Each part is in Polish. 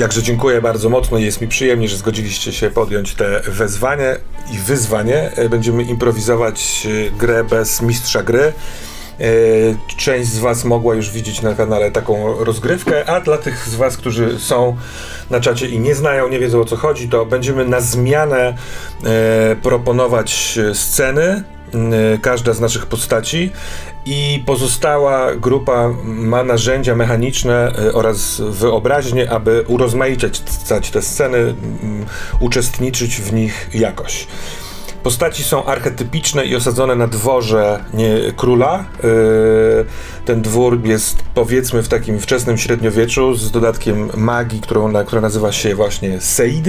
Jakże dziękuję bardzo mocno i jest mi przyjemnie, że zgodziliście się podjąć te wezwanie i wyzwanie. E, będziemy improwizować e, grę bez mistrza gry. E, część z Was mogła już widzieć na kanale taką rozgrywkę, a dla tych z Was, którzy są na czacie i nie znają, nie wiedzą o co chodzi, to będziemy na zmianę proponować sceny każda z naszych postaci i pozostała grupa ma narzędzia mechaniczne e, oraz wyobraźnię, aby urozmaicać te sceny, uczestniczyć w nich jakoś. Postaci są archetypiczne i osadzone na dworze nie, króla. E, ten dwór jest powiedzmy w takim wczesnym średniowieczu z dodatkiem magii, którą, która nazywa się właśnie Seid.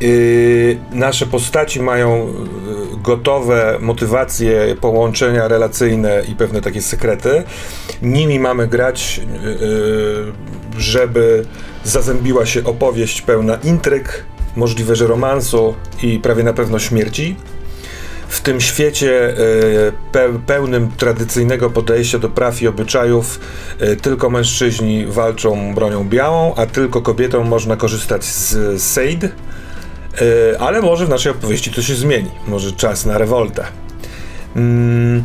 Yy, nasze postaci mają yy, gotowe motywacje, połączenia relacyjne i pewne takie sekrety. Nimi mamy grać, yy, żeby zazębiła się opowieść pełna intryg, możliwe, że romansu i prawie na pewno śmierci. W tym świecie pełnym tradycyjnego podejścia do praw i obyczajów tylko mężczyźni walczą bronią białą, a tylko kobietom można korzystać z Seid, E, ale może w naszej opowieści to się zmieni. Może czas na rewoltę. Mm,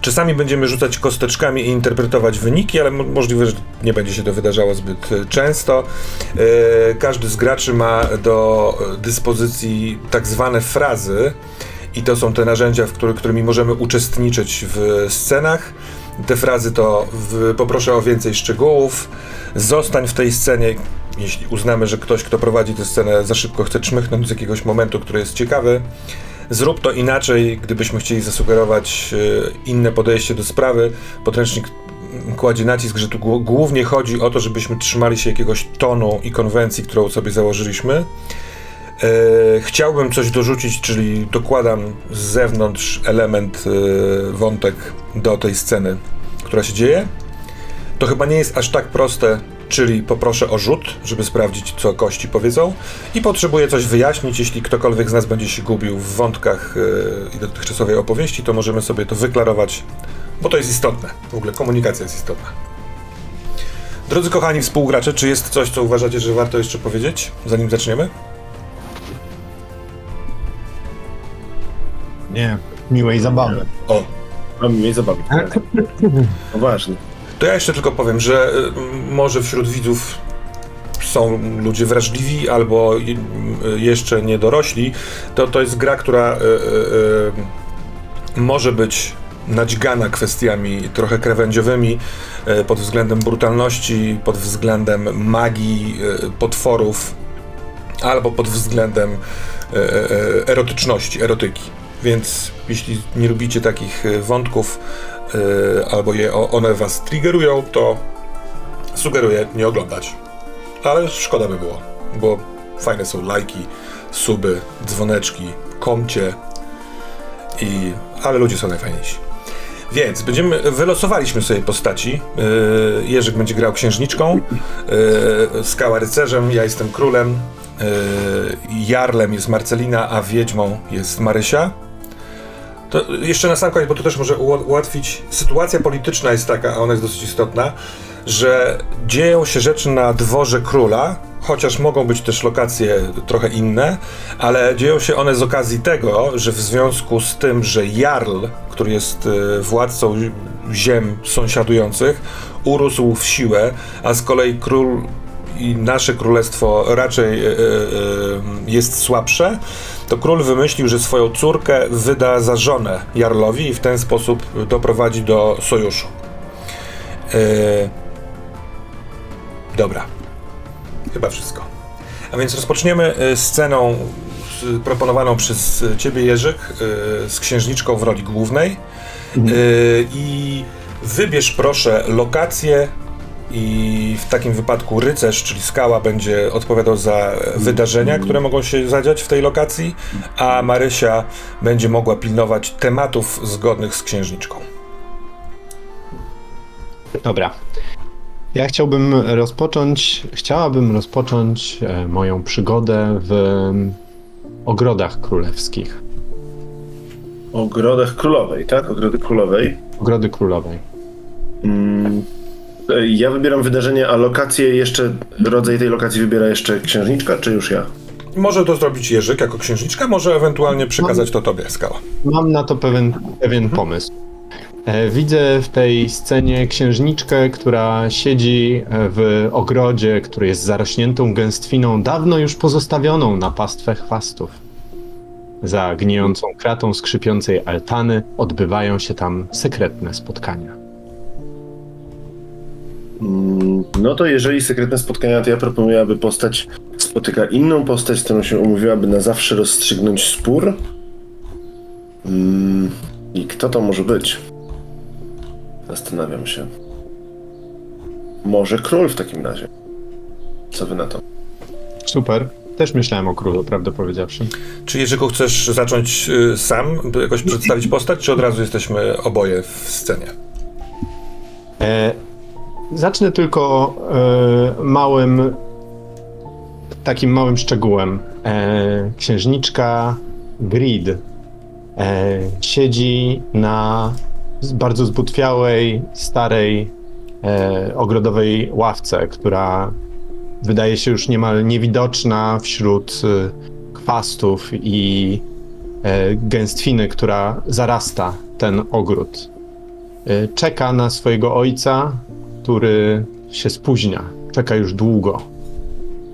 czasami będziemy rzucać kosteczkami i interpretować wyniki, ale możliwe, że nie będzie się to wydarzało zbyt e, często. E, każdy z graczy ma do dyspozycji tak zwane frazy, i to są te narzędzia, w który, którymi możemy uczestniczyć w scenach. Te frazy to poproszę o więcej szczegółów, zostań w tej scenie, jeśli uznamy, że ktoś, kto prowadzi tę scenę, za szybko chce czmychnąć z jakiegoś momentu, który jest ciekawy, zrób to inaczej, gdybyśmy chcieli zasugerować e, inne podejście do sprawy. Podręcznik kładzie nacisk, że tu głównie chodzi o to, żebyśmy trzymali się jakiegoś tonu i konwencji, którą sobie założyliśmy. E, chciałbym coś dorzucić, czyli dokładam z zewnątrz element, e, wątek do tej sceny, która się dzieje. To chyba nie jest aż tak proste, czyli poproszę o rzut, żeby sprawdzić, co kości powiedzą i potrzebuję coś wyjaśnić. Jeśli ktokolwiek z nas będzie się gubił w wątkach yy, i dotychczasowej opowieści, to możemy sobie to wyklarować, bo to jest istotne. W ogóle komunikacja jest istotna. Drodzy kochani współgracze, czy jest coś, co uważacie, że warto jeszcze powiedzieć, zanim zaczniemy? Nie, miłej zabawy. O, A miłej zabawy. Tak. No ważne. To ja jeszcze tylko powiem, że y, może wśród widzów są ludzie wrażliwi albo y, jeszcze niedorośli, to to jest gra, która y, może być nadźgana kwestiami trochę krawędziowymi pod względem brutalności, pod względem magii, potworów, albo pod względem erotyczności, erotyki. Więc jeśli nie lubicie takich wątków, albo je, one was triggerują, to sugeruję nie oglądać. Ale szkoda by było, bo fajne są lajki, suby, dzwoneczki, komcie i... ale ludzie są najfajniejsi. Więc będziemy, wylosowaliśmy sobie postaci. Yy, Jerzyk będzie grał księżniczką, yy, Skała rycerzem, ja jestem królem, yy, Jarlem jest Marcelina, a wiedźmą jest Marysia. To jeszcze na sam koniec, bo to też może ułatwić. Sytuacja polityczna jest taka, a ona jest dosyć istotna, że dzieją się rzeczy na dworze króla, chociaż mogą być też lokacje trochę inne, ale dzieją się one z okazji tego, że w związku z tym, że Jarl, który jest e, władcą ziem sąsiadujących, urósł w siłę, a z kolei król i nasze królestwo raczej e, e, jest słabsze, to król wymyślił, że swoją córkę wyda za żonę Jarlowi i w ten sposób doprowadzi do sojuszu. Yy... Dobra. Chyba wszystko. A więc rozpoczniemy e, sceną proponowaną przez ciebie, Jerzyk, e, z księżniczką w roli głównej. Mhm. I wybierz proszę lokację, i w takim wypadku rycerz, czyli skała, będzie odpowiadał za wydarzenia, które mogą się zadziać w tej lokacji, a Marysia będzie mogła pilnować tematów zgodnych z księżniczką. Dobra. Ja chciałbym rozpocząć, chciałabym rozpocząć e, moją przygodę w ogrodach królewskich. Ogrodach królowej, tak? Ogrody królowej. Ogrody królowej. Mm, E, Ja wybieram wydarzenie, a lokację jeszcze, rodzaj tej lokacji wybiera jeszcze księżniczka, czy już ja? Może to zrobić Jerzyk jako księżniczka, może ewentualnie przekazać to tobie, Skała. Mam na to pewien, pewien pomysł. E, Widzę w tej scenie księżniczkę, która siedzi e, w ogrodzie, który jest zarośniętą gęstwiną, dawno już pozostawioną na pastwę chwastów. Za gnijącą kratą skrzypiącej altany odbywają się tam sekretne spotkania. Mm, No to jeżeli sekretne spotkania, to ja proponuję, aby postać spotyka inną postać, z którą się umówiła, by na zawsze rozstrzygnąć spór. Mm, I kto to może być? Zastanawiam się. Może król w takim razie. Co wy na to? Super. Też myślałem o królu, prawdę powiedziawszy. Czy Jerzyku chcesz zacząć y, sam, by jakoś przedstawić postać, czy od razu jesteśmy oboje w scenie? E, zacznę tylko e, małym, takim małym szczegółem. E, księżniczka Grid e, siedzi na bardzo zbutwiałej, starej, e, ogrodowej ławce, która wydaje się już niemal niewidoczna wśród e, chwastów i e, gęstwiny, która zarasta ten ogród. Y, czeka na swojego ojca, który się spóźnia. Czeka już długo.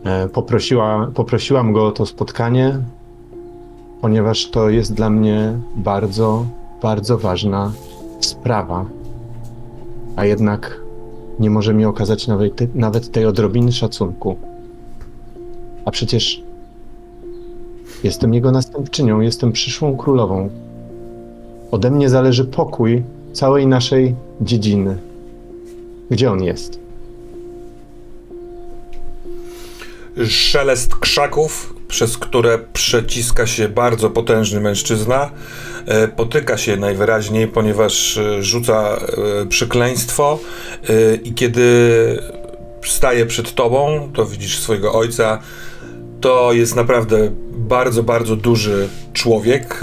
E, Poprosiła, poprosiłam go o to spotkanie, ponieważ to jest dla mnie bardzo, bardzo ważna sprawa. A jednak nie może mi okazać nawet, nawet tej odrobiny szacunku. A przecież jestem jego następczynią, jestem przyszłą królową. Ode mnie zależy pokój całej naszej dziedziny. Gdzie on jest? Szelest krzaków, przez które przeciska się bardzo potężny mężczyzna, e, potyka się najwyraźniej, ponieważ e, rzuca e, przekleństwo i kiedy staje przed tobą, to widzisz swojego ojca, to jest naprawdę bardzo, bardzo duży człowiek,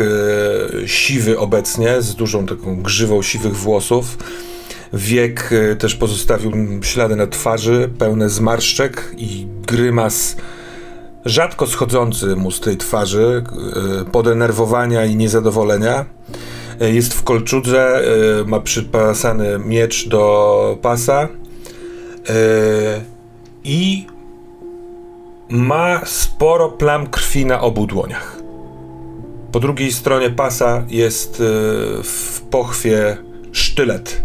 siwy obecnie, z dużą taką grzywą siwych włosów. Wiek e, też pozostawił ślady na twarzy, pełne zmarszczek i grymas rzadko schodzący mu z tej twarzy, e, podenerwowania i niezadowolenia. E, Jest w kolczudze, ma przypasany miecz do pasa i ma sporo plam krwi na obu dłoniach. Po drugiej stronie pasa jest w pochwie sztylet.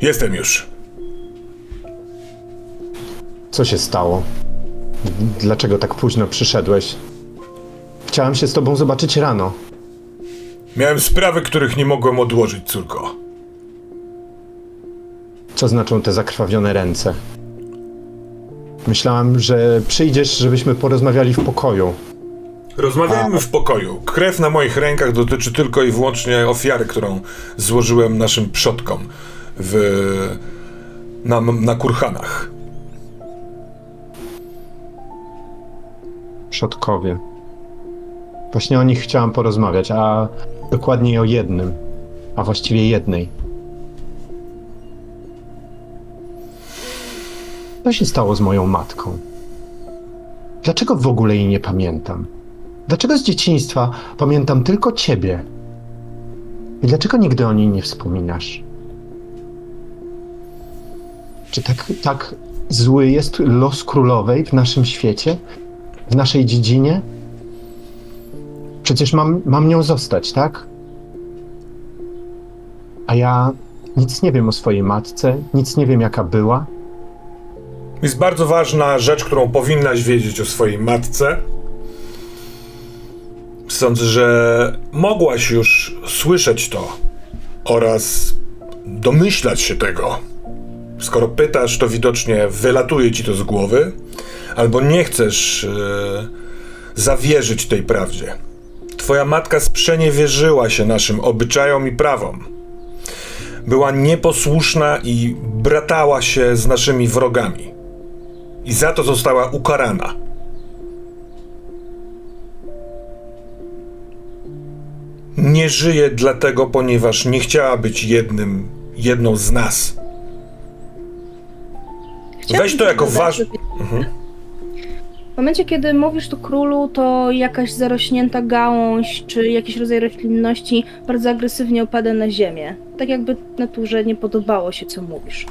Jestem już. Co się stało? Dlaczego tak późno przyszedłeś? Chciałem się z tobą zobaczyć rano. Miałem sprawy, których nie mogłem odłożyć, córko. Co znaczą te zakrwawione ręce? Myślałam, że przyjdziesz, żebyśmy porozmawiali w pokoju. Rozmawiajmy w pokoju. Krew na moich rękach dotyczy tylko i wyłącznie ofiary, którą złożyłem naszym przodkom w, na, na kurhanach. Przodkowie. Właśnie o nich chciałam porozmawiać, a dokładniej o jednym, a właściwie jednej. Co się stało z moją matką? Dlaczego w ogóle jej nie pamiętam? Dlaczego z dzieciństwa pamiętam tylko ciebie? I dlaczego nigdy o niej nie wspominasz? Czy tak, tak zły jest los królowej w naszym świecie? W naszej dziedzinie? Przecież mam, mam nią zostać, tak? A ja nic nie wiem o swojej matce, nic nie wiem jaka była. Jest bardzo ważna rzecz, którą powinnaś wiedzieć o swojej matce. Sądzę, że mogłaś już słyszeć to oraz domyślać się tego. Skoro pytasz, to widocznie wylatuje ci to z głowy, albo nie chcesz e, zawierzyć tej prawdzie. Twoja matka sprzeniewierzyła się naszym obyczajom i prawom. Była nieposłuszna i bratała się z naszymi wrogami i za to została ukarana. Nie żyje dlatego, ponieważ nie chciała być jednym jedną z nas. Chciałabym Weź to jako dodać, waż... że Mhm. W momencie, kiedy mówisz tu królu, to jakaś zarośnięta gałąź czy jakiś rodzaj roślinności bardzo agresywnie opada na ziemię. Tak jakby naturze nie podobało się, co mówisz.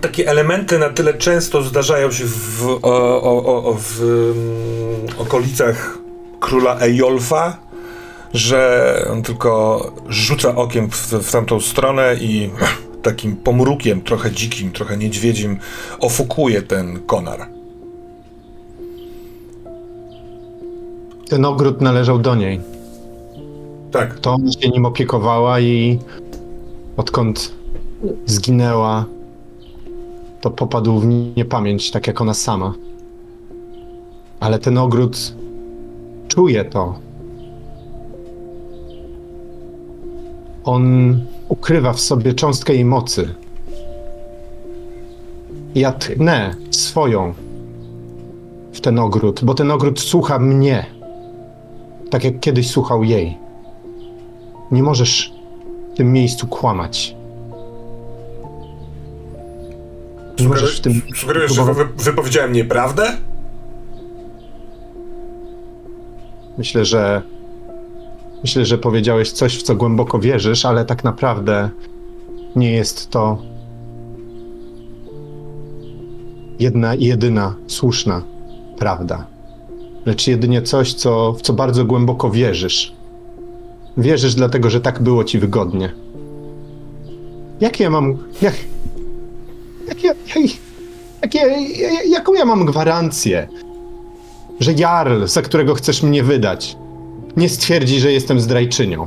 Takie elementy na tyle często zdarzają się w, o, o, o, o, w mm, okolicach króla Ejolfa, że on tylko rzuca okiem w, w tamtą stronę i takim pomrukiem, trochę dzikim, trochę niedźwiedzim, ofukuje ten konar. Ten ogród należał do niej. Tak, To ona się nim opiekowała i odkąd zginęła, to popadł w niepamięć, tak jak ona sama. Ale ten ogród czuje to. On ukrywa w sobie cząstkę jej mocy. Ja tchnę swoją w ten ogród, bo ten ogród słucha mnie. Tak jak kiedyś słuchał jej. Nie możesz w tym miejscu kłamać. Nie możesz w tym. sugerujesz, że wy, wypowiedziałem nieprawdę? Myślę, że. Myślę, że powiedziałeś coś, w co głęboko wierzysz, ale tak naprawdę nie jest to jedna jedyna słuszna prawda. Lecz jedynie coś, co, w co bardzo głęboko wierzysz. Wierzysz dlatego, że tak było ci wygodnie. Jakie ja mam. Jak, jak, jak, jak, jaką ja mam gwarancję, że Jarl, za którego chcesz mnie wydać, nie stwierdzi, że jestem zdrajczynią.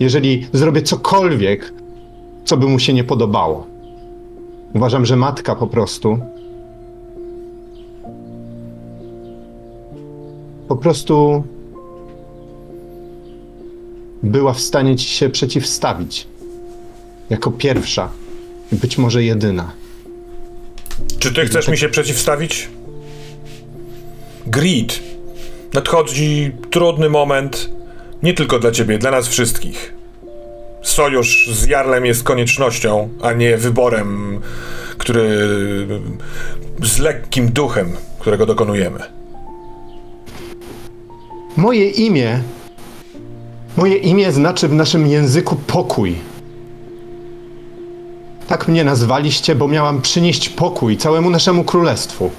Jeżeli zrobię cokolwiek, co by mu się nie podobało. Uważam, że matka po prostu. Po prostu była w stanie ci się przeciwstawić. Jako pierwsza i być może jedyna. Czy ty chcesz mi się przeciwstawić? Greed. Nadchodzi trudny moment, nie tylko dla ciebie, dla nas wszystkich. Sojusz z Jarlem jest koniecznością, a nie wyborem, który. z lekkim duchem, którego dokonujemy. Moje imię. Moje imię znaczy w naszym języku pokój. Tak mnie nazwaliście, bo miałam przynieść pokój całemu naszemu królestwu.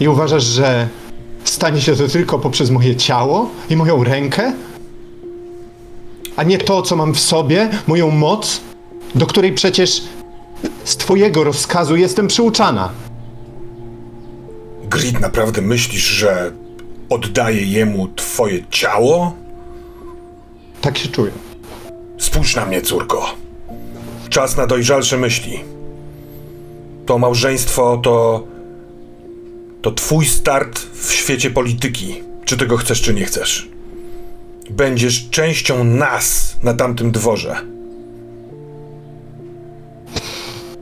I uważasz, że stanie się to tylko poprzez moje ciało i moją rękę? A nie to, co mam w sobie, moją moc, do której przecież z twojego rozkazu jestem przyuczana. Greed, naprawdę myślisz, że oddaję jemu twoje ciało? Tak się czuję. Spójrz na mnie, córko. Czas na dojrzalsze myśli. To małżeństwo to. To twój start w świecie polityki. Czy tego chcesz, czy nie chcesz. Będziesz częścią nas na tamtym dworze.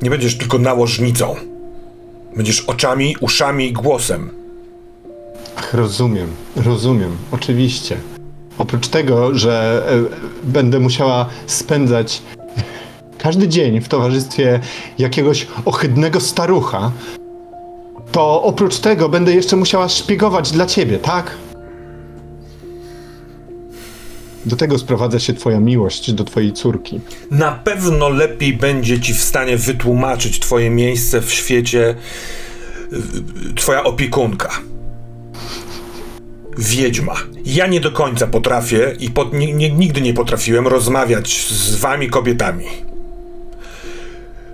Nie będziesz tylko nałożnicą. Będziesz oczami, uszami i głosem. Ach, rozumiem, rozumiem, oczywiście. Oprócz tego, że e, będę musiała spędzać każdy dzień w towarzystwie jakiegoś ohydnego starucha, to oprócz tego będę jeszcze musiała szpiegować dla ciebie, tak? Do tego sprowadza się twoja miłość do twojej córki. Na pewno lepiej będzie ci w stanie wytłumaczyć twoje miejsce w świecie y, twoja opiekunka. Wiedźma. Ja nie do końca potrafię i pod, ni, nie, nigdy nie potrafiłem rozmawiać z wami kobietami.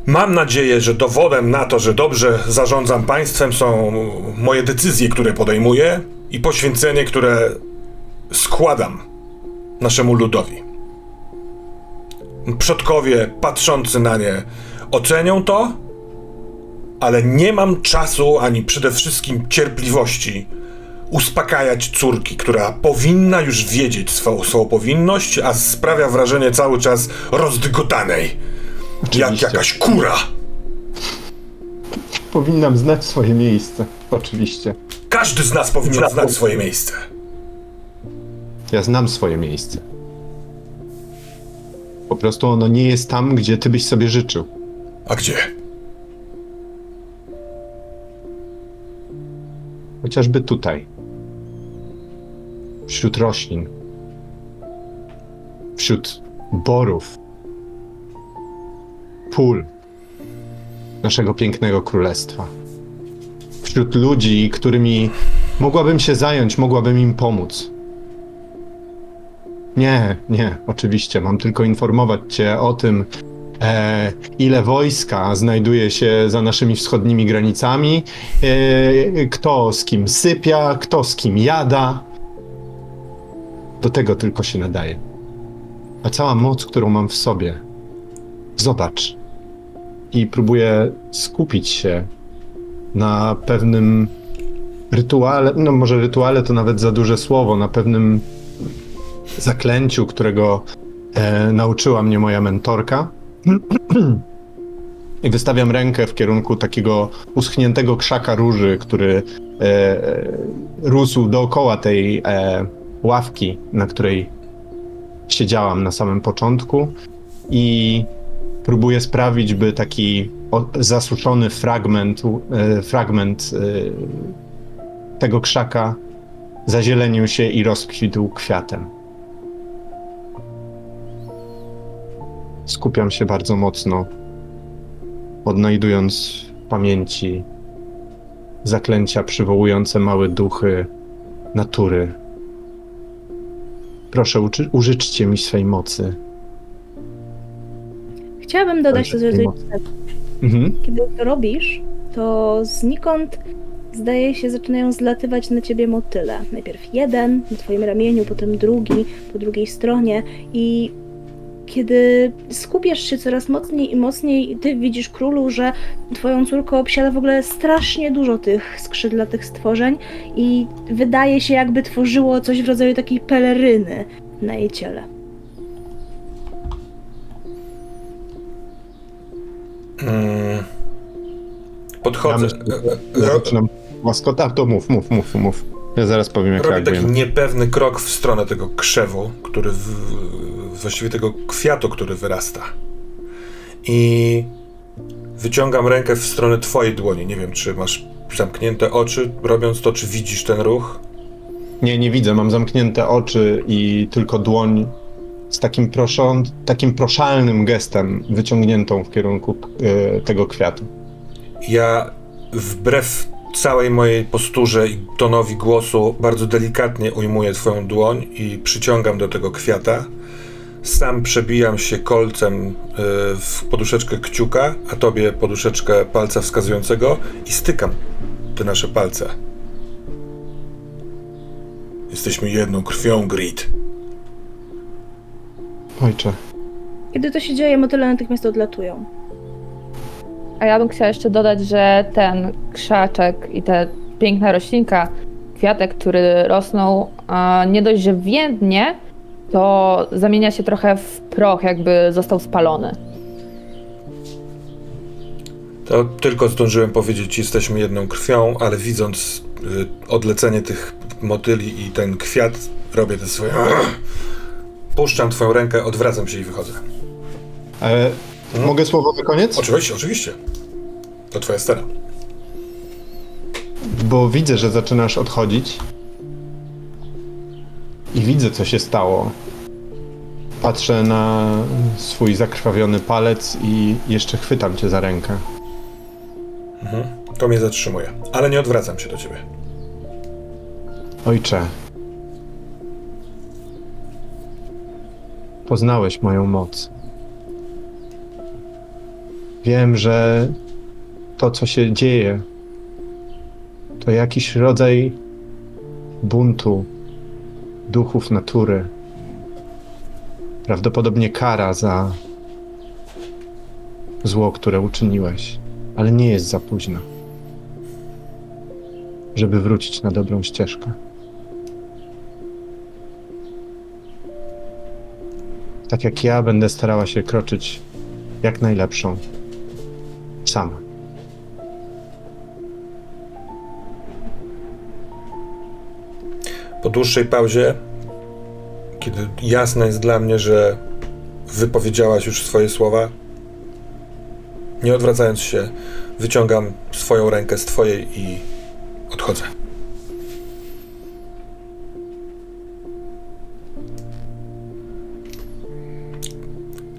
Mam nadzieję, że dowodem na to, że dobrze zarządzam państwem są moje decyzje, które podejmuję i poświęcenie, które składam naszemu ludowi przodkowie patrzący na nie ocenią to, ale nie mam czasu ani przede wszystkim cierpliwości uspokajać córki, która powinna już wiedzieć swoją, swoją powinność, a sprawia wrażenie cały czas rozdygotanej. Jak Oczywiście. jakaś kura. Powinnam znać swoje miejsce, oczywiście. Każdy z nas powinien znać swoje miejsce. Ja znam swoje miejsce. Po prostu ono nie jest tam, gdzie ty byś sobie życzył. A gdzie? Chociażby tutaj. Wśród roślin. Wśród borów. Pól naszego pięknego królestwa. Wśród ludzi, którymi mogłabym się zająć, mogłabym im pomóc. Nie, nie, oczywiście. Mam tylko informować cię o tym, e, ile wojska znajduje się za naszymi wschodnimi granicami, e, kto z kim sypia, kto z kim jada. Do tego tylko się nadaje. A cała moc, którą mam w sobie, zobacz. I próbuję skupić się na pewnym rytuale, no może rytuale to nawet za duże słowo, na pewnym zaklęciu, którego e, nauczyła mnie moja mentorka. I wystawiam rękę w kierunku takiego uschniętego krzaka róży, który e, rósł dookoła tej e, ławki, na której siedziałam na samym początku. I próbuję sprawić, by taki zasuszony fragment, e, fragment e, tego krzaka zazielenił się i rozkwitł kwiatem. Skupiam się bardzo mocno, odnajdując w pamięci zaklęcia przywołujące małe duchy natury. Proszę, użyczcie mi swej mocy. Chciałabym dodać tej tej Mhm. Kiedy to robisz, to znikąd zdaje się zaczynają zlatywać na ciebie motyle. Najpierw jeden na twoim ramieniu, potem drugi po drugiej stronie i kiedy skupiasz się coraz mocniej i mocniej, ty widzisz królu, że twoją córkę obsiada w ogóle strasznie dużo tych skrzydlatych stworzeń i wydaje się jakby tworzyło coś w rodzaju takiej peleryny na jej ciele. Podchodzę. Ja E, ro- zaczynam łaskota, to mów, mów, mów, mów. Ja zaraz powiem, jak Robię taki reaguję. niepewny krok w stronę tego krzewu, który w, właściwie tego kwiatu, który wyrasta. I wyciągam rękę w stronę twojej dłoni. Nie wiem, czy masz zamknięte oczy, robiąc to, czy widzisz ten ruch? Nie, nie widzę, mam zamknięte oczy i tylko dłoń z takim, proszą, takim proszalnym gestem wyciągniętą w kierunku e, tego kwiatu. Ja wbrew całej mojej posturze i tonowi głosu bardzo delikatnie ujmuję twoją dłoń i przyciągam do tego kwiata. Sam przebijam się kolcem y, w poduszeczkę kciuka, a tobie poduszeczkę palca wskazującego i stykam te nasze palce. Jesteśmy jedną krwią, Grid. Ojcze, Kiedy to się dzieje, motyle natychmiast odlatują. A ja bym chciała jeszcze dodać, że ten krzaczek i ta piękna roślinka, kwiatek, który rosnął, a nie dość, że więdnie, to zamienia się trochę w proch, jakby został spalony. To tylko zdążyłem powiedzieć, jesteśmy jedną krwią, ale widząc y, odlecenie tych motyli i ten kwiat, robię te swoje. Puszczam twoją rękę, odwracam się i wychodzę. E, mogę słowo na koniec? Oczywiście, oczywiście. To twoja stara. Bo widzę, że zaczynasz odchodzić. I widzę, co się stało. Patrzę na swój zakrwawiony palec i jeszcze chwytam cię za rękę. Mhm. To mnie zatrzymuje. Ale nie odwracam się do ciebie. Ojcze, poznałeś moją moc. Wiem, że to, co się dzieje, to jakiś rodzaj buntu duchów natury. Prawdopodobnie kara za zło, które uczyniłeś, ale nie jest za późno, żeby wrócić na dobrą ścieżkę. tak jak ja będę starała się kroczyć jak najlepszą. Sama. Po dłuższej pauzie kiedy jasne jest dla mnie, że wypowiedziałaś już swoje słowa, nie odwracając się, wyciągam swoją rękę z twojej i odchodzę.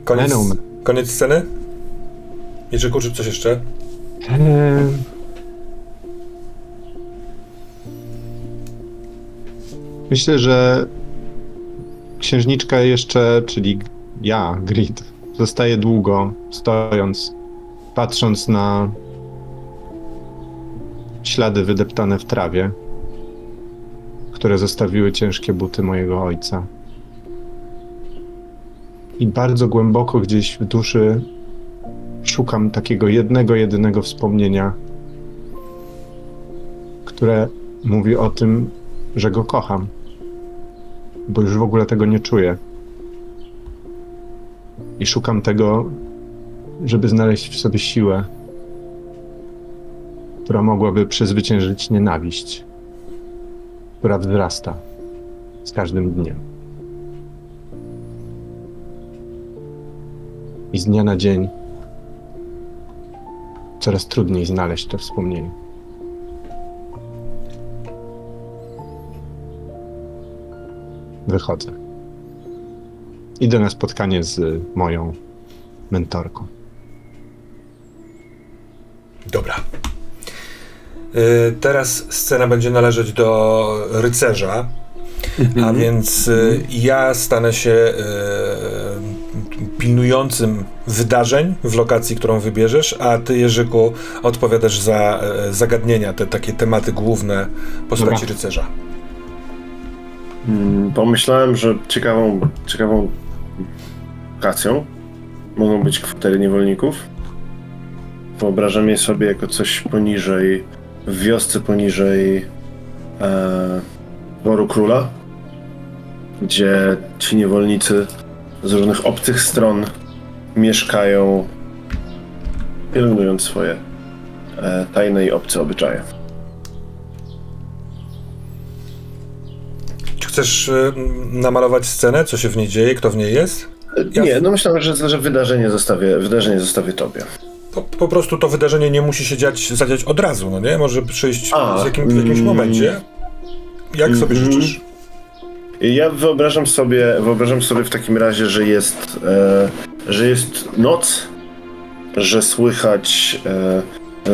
Koniec, koniec sceny? Mieczyku, czy coś jeszcze? Eee... Myślę, że księżniczka jeszcze, czyli ja, Grid, zostaje długo stojąc, patrząc na ślady wydeptane w trawie, które zostawiły ciężkie buty mojego ojca. I bardzo głęboko gdzieś w duszy szukam takiego jednego, jedynego wspomnienia, które mówi o tym, że go kocham, bo już w ogóle tego nie czuję. I szukam tego, żeby znaleźć w sobie siłę, która mogłaby przezwyciężyć nienawiść, która wzrasta z każdym dniem. I z dnia na dzień coraz trudniej znaleźć to wspomnienie. Wychodzę. Idę na spotkanie z moją mentorką. Dobra. Y, Teraz scena będzie należeć do rycerza, a więc y, ja stanę się y, pilnującym wydarzeń w lokacji, którą wybierzesz, a ty, Jerzyku, odpowiadasz za y, zagadnienia, te takie tematy główne postaci Dobra. rycerza. Mm, Pomyślałem, że ciekawą, ciekawą lokacją mogą być kwatery niewolników. Wyobrażam je sobie jako coś poniżej, w wiosce poniżej e, dworu króla, gdzie ci niewolnicy z różnych obcych stron mieszkają, pielęgnując swoje e, tajne i obce obyczaje. Czy chcesz y, namalować scenę, co się w niej dzieje, kto w niej jest? Ja- Nie, no myślałem, że, że wydarzenie, zostawię, wydarzenie zostawię tobie. Po, po prostu to wydarzenie nie musi się dziać, zadziać od razu, no nie? Może przyjść A, w, jakim, w jakimś mm. momencie. Jak sobie Mhm. życzysz? Ja wyobrażam sobie, wyobrażam sobie w takim razie, że jest, e, że jest noc, że słychać e,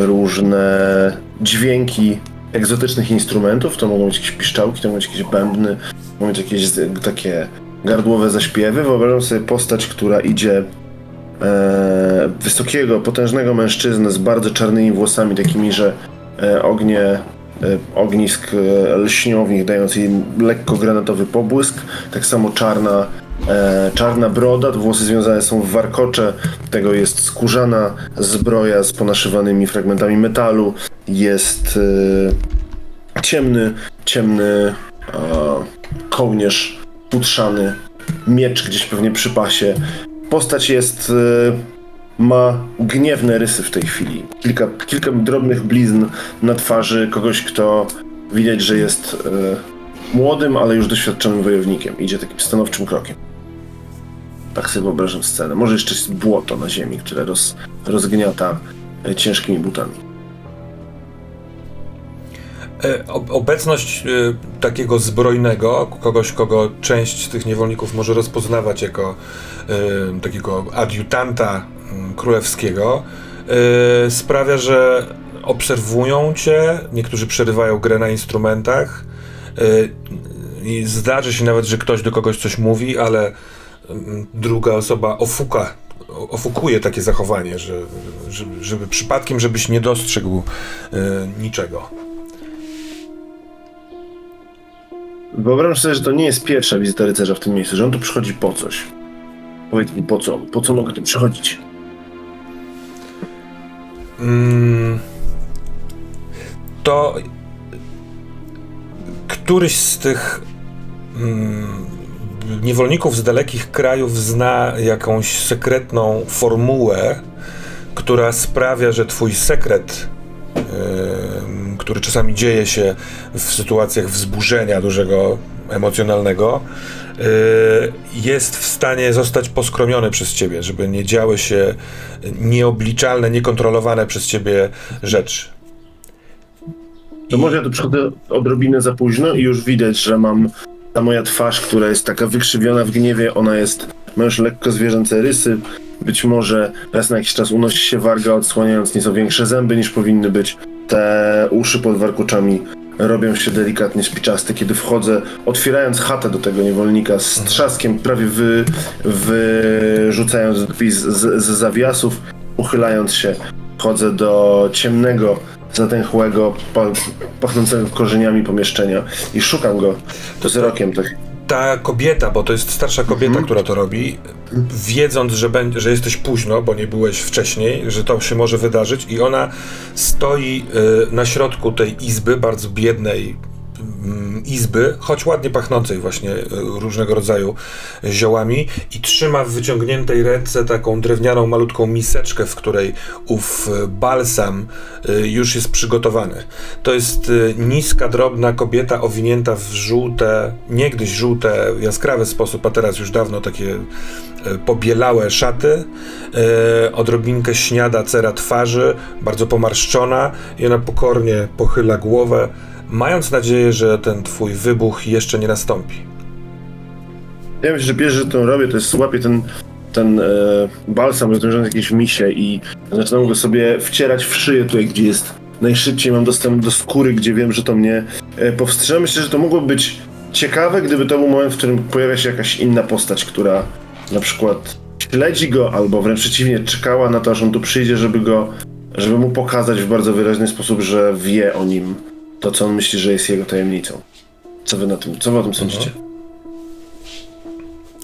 różne dźwięki egzotycznych instrumentów. To mogą być jakieś piszczałki, to mogą być jakieś bębny, mogą być jakieś takie gardłowe zaśpiewy. Wyobrażam sobie postać, która idzie e, wysokiego, potężnego mężczyznę z bardzo czarnymi włosami, takimi, że e, ognie ognisk e, lśnią w nich, dając im lekko granatowy pobłysk. Tak samo czarna, e, czarna broda, włosy związane są w warkocze, tego jest skórzana zbroja z ponaszywanymi fragmentami metalu, jest e, ciemny, ciemny e, kołnierz futrzany, miecz gdzieś pewnie przy pasie. Postać jest e, ma gniewne rysy w tej chwili. Kilka, kilka drobnych blizn na twarzy kogoś, kto widać, że jest e, młodym, ale już doświadczonym wojownikiem. Idzie takim stanowczym krokiem. Tak sobie wyobrażam scenę. Może jeszcze jest błoto na ziemi, które roz, rozgniata e, ciężkimi butami. E, Obecność e, takiego zbrojnego, kogoś, kogo część tych niewolników może rozpoznawać jako e, takiego adiutanta królewskiego, e, sprawia, że obserwują cię, niektórzy przerywają grę na instrumentach e, i zdarzy się nawet, że ktoś do kogoś coś mówi, ale mm, druga osoba ofuka, ofukuje takie zachowanie, że, żeby, żeby przypadkiem, żebyś nie dostrzegł e, niczego. Wyobrażam sobie, że to nie jest pierwsza wizyta rycerza w tym miejscu, że on tu przychodzi po coś. Powiedz mi, po co? Po co mogę tu przychodzić? Mm, to któryś z tych mm, niewolników z dalekich krajów zna jakąś sekretną formułę, która sprawia, że twój sekret, który czasami dzieje się w sytuacjach wzburzenia dużego emocjonalnego, jest w stanie zostać poskromiony przez ciebie, żeby nie działy się nieobliczalne, niekontrolowane przez ciebie rzeczy. To może ja tu przychodzę odrobinę za późno i już widać, że mam ta moja twarz, która jest taka wykrzywiona w gniewie, ona jest, ma już lekko zwierzęce rysy. Być może raz na jakiś czas unosi się warga, odsłaniając nieco większe zęby niż powinny być. Te uszy pod warkuczami robią się delikatnie spiczaste, kiedy wchodzę, otwierając chatę do tego niewolnika z trzaskiem, prawie wy, wyrzucając drzwi z, z, z zawiasów, uchylając się, wchodzę do ciemnego, zatęchłego, pa, pachnącego korzeniami pomieszczenia i szukam go wzrokiem. Tak. Ta kobieta, bo to jest starsza kobieta, Mhm. która to robi, wiedząc, że, będzie, że jesteś późno, bo nie byłeś wcześniej, że to się może wydarzyć, i ona stoi y, na środku tej izby, bardzo biednej izby, choć ładnie pachnącej właśnie y, różnego rodzaju ziołami i trzyma w wyciągniętej ręce taką drewnianą, malutką miseczkę, w której ów y, balsam y, już jest przygotowany. To jest niska, drobna kobieta owinięta w żółte, niegdyś żółte, jaskrawy sposób, a teraz już dawno takie pobielałe szaty, odrobinkę śniada cera twarzy, bardzo pomarszczona i ona pokornie pochyla głowę, mając nadzieję, że ten twój wybuch jeszcze nie nastąpi. Ja myślę, że pierwsze, to robię, to jest łapię ten, ten e, balsam rozwiążony jakieś misie i zaczynam go sobie wcierać w szyję tutaj, gdzie jest najszybciej, mam dostęp do skóry, gdzie wiem, że to mnie e, powstrzyma. Myślę, że to mogłoby być ciekawe, gdyby to był moment, w którym pojawia się jakaś inna postać, która na przykład śledzi go, albo wręcz przeciwnie, czekała na to, aż on tu przyjdzie, żeby go, żeby mu pokazać w bardzo wyraźny sposób, że wie o nim to, co on myśli, że jest jego tajemnicą. Co wy na tym, co wy o tym sądzicie?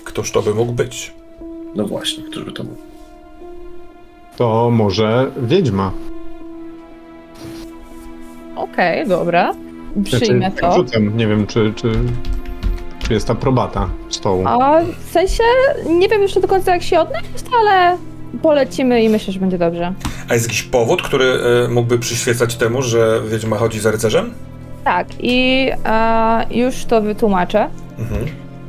Któż to by mógł być? No właśnie, któż by to mógł? To może wiedźma. Okej, dobra. Przyjmę Znaczy, to. Rzucam, nie wiem, czy, czy, czy jest aprobata stołu. A w sensie nie wiem jeszcze do końca jak się odnaleźć, ale polecimy i myślę, że będzie dobrze. A jest jakiś powód, który y, mógłby przyświecać temu, że wiedźma chodzi za rycerzem? Tak, i e, już to wytłumaczę. Mhm.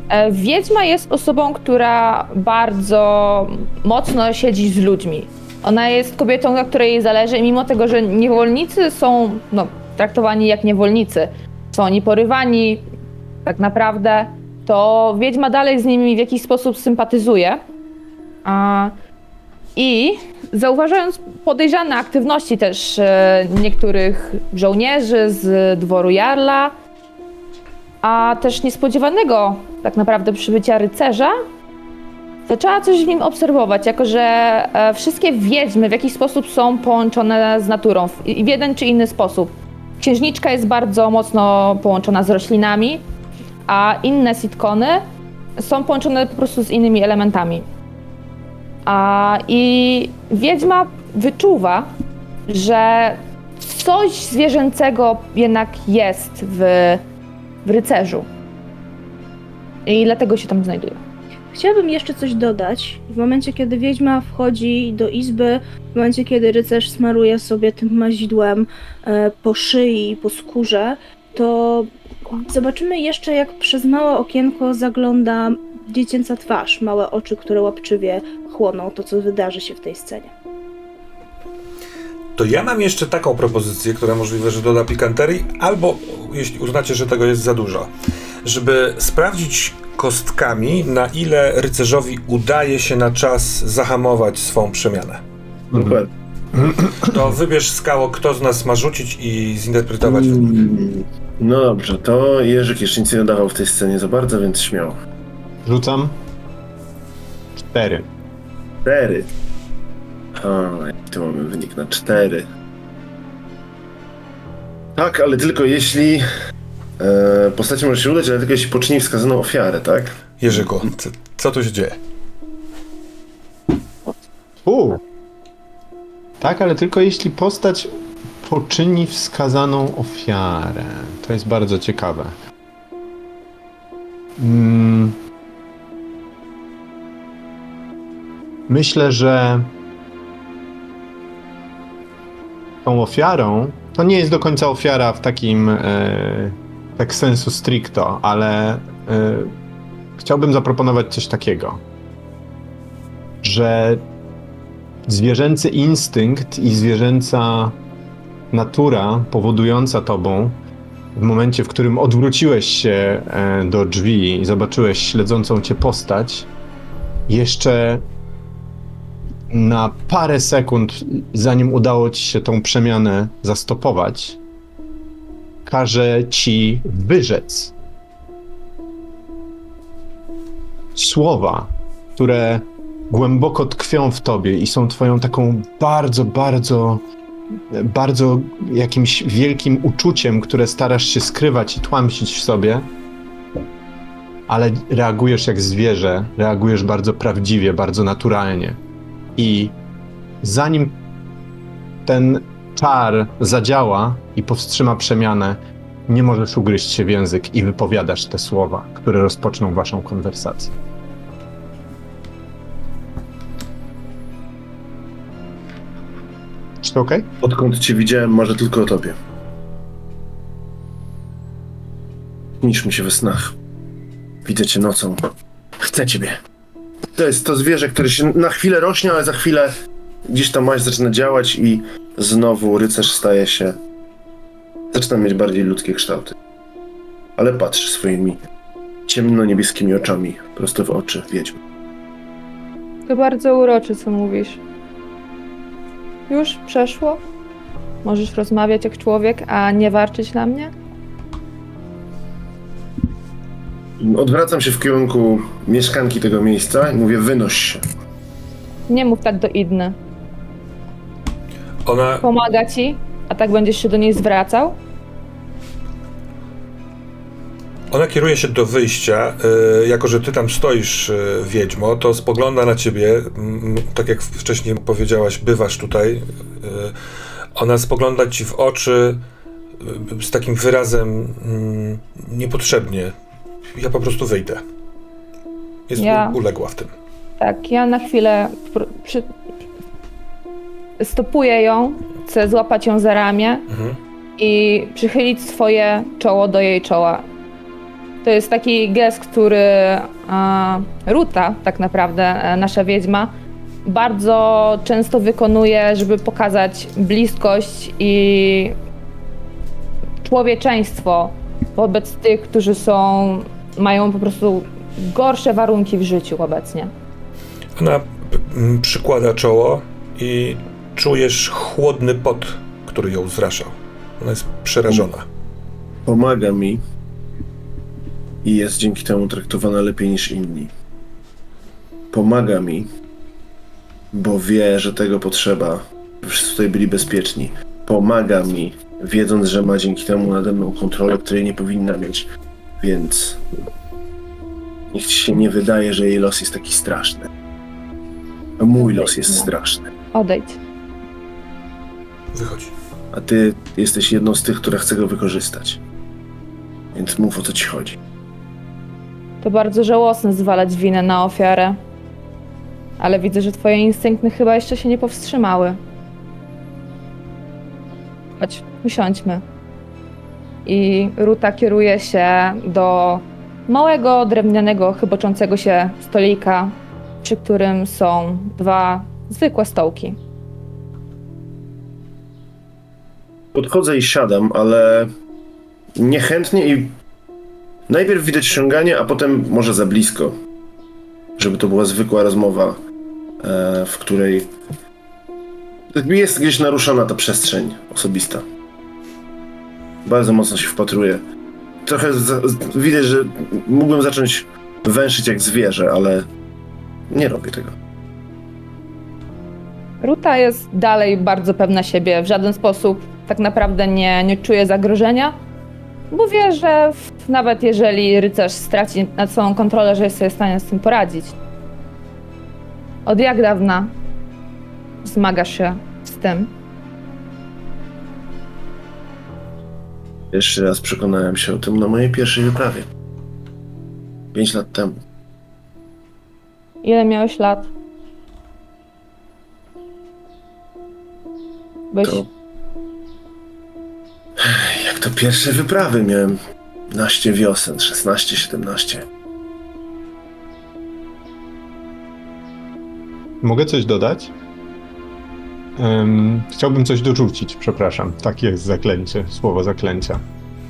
E, Wiedźma jest osobą, która bardzo mocno siedzi z ludźmi. Ona jest kobietą, na której jej zależy, i mimo tego, że niewolnicy są no, traktowani jak niewolnicy, są oni porywani, tak naprawdę, to wiedźma dalej z nimi w jakiś sposób sympatyzuje. A, I zauważając podejrzane aktywności też e, niektórych żołnierzy z dworu Jarla, a też niespodziewanego tak naprawdę przybycia rycerza, zaczęła coś w nim obserwować, jako że e, wszystkie wiedźmy w jakiś sposób są połączone z naturą w, jeden czy inny sposób. Księżniczka jest bardzo mocno połączona z roślinami, a inne sitkony są połączone po prostu z innymi elementami. A, I wiedźma wyczuwa, że coś zwierzęcego jednak jest w, w rycerzu. I dlatego się tam znajduje. Chciałabym jeszcze coś dodać. W momencie, kiedy wiedźma wchodzi do izby, w momencie, kiedy rycerz smaruje sobie tym mazidłem e, po szyi, po skórze, to zobaczymy jeszcze, jak przez małe okienko zagląda dziecięca twarz, małe oczy, które łapczywie chłoną to, co wydarzy się w tej scenie. To ja mam jeszcze taką propozycję, która możliwe, że doda pikanterii, albo jeśli uznacie, że tego jest za dużo, żeby sprawdzić kostkami, na ile rycerzowi udaje się na czas zahamować swą przemianę. Dokładnie. To wybierz skało, kto z nas ma rzucić i zinterpretować. Mm, No dobrze, to Jerzyk jeszcze nic nie dodawał w tej scenie za bardzo, więc śmiało. Rzucam. Cztery. Cztery. A, jaki tu mamy wynik na cztery. Tak, ale tylko jeśli e, postaci może się udać, ale tylko jeśli poczyni wskazaną ofiarę, tak? Jerzyku, co, co tu się dzieje? U. Tak, ale tylko jeśli postać poczyni wskazaną ofiarę. To jest bardzo ciekawe. Mm. Myślę, że tą ofiarą to nie jest do końca ofiara w takim e, tak sensu stricto, ale y, chciałbym zaproponować coś takiego, że zwierzęcy instynkt i zwierzęca natura powodująca tobą w momencie, w którym odwróciłeś się e, do drzwi i zobaczyłeś śledzącą cię postać, jeszcze na parę sekund, zanim udało ci się tą przemianę zastopować, każe ci wyrzec słowa, które głęboko tkwią w tobie i są twoją taką bardzo, bardzo, bardzo jakimś wielkim uczuciem, które starasz się skrywać i tłamsić w sobie, ale reagujesz jak zwierzę, reagujesz bardzo prawdziwie, bardzo naturalnie. I zanim ten czar zadziała i powstrzyma przemianę, nie możesz ugryźć się w język i wypowiadasz te słowa, które rozpoczną waszą konwersację. Czy to okej? Odkąd cię widziałem, może tylko o tobie. Niż mi się we snach. Widzę cię nocą. Chcę ciebie. To jest to zwierzę, które się na chwilę rośnie, ale za chwilę gdzieś tam maść zaczyna działać i znowu rycerz staje się... Zaczyna mieć bardziej ludzkie kształty. Ale patrzy swoimi ciemno-niebieskimi oczami prosto w oczy wiedźmy. To bardzo uroczy, co mówisz. Już przeszło? Możesz rozmawiać jak człowiek, a nie warczyć na mnie? Odwracam się w kierunku mieszkanki tego miejsca i mówię, wynoś się. Nie mów tak do Idny. Ona, Pomaga ci, a tak będziesz się do niej zwracał? ona kieruje się do wyjścia. y, jako, że ty tam stoisz, y, wiedźmo, to spogląda na ciebie. mm, tak jak wcześniej powiedziałaś, bywasz tutaj. y, ona spogląda ci w oczy y, z takim wyrazem mm, niepotrzebnie. Ja po prostu wyjdę. Jest Ja- uległa w tym. Tak, ja na chwilę pr- przy... stopuję ją, chcę złapać ją za ramię Mhm. i przychylić swoje czoło do jej czoła. To jest taki gest, który e, Ruta, tak naprawdę, e, nasza wiedźma, bardzo często wykonuje, żeby pokazać bliskość i człowieczeństwo wobec tych, którzy są, mają po prostu gorsze warunki w życiu obecnie. Ona przykłada czoło i czujesz chłodny pot, który ją zraszał. Ona jest przerażona. Pomaga mi i jest dzięki temu traktowana lepiej niż inni. Pomaga mi, bo wie, że tego potrzeba. Wszyscy tutaj byli bezpieczni. Pomaga mi, wiedząc, że ma dzięki temu nade mną kontrolę, której nie powinna mieć. Więc niech ci się nie wydaje, że jej los jest taki straszny. A mój los jest straszny. Odejdź. Wychodzi. A ty jesteś jedną z tych, która chce go wykorzystać. Więc mów o co ci chodzi. To bardzo żałosne zwalać winę na ofiarę. Ale widzę, że twoje instynkty chyba jeszcze się nie powstrzymały. Chodź, usiądźmy. I Ruta kieruje się do małego, drewnianego, chyboczącego się stolika, przy którym są dwa zwykłe stołki. Podchodzę i siadam, ale niechętnie i najpierw widać ściąganie, a potem może za blisko. Żeby to była zwykła rozmowa, e, w której jest gdzieś naruszona ta przestrzeń osobista. Bardzo mocno się wpatruję. Trochę za, widać, że mógłbym zacząć węszyć jak zwierzę, ale nie robię tego. Ruta jest dalej bardzo pewna siebie. W żaden sposób tak naprawdę nie, nie czuje zagrożenia, bo wie, że w, nawet jeżeli rycerz straci nad sobą kontrolę, że jest sobie w stanie z tym poradzić. Od jak dawna zmagasz się z tym? Jeszcze raz przekonałem się o tym na mojej pierwszej wyprawie. Pięć lat temu. Ile miałeś lat? Byś... To Jak to pierwsze wyprawy miałem Naście wiosen, 16, 17. Mogę coś dodać? Em, chciałbym coś dorzucić, przepraszam. Tak jest zaklęcie, słowo zaklęcia.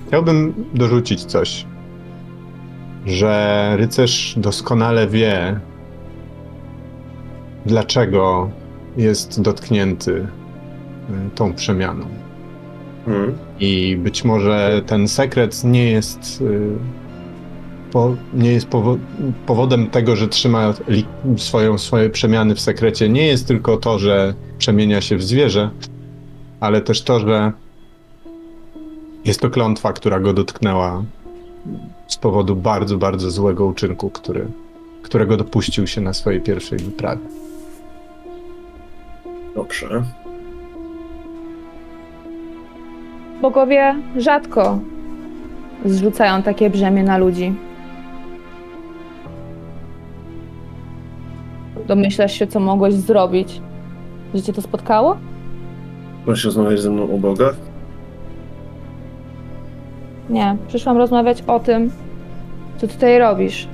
Chciałbym dorzucić coś, że rycerz doskonale wie, dlaczego jest dotknięty y, tą przemianą. Hmm. I być może ten sekret nie jest, y, po, nie jest powo- powodem tego, że trzyma swoją, swoje przemiany w sekrecie. Nie jest tylko to, że przemienia się w zwierzę, ale też to, że jest to klątwa, która go dotknęła z powodu bardzo, bardzo złego uczynku, który, którego dopuścił się na swojej pierwszej wyprawie. Dobrze. Bogowie rzadko zrzucają takie brzemię na ludzi. Domyślasz się, co mogłeś zrobić, że cię to spotkało? Możesz rozmawiać ze mną o bogach? Nie, przyszłam rozmawiać o tym, co tutaj robisz.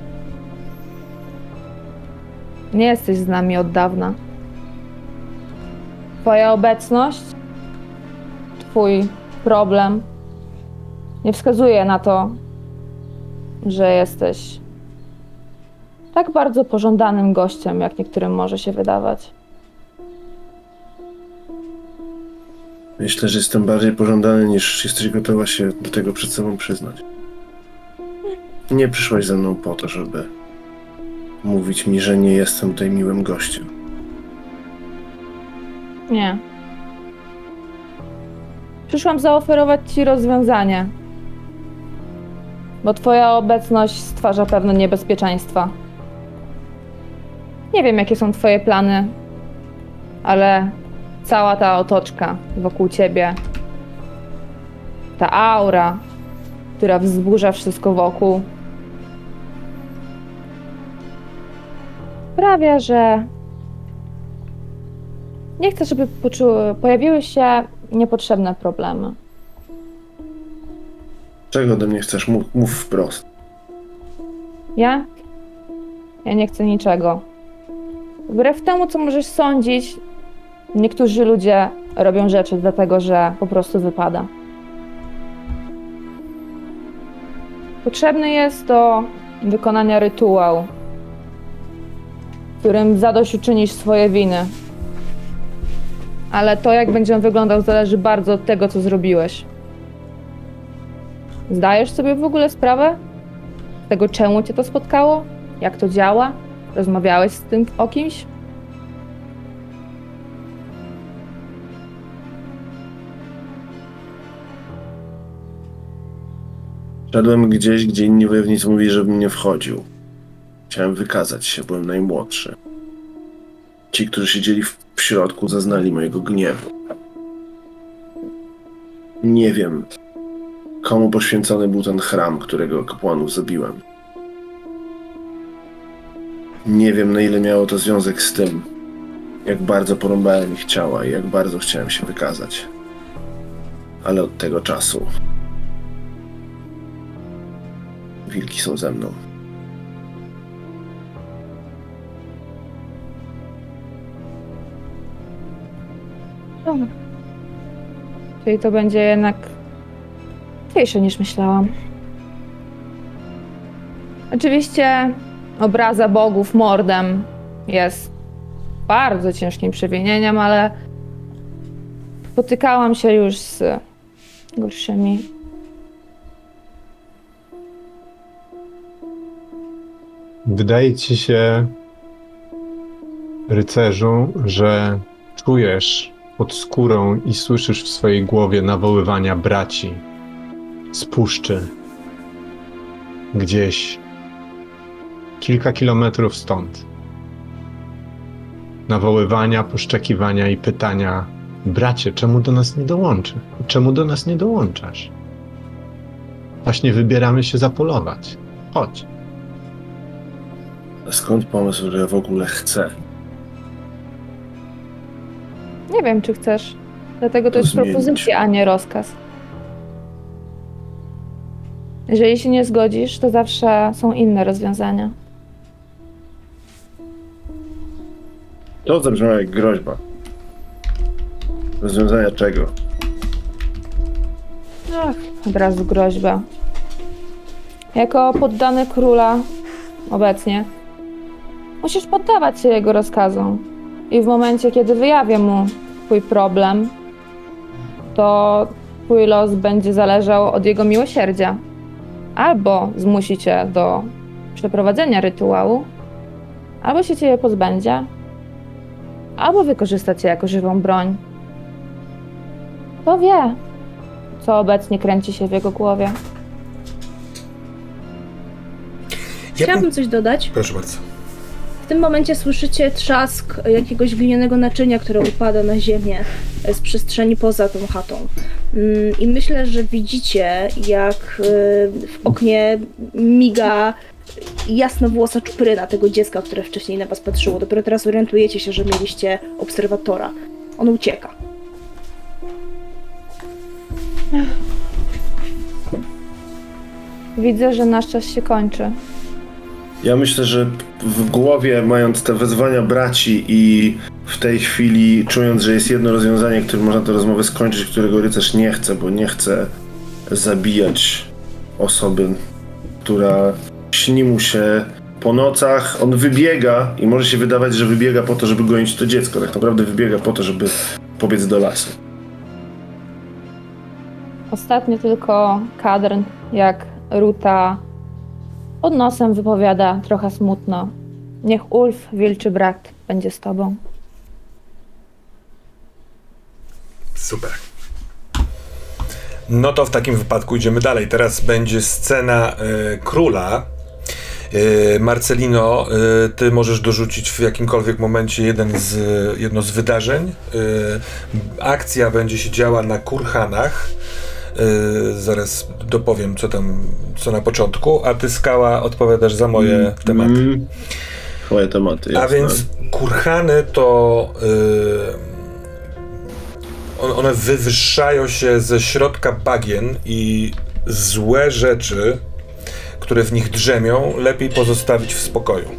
Nie jesteś z nami od dawna. Twoja obecność, Twój problem nie wskazuje na to, że jesteś tak bardzo pożądanym gościem, jak niektórym może się wydawać. Myślę, że jestem bardziej pożądany niż jesteś gotowa się do tego przed sobą przyznać. Nie przyszłaś ze mną po to, żeby mówić mi, że nie jestem tutaj miłym gościem. Nie. Przyszłam zaoferować ci rozwiązanie. Bo twoja obecność stwarza pewne niebezpieczeństwa. Nie wiem, jakie są twoje plany, ale cała ta otoczka wokół ciebie, ta aura, która wzburza wszystko wokół, sprawia, że nie chcę, żeby poczuły, pojawiły się niepotrzebne problemy. Czego ode mnie chcesz? Mów, mów wprost. Ja? Ja nie chcę niczego. Wbrew temu, co możesz sądzić, niektórzy ludzie robią rzeczy dlatego, że po prostu wypada. Potrzebny jest do wykonania rytuał, w którym zadośćuczynisz swoje winy. Ale to, jak będzie on wyglądał, zależy bardzo od tego, co zrobiłeś. Zdajesz sobie w ogóle sprawę z tego, czemu cię to spotkało? Jak to działa? Rozmawiałeś z tym o kimś? Szedłem gdzieś, gdzie inni wojownicy mówili, żebym nie wchodził. Chciałem wykazać się, byłem najmłodszy. Ci, którzy siedzieli w, środku, zaznali mojego gniewu. Nie wiem, komu poświęcony był ten chram, którego kapłanów zabiłem. Nie wiem, na ile miało to związek z tym, jak bardzo porąbałem ich ciała i jak bardzo chciałem się wykazać. Ale od tego czasu wilki są ze mną. Dobra. Czyli to będzie jednak łatwiejsze niż myślałam. Oczywiście obraza bogów mordem jest bardzo ciężkim przewinieniem, ale spotykałam się już z gorszymi. Wydaje ci się, rycerzu, że czujesz pod skórą i słyszysz w swojej głowie nawoływania braci z puszczy, gdzieś kilka kilometrów stąd. Nawoływania, poszczekiwania i pytania: Bracie, czemu do nas nie dołączy? Czemu do nas nie dołączasz? Właśnie wybieramy się zapolować. Chodź. A skąd pomysł, że ja w ogóle chcę? Nie wiem, czy chcesz. Dlatego to To jest zmienić. propozycja, a nie rozkaz. Jeżeli się nie zgodzisz, to zawsze są inne rozwiązania. To zabrzmiało jak groźba. Rozwiązania czego? Ach, od razu groźba. Jako poddany króla obecnie, musisz poddawać się jego rozkazom. I w momencie, kiedy wyjawię mu twój problem, to twój los będzie zależał od jego miłosierdzia. Albo zmusi cię do przeprowadzenia rytuału, albo się ciebie pozbędzie, albo wykorzysta cię jako żywą broń. Kto wie, co obecnie kręci się w jego głowie. Chciałabym bym... coś dodać. Proszę bardzo. W tym momencie słyszycie trzask jakiegoś glinianego naczynia, które upada na ziemię e, z przestrzeni poza tą chatą. Mm, I myślę, że widzicie, jak e, w oknie miga jasnowłosa czupryna tego dziecka, które wcześniej na was patrzyło. Dopiero teraz orientujecie się, że mieliście obserwatora. On ucieka. Widzę, że nasz czas się kończy. Ja myślę, że w głowie, mając te wezwania braci i w tej chwili czując, że jest jedno rozwiązanie, którym można tę rozmowę skończyć, którego rycerz nie chce, bo nie chce zabijać osoby, która śni mu się po nocach. On wybiega i może się wydawać, że wybiega po to, żeby gonić to dziecko. Tak naprawdę wybiega po to, żeby pobiec do lasu. Ostatnio tylko kadr, jak Ruta pod nosem wypowiada trochę smutno. Niech Ulf, wilczy brat, będzie z tobą. Super. No to w takim wypadku idziemy dalej. Teraz będzie scena e, króla. E, Marcelino, e, ty możesz dorzucić w jakimkolwiek momencie jeden z, jedno z wydarzeń. E, akcja będzie się działa na kurhanach. Zaraz dopowiem, co tam, co na początku, a ty, Skała, odpowiadasz za moje tematy. Mm. Twoje tematy, A jasne. więc kurhany to. on- one wywyższają się ze środka bagien i złe rzeczy, które w nich drzemią, lepiej pozostawić w spokoju.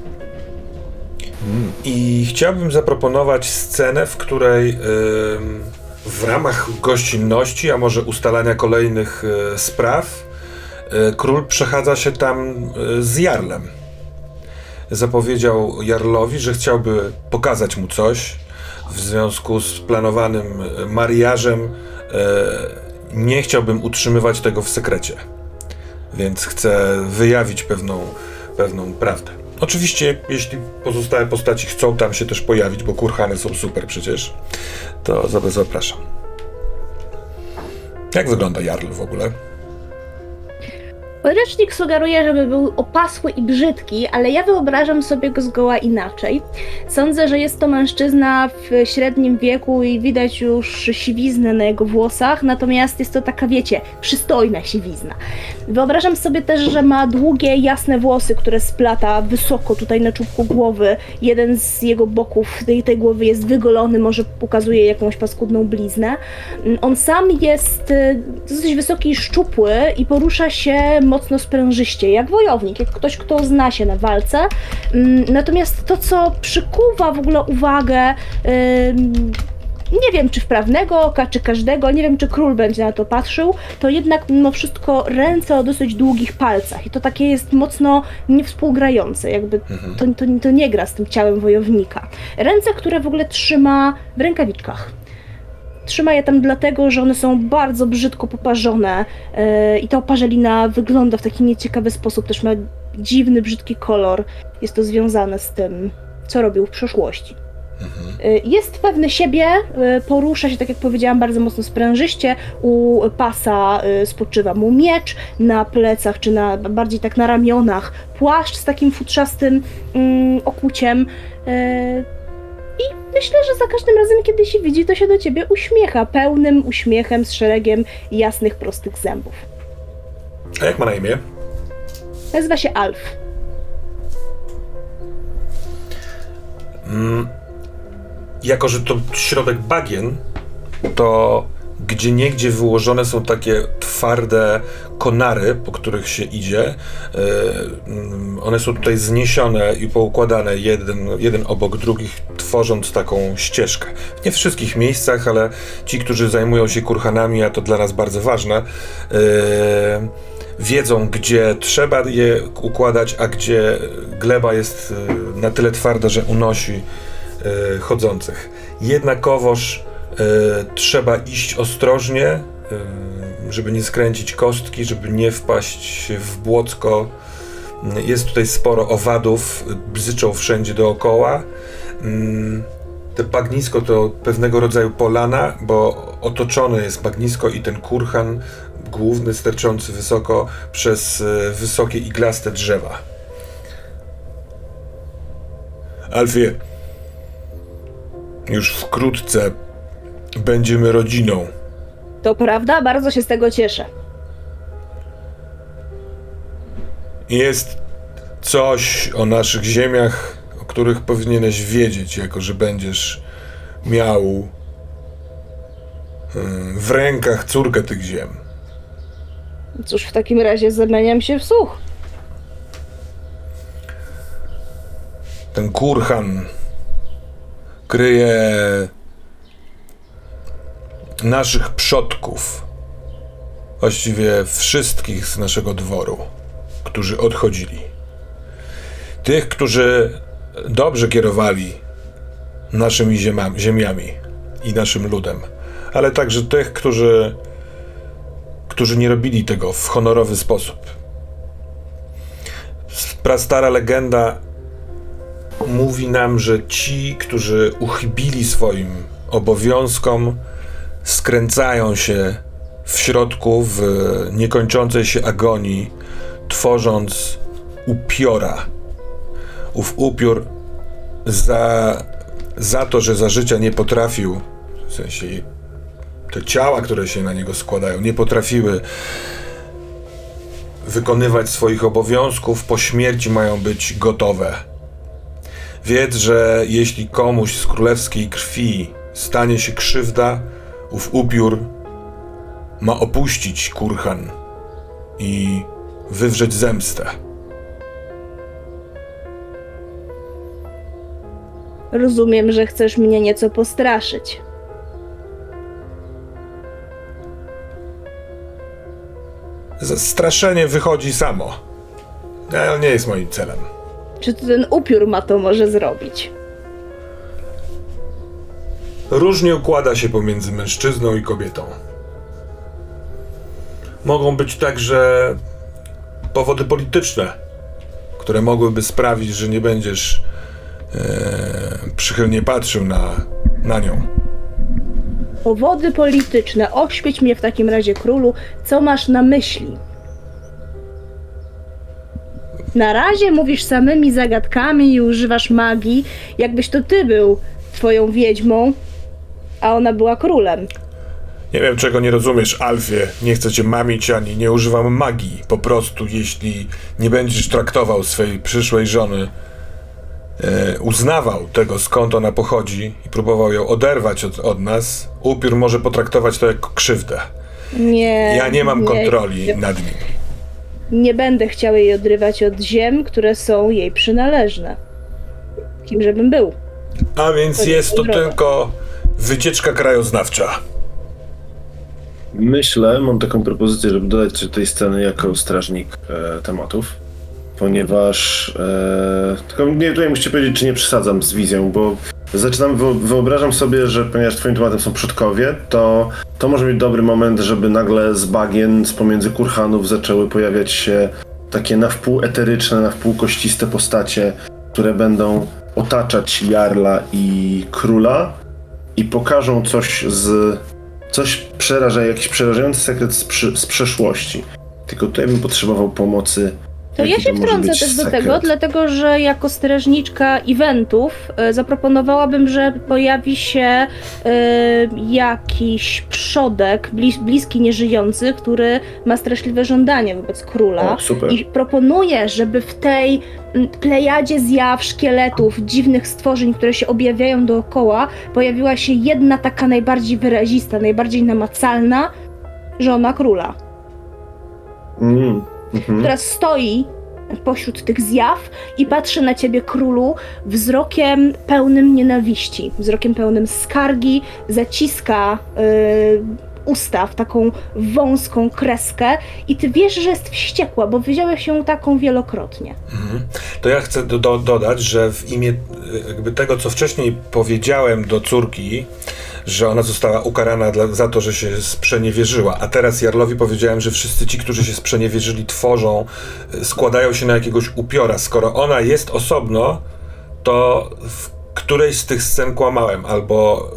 I chciałbym zaproponować scenę, w której ym, w ramach gościnności, a może ustalania kolejnych y, spraw, y, król przechadza się tam y, z jarlem zapowiedział Jarlowi, że chciałby pokazać mu coś w związku z planowanym e, mariażem. E, nie chciałbym utrzymywać tego w sekrecie, więc chcę wyjawić pewną, pewną prawdę. Oczywiście, jeśli pozostałe postaci chcą tam się też pojawić, bo kurhany są super przecież, to za- zapraszam. Jak wygląda Jarl w ogóle? Podręcznik sugeruje, żeby był opasły i brzydki, ale ja wyobrażam sobie go zgoła inaczej. Sądzę, że jest to mężczyzna w średnim wieku i widać już siwiznę na jego włosach, natomiast jest to taka, wiecie, przystojna siwizna. Wyobrażam sobie też, że ma długie, jasne włosy, które splata wysoko tutaj na czubku głowy. Jeden z jego boków tej, tej głowy jest wygolony, może pokazuje jakąś paskudną bliznę. On sam jest y, dosyć wysoki i szczupły i porusza się mocno sprężyście, jak wojownik, jak ktoś, kto zna się na walce. Mm, Natomiast to, co przykuwa w ogóle uwagę, nie wiem czy wprawnego oka, czy każdego, nie wiem czy król będzie na to patrzył, to jednak mimo wszystko ręce o dosyć długich palcach i to takie jest mocno niewspółgrające, jakby to, to, to nie gra z tym ciałem wojownika. Ręce, które w ogóle trzyma w rękawiczkach. Trzyma je tam dlatego, że one są bardzo brzydko poparzone yy, i ta oparzelina wygląda w taki nieciekawy sposób, też ma dziwny, brzydki kolor. Jest to związane z tym, co robił w przeszłości. Y, Jest pewny siebie, y, porusza się, tak jak powiedziałam, bardzo mocno sprężyście. U pasa spoczywa mu miecz, na plecach czy na, bardziej tak na ramionach płaszcz z takim futrzastym mm, okuciem. I myślę, że za każdym razem, kiedy się widzi, to się do ciebie uśmiecha, pełnym uśmiechem z szeregiem jasnych, prostych zębów. A jak ma na imię? Nazywa się Alf. Mm, jako, że to środek bagien, to gdzie niegdzie wyłożone są takie twarde konary, po których się idzie. E, mm, One są tutaj zniesione i poukładane jeden, jeden obok drugich, tworząc taką ścieżkę. Nie w wszystkich miejscach, ale ci, którzy zajmują się kurhanami, a to dla nas bardzo ważne, e, wiedzą, gdzie trzeba je układać, a gdzie gleba jest e, na tyle twarda, że unosi chodzących. Jednakowoż trzeba iść ostrożnie, e, żeby nie skręcić kostki, żeby nie wpaść w błocko. Jest tutaj sporo owadów, bzyczą wszędzie dookoła. Mm, Te bagnisko to pewnego rodzaju polana, bo otoczone jest bagnisko i ten kurhan główny, sterczący wysoko przez e, wysokie iglaste drzewa. Alfie, już wkrótce będziemy rodziną. To prawda? Bardzo się z tego cieszę. Jest coś o naszych ziemiach, o których powinieneś wiedzieć, jako że będziesz miał mm, w rękach córkę tych ziem. Cóż, w takim razie zamieniam się w słuch. Ten kurhan kryje naszych przodków, właściwie wszystkich z naszego dworu, którzy odchodzili. Tych, którzy dobrze kierowali naszymi ziemiami i naszym ludem, ale także tych, którzy, którzy nie robili tego w honorowy sposób. Prastara legenda mówi nam, że ci, którzy uchybili swoim obowiązkom, skręcają się w środku w niekończącej się agonii, tworząc upiora. Ów upiór za, za to, że za życia nie potrafił, w sensie te ciała, które się na niego składają, nie potrafiły wykonywać swoich obowiązków, po śmierci mają być gotowe. Wiedz, że jeśli komuś z królewskiej krwi stanie się krzywda, ów upiór ma opuścić kurhan i wywrzeć zemstę. Rozumiem, że chcesz mnie nieco postraszyć. Straszenie wychodzi samo. Ale nie jest moim celem. Czy to ten upiór ma to może zrobić? Różnie układa się pomiędzy mężczyzną i kobietą. Mogą być także powody polityczne, które mogłyby sprawić, że nie będziesz e, przychylnie patrzył na, na nią. Powody polityczne. Oświeć mnie w takim razie, królu, co masz na myśli? Na razie mówisz samymi zagadkami i używasz magii, jakbyś to ty był twoją wiedźmą, a ona była królem. Nie wiem, czego nie rozumiesz, Alfie. Nie chcę cię mamić ani nie używam magii. Po prostu, jeśli nie będziesz traktował swej przyszłej żony, e, uznawał tego, skąd ona pochodzi i próbował ją oderwać od, od nas, upiór może potraktować to jako krzywdę. Nie. Ja nie mam kontroli nad nim. nie będę chciał jej odrywać od ziem, które są jej przynależne. Kim żebym był. A więc To nie jest to droga. tylko wycieczka krajoznawcza. Myślę, mam taką propozycję, żeby dodać do tej sceny jako strażnik e, tematów, ponieważ e, tylko nie tutaj musicie powiedzieć, czy nie przesadzam z wizją, bo zaczynam, wyo- wyobrażam sobie, że ponieważ twoim tematem są przodkowie, to to może być dobry moment, żeby nagle z bagien, z pomiędzy kurhanów zaczęły pojawiać się takie na wpół eteryczne, na wpół kościste postacie, które będą otaczać Jarla i Króla i pokażą coś z coś przeraża, jakiś przerażający sekret z, przy, z przeszłości. Tylko tutaj bym potrzebował pomocy. To ja się może wtrącę też do sekret? tego, dlatego że jako strażniczka eventów e, zaproponowałabym, że pojawi się e, jakiś przodek blis, bliski nieżyjący, który ma straszliwe żądanie wobec króla. O, super. I proponuję, żeby w tej plejadzie zjaw, szkieletów, dziwnych stworzeń, które się objawiają dookoła, pojawiła się jedna taka najbardziej wyrazista, najbardziej namacalna żona króla. Mm. Mhm. która stoi pośród tych zjaw i patrzy na ciebie królu wzrokiem pełnym nienawiści, wzrokiem pełnym skargi, zaciska y, usta w taką wąską kreskę i ty wiesz, że jest wściekła, bo widziałeś ją taką wielokrotnie. Mhm. To ja chcę do, do, dodać, że w imię y, tego, co wcześniej powiedziałem do córki, że ona została ukarana dla, za to, że się sprzeniewierzyła, a teraz Jarlowi powiedziałem, że wszyscy ci, którzy się sprzeniewierzyli, tworzą, y, składają się na jakiegoś upiora. Skoro ona jest osobno, to w którejś z tych scen kłamałem, albo,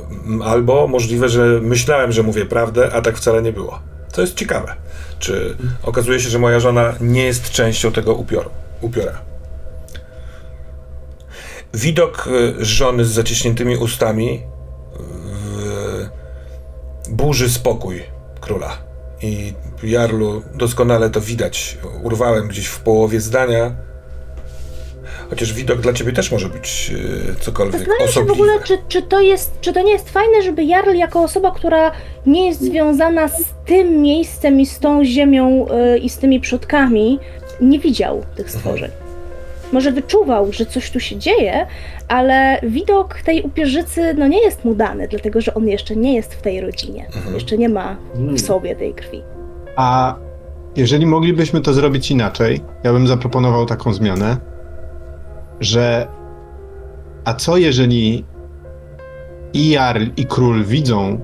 albo możliwe, że myślałem, że mówię prawdę, a tak wcale nie było. To jest ciekawe. Czy okazuje się, że moja żona nie jest częścią tego upioru, upiora. Widok y, żony z zaciśniętymi ustami burzy spokój króla. I Jarlu doskonale to widać. Urwałem gdzieś w połowie zdania. Chociaż widok dla ciebie też może być y, cokolwiek Zastanawiam się w ogóle, czy, czy, to jest, czy to nie jest fajne, żeby Jarl jako osoba, która nie jest związana z tym miejscem i z tą ziemią y, i z tymi przodkami, nie widział tych stworzeń. Może wyczuwał, że coś tu się dzieje, ale widok tej upierzycy no, nie jest mu dany, dlatego że on jeszcze nie jest w tej rodzinie. Mhm. Jeszcze nie ma Mm. w sobie tej krwi. A jeżeli moglibyśmy to zrobić inaczej, ja bym zaproponował taką zmianę, że a co jeżeli i Jarl i król widzą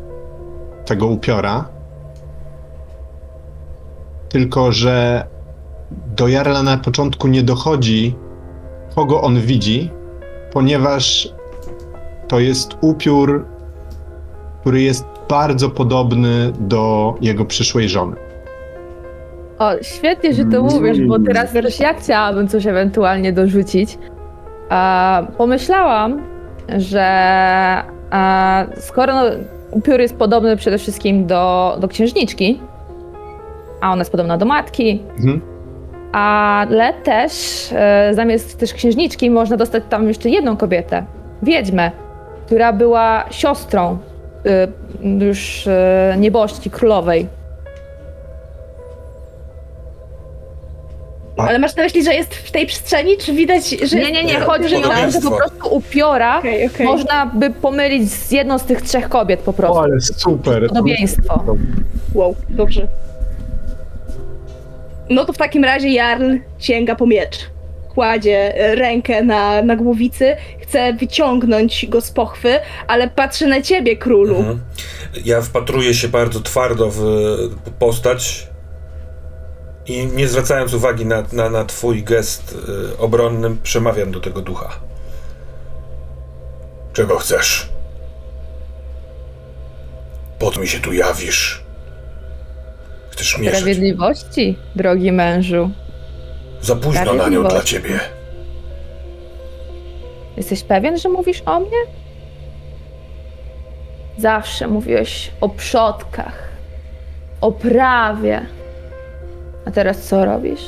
tego upiora, tylko że do Jarla na początku nie dochodzi, kogo on widzi, ponieważ to jest upiór, który jest bardzo podobny do jego przyszłej żony. O, świetnie, że to mówisz, bo teraz też ja chciałabym coś ewentualnie dorzucić. A, pomyślałam, że a, skoro no, upiór jest podobny przede wszystkim do, do księżniczki, a ona jest podobna do matki, Mhm. Ale też e, zamiast też księżniczki można dostać tam jeszcze jedną kobietę, wiedźmę, która była siostrą e, już e, nieboszczki królowej. Ale masz na myśli, że jest w tej przestrzeni, czy widać, że... Nie, nie, nie, chodzi o to, że podobieństwo. po prostu upiora Okej, okej. można by pomylić z jedną z tych trzech kobiet po prostu. O, ale super. Podobieństwo. Wow, dobrze. No to w takim razie Jarl sięga po miecz. Kładzie e, rękę na, na głowicy, chce wyciągnąć go z pochwy, ale patrzy na ciebie, królu. Mhm. Ja wpatruję się bardzo twardo w postać i nie zwracając uwagi na, na, na twój gest y, obronny, przemawiam do tego ducha. Czego chcesz? Po mi się tu jawisz? Chcesz mieszać? Sprawiedliwości, drogi mężu. Za późno na nią dla ciebie. Jesteś pewien, że mówisz o mnie? Zawsze mówiłeś o przodkach, o prawie. A teraz co robisz?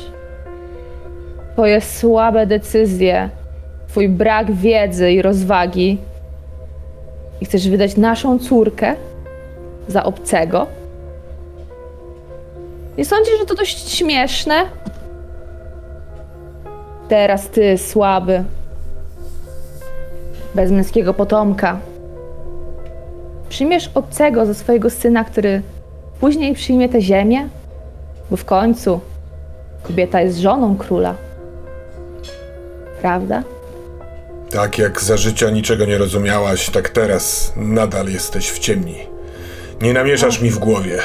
Twoje słabe decyzje, twój brak wiedzy i rozwagi. I chcesz wydać naszą córkę za obcego? Nie sądzisz, że to dość śmieszne? Teraz ty, słaby, bez męskiego potomka. Przyjmiesz obcego za swojego syna, który później przyjmie tę ziemię? Bo w końcu kobieta jest żoną króla. Prawda? Tak jak za życia niczego nie rozumiałaś, tak teraz nadal jesteś w ciemni. Nie namieszasz mi w głowie.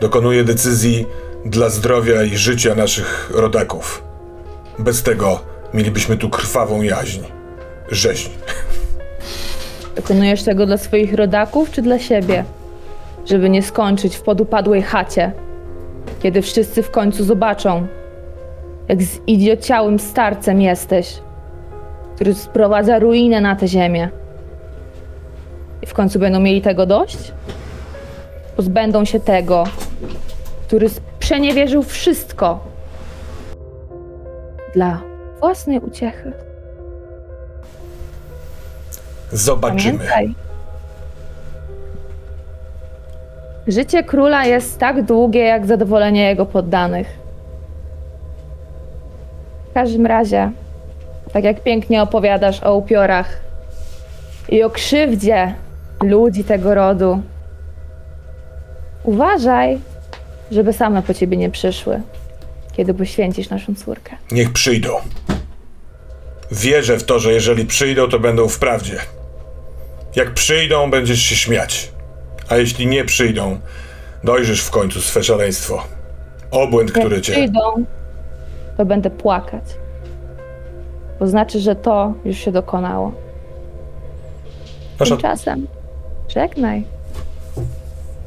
Dokonuję decyzji dla zdrowia i życia naszych rodaków. Bez tego mielibyśmy tu krwawą jaźń. Rzeźń. Dokonujesz tego dla swoich rodaków czy dla siebie? Żeby nie skończyć w podupadłej chacie, kiedy wszyscy w końcu zobaczą, jak zidiociałym starcem jesteś, który sprowadza ruinę na tę ziemię. I w końcu będą mieli tego dość? Pozbędą się tego, który sprzeniewierzył wszystko dla własnej uciechy. Zobaczymy. Pamiętaj. Życie króla jest tak długie jak zadowolenie jego poddanych. W każdym razie, tak jak pięknie opowiadasz o upiorach i o krzywdzie ludzi tego rodu, uważaj, żeby same po ciebie nie przyszły, kiedy poświęcisz naszą córkę. Niech przyjdą. Wierzę w to, że jeżeli przyjdą, to będą w prawdzie. Jak przyjdą, będziesz się śmiać. A jeśli nie przyjdą, dojrzysz w końcu swe szaleństwo. Obłęd, który Jak cię. przyjdą, to będę płakać. Bo znaczy, że to już się dokonało. Tymczasem żegnaj.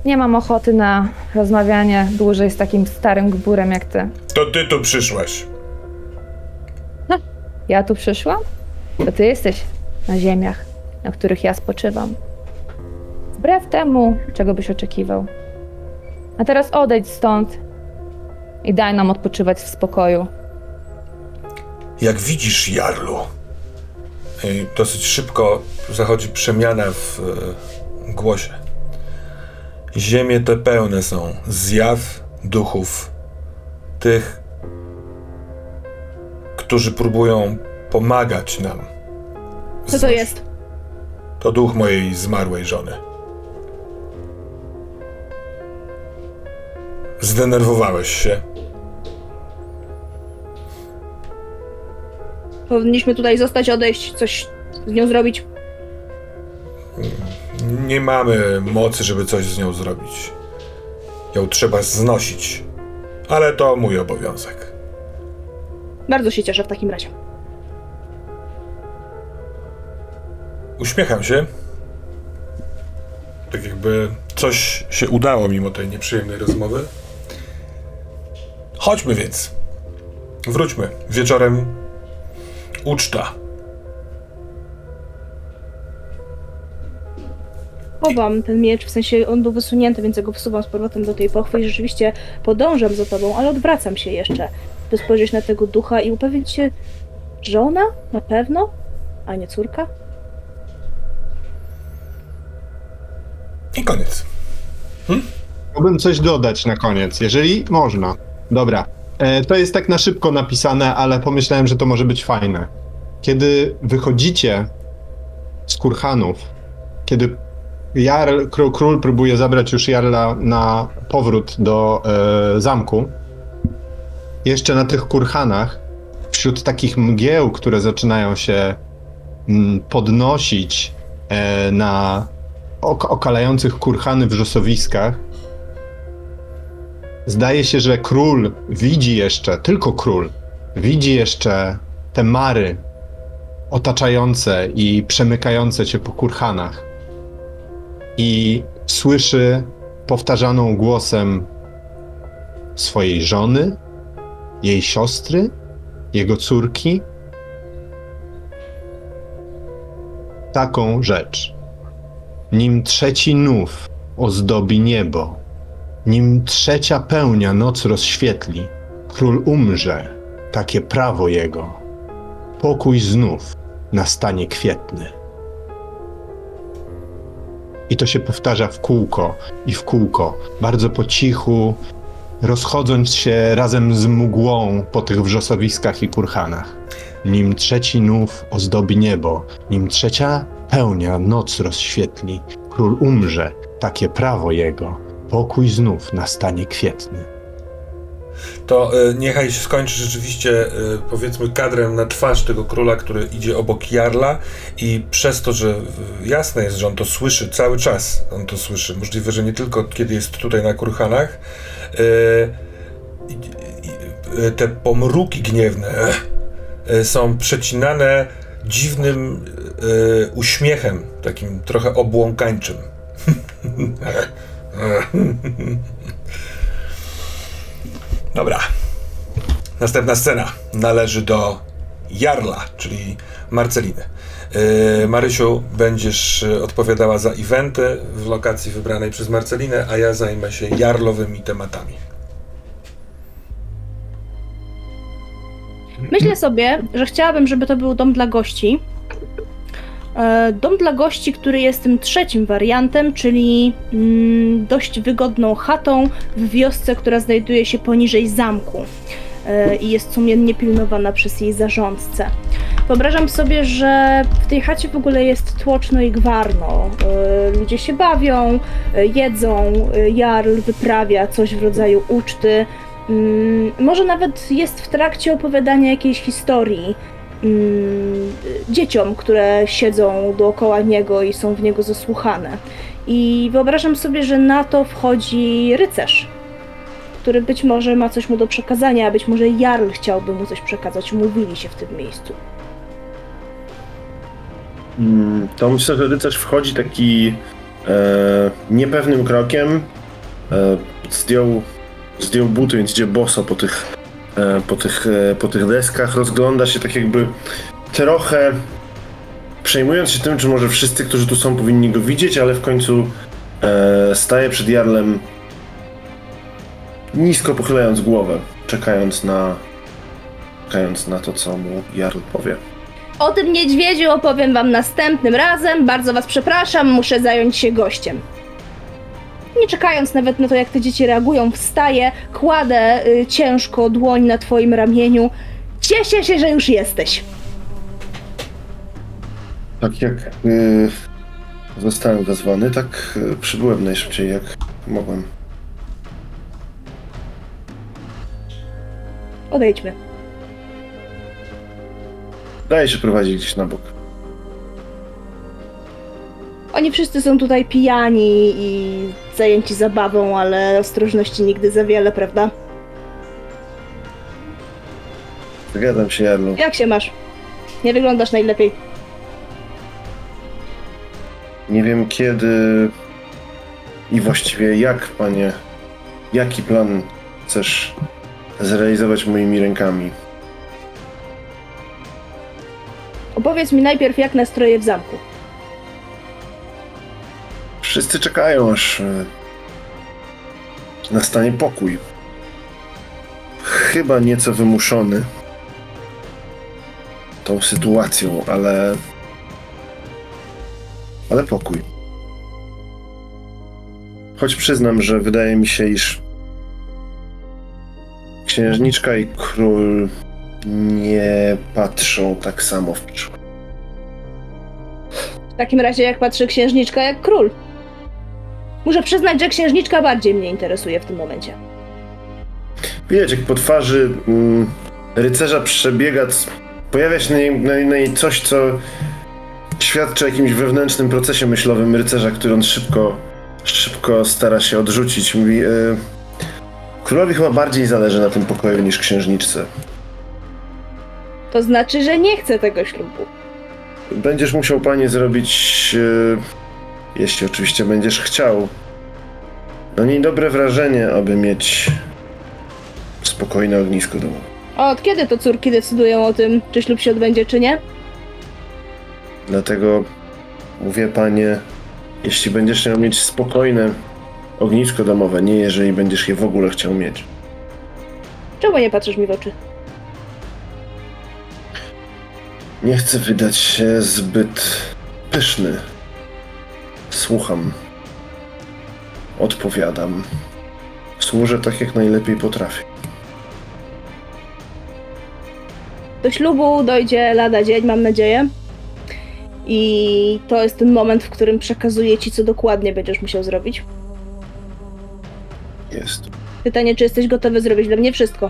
Nie mam ochoty na rozmawianie dłużej z takim starym gburem jak ty. To ty tu przyszłaś. Ja tu przyszłam? To ty jesteś na ziemiach, na których ja spoczywam. Wbrew temu, czego byś oczekiwał. A teraz odejdź stąd i daj nam odpoczywać w spokoju. Jak widzisz, Jarlu, y, dosyć szybko zachodzi przemiana w e, głosie. Ziemie te pełne są zjaw, duchów, tych, którzy próbują pomagać nam. Co to jest? To duch mojej zmarłej żony. Zdenerwowałeś się. Powinniśmy tutaj zostać, odejść, coś z nią zrobić. Nie mamy mocy, żeby coś z nią zrobić. Ją trzeba znosić. Ale to mój obowiązek. Bardzo się cieszę w takim razie. Uśmiecham się. Tak jakby coś się udało mimo tej nieprzyjemnej rozmowy. Chodźmy więc. Wróćmy. Wieczorem uczta. Chowam ten miecz, w sensie on był wysunięty, więc ja go wsuwam z powrotem do tej pochwy i rzeczywiście podążam za tobą, ale odwracam się jeszcze, by spojrzeć na tego ducha i upewnić się, żona? Na pewno? A nie córka? I koniec. Chciałbym coś dodać na koniec, jeżeli można. Dobra. E, to jest tak na szybko napisane, ale pomyślałem, że to może być fajne. Kiedy wychodzicie z kurhanów, kiedy Jarl, król, król próbuje zabrać już Jarla na powrót do e, zamku, jeszcze na tych kurhanach, wśród takich mgieł, które zaczynają się mm, podnosić e, na ok- okalających kurhany wrzosowiskach, Zdaje się, że król widzi jeszcze, tylko król, widzi jeszcze te mary otaczające i przemykające cię po kurhanach. I słyszy powtarzaną głosem swojej żony, jej siostry, jego córki taką rzecz. Nim trzeci nów ozdobi niebo, nim trzecia pełnia noc rozświetli, król umrze, takie prawo jego. Pokój znów nastanie kwietny. I to się powtarza w kółko i w kółko, bardzo po cichu, rozchodząc się razem z mgłą po tych wrzosowiskach i kurhanach. Nim trzeci nów ozdobi niebo, nim trzecia pełnia noc rozświetli, król umrze, takie prawo jego pokój znów nastanie kwietny. To y, niechaj się skończy rzeczywiście, y, powiedzmy, kadrem na twarz tego króla, który idzie obok Jarla i przez to, że y, jasne jest, że on to słyszy cały czas, on to słyszy, możliwe, że nie tylko kiedy jest tutaj na kurhanach, te pomruki gniewne są przecinane dziwnym uśmiechem, takim trochę obłąkańczym. Dobra. Następna scena należy do Jarla, czyli Marceliny. Yy, Marysiu, będziesz yy, odpowiadała za eventy w lokacji wybranej przez Marcelinę, a ja zajmę się jarlowymi tematami. Myślę sobie, że chciałabym, żeby to był dom dla gości. E, Dom dla gości, który jest tym trzecim wariantem, czyli mm, dość wygodną chatą w wiosce, która znajduje się poniżej zamku. e, i jest sumiennie pilnowana przez jej zarządcę. Wyobrażam sobie, że w tej chacie w ogóle jest tłoczno i gwarno. E, Ludzie się bawią, jedzą, Jarl wyprawia coś w rodzaju uczty. Mm, Może nawet jest w trakcie opowiadania jakiejś historii dzieciom, które siedzą dookoła niego i są w niego zasłuchane. I wyobrażam sobie, że na to wchodzi rycerz, który być może ma coś mu do przekazania, a być może Jarl chciałby mu coś przekazać. Umówili się w tym miejscu. Mm, To myślę, że rycerz wchodzi taki e, niepewnym krokiem. E, zdjął, zdjął buty, więc idzie boso po tych, po, tych, e, po tych deskach. Rozgląda się tak jakby trochę przejmując się tym, czy może wszyscy, którzy tu są, powinni go widzieć, ale w końcu e, staje przed Jarlem nisko pochylając głowę, czekając na, czekając na to, co mu Jarl powie. O tym niedźwiedziu opowiem wam następnym razem. Bardzo was przepraszam, muszę zająć się gościem. Nie czekając nawet na to, jak te dzieci reagują, wstaję, kładę y, ciężko dłoń na twoim ramieniu. Cieszę się, że już jesteś. Tak jak y, zostałem wezwany, tak y, przybyłem najszybciej jak mogłem. Odejdźmy. Daję się prowadzić gdzieś na bok. Oni wszyscy są tutaj pijani i zajęci zabawą, ale ostrożności nigdy za wiele, prawda? Zgadzam się, Jarlu. Jak się masz? Nie wyglądasz najlepiej. Nie wiem kiedy i właściwie jak, panie, jaki plan chcesz zrealizować moimi rękami. Opowiedz mi najpierw, jak nastroje w zamku. Wszyscy czekają, aż y, nastanie pokój. Chyba nieco wymuszony tą sytuacją, ale. Ale pokój. Choć przyznam, że wydaje mi się, iż księżniczka i król nie patrzą tak samo w przyszłość. W takim razie, jak patrzy księżniczka, jak król. Muszę przyznać, że księżniczka bardziej mnie interesuje w tym momencie. Widać, jak po twarzy mm, rycerza przebiega, pojawia się na niej, na, na niej coś, co świadczy o jakimś wewnętrznym procesie myślowym rycerza, który on szybko, szybko stara się odrzucić. Mówi, y, królowi chyba bardziej zależy na tym pokoju niż księżniczce. To znaczy, że nie chcę tego ślubu. Będziesz musiał, panie, zrobić, y, jeśli oczywiście będziesz chciał, na niej dobre wrażenie, aby mieć spokojne ognisko domowe. A od kiedy to córki decydują o tym, czy ślub się odbędzie, czy nie? Dlatego mówię, panie, jeśli będziesz miał mieć spokojne ognisko domowe, nie jeżeli będziesz je w ogóle chciał mieć. Czemu nie patrzysz mi w oczy? Nie chcę wydać się zbyt pyszny. Słucham. Odpowiadam. Służę tak, jak najlepiej potrafię. Do ślubu dojdzie lada dzień, mam nadzieję. I to jest ten moment, w którym przekazuję ci, co dokładnie będziesz musiał zrobić. Jest. Pytanie, czy jesteś gotowy zrobić dla mnie wszystko?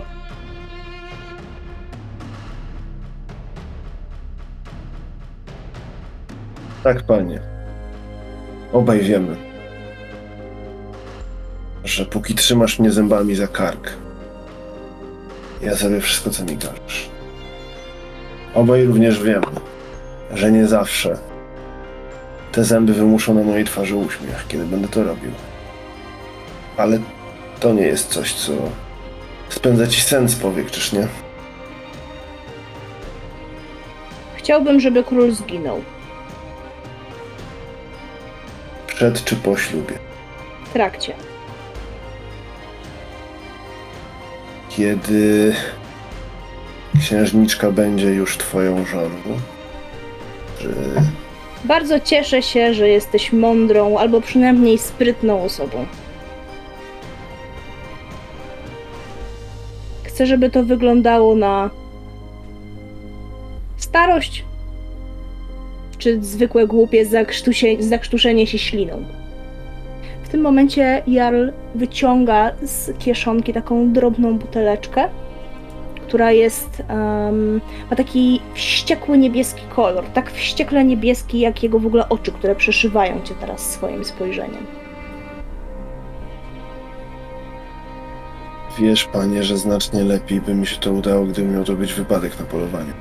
Tak, panie. Obaj wiemy, że póki trzymasz mnie zębami za kark, ja zrobię wszystko, co mi każesz. Obaj również wiemy, że nie zawsze te zęby wymuszą na mojej twarzy uśmiech, kiedy będę to robił. Ale to nie jest coś, co spędza ci sen z powiek, czyż nie? Chciałbym, żeby król zginął. Przed czy po ślubie. W trakcie. Kiedy księżniczka będzie już twoją żoną, czy Bardzo cieszę się, że jesteś mądrą, albo przynajmniej sprytną osobą. Chcę, żeby to wyglądało na starość, czy zwykłe głupie zakrztuszenie się śliną. W tym momencie Jarl wyciąga z kieszonki taką drobną buteleczkę, która jest, em, ma taki wściekły niebieski kolor, tak wściekle niebieski, jak jego w ogóle oczy, które przeszywają cię teraz swoim spojrzeniem. Wiesz, panie, że znacznie lepiej by mi się to udało, gdyby miał to być wypadek na polowaniu.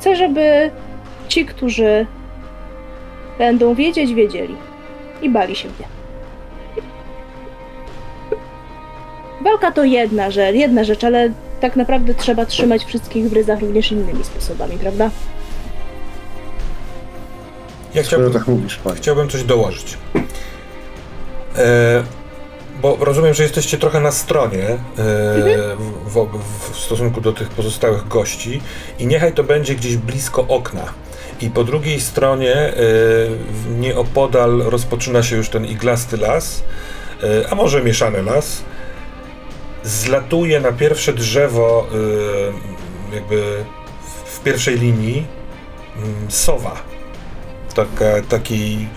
Chcę, żeby ci, którzy będą wiedzieć, wiedzieli i bali się mnie. Walka to jedna rzecz, jedna rzecz, ale tak naprawdę trzeba trzymać wszystkich w ryzach również innymi sposobami, prawda? Ja Skoro chciałbym, tak mówisz, panie. chciałbym coś dołożyć. E, bo rozumiem, że jesteście trochę na stronie e, w, w, w stosunku do tych pozostałych gości i niechaj to będzie gdzieś blisko okna. I po drugiej stronie, e, nieopodal, rozpoczyna się już ten iglasty las, e, a może mieszany las. Zlatuje na pierwsze drzewo, jakby w, w pierwszej linii, mm, sowa. Taka, taki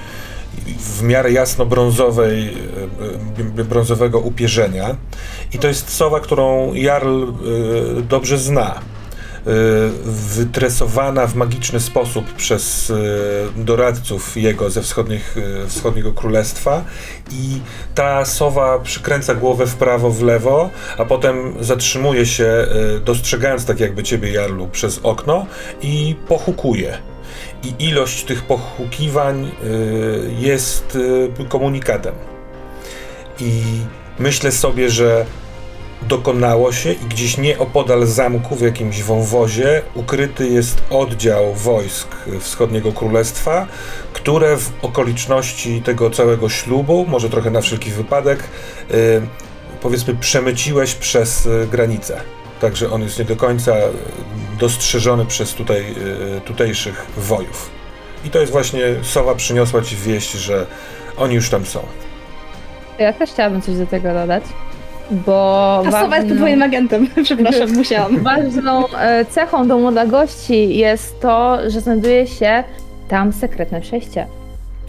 w miarę jasno-brązowej, e, e, brązowego upierzenia. I to jest sowa, którą Jarl e, dobrze zna. Wytresowana w magiczny sposób przez doradców jego ze wschodnich, wschodniego królestwa i ta sowa przykręca głowę w prawo, w lewo, a potem zatrzymuje się, dostrzegając tak jakby ciebie, Jarlu, przez okno i pochukuje i ilość tych pochukiwań y, jest y, komunikatem. I myślę sobie, że dokonało się i gdzieś nieopodal zamku w jakimś wąwozie ukryty jest oddział wojsk wschodniego królestwa, które w okoliczności tego całego ślubu, może trochę na wszelki wypadek, y, powiedzmy przemyciłeś przez granicę. Także on jest nie do końca dostrzeżony przez tutaj, y, tutejszych wojów. I to jest właśnie, Sowa przyniosła ci wieść, że oni już tam są. Ja też chciałabym coś do tego dodać, bo A Sowa jest twoim agentem, przepraszam, musiałam. Ważną e, cechą domu dla gości jest to, że znajduje się tam sekretne przejście,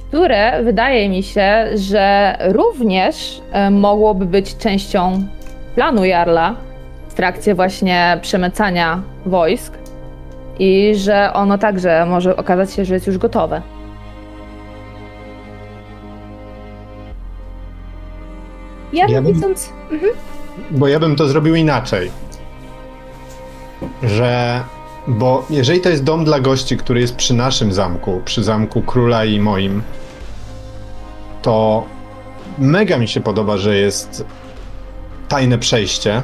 które wydaje mi się, że również e, mogłoby być częścią planu Jarla w trakcie właśnie przemycania wojsk i że ono także może okazać się, że jest już gotowe. Ja, Ja bym- widząc... Bo ja bym to zrobił inaczej. Że. Bo jeżeli to jest dom dla gości, który jest przy naszym zamku, przy zamku króla i moim, to mega mi się podoba, że jest tajne przejście,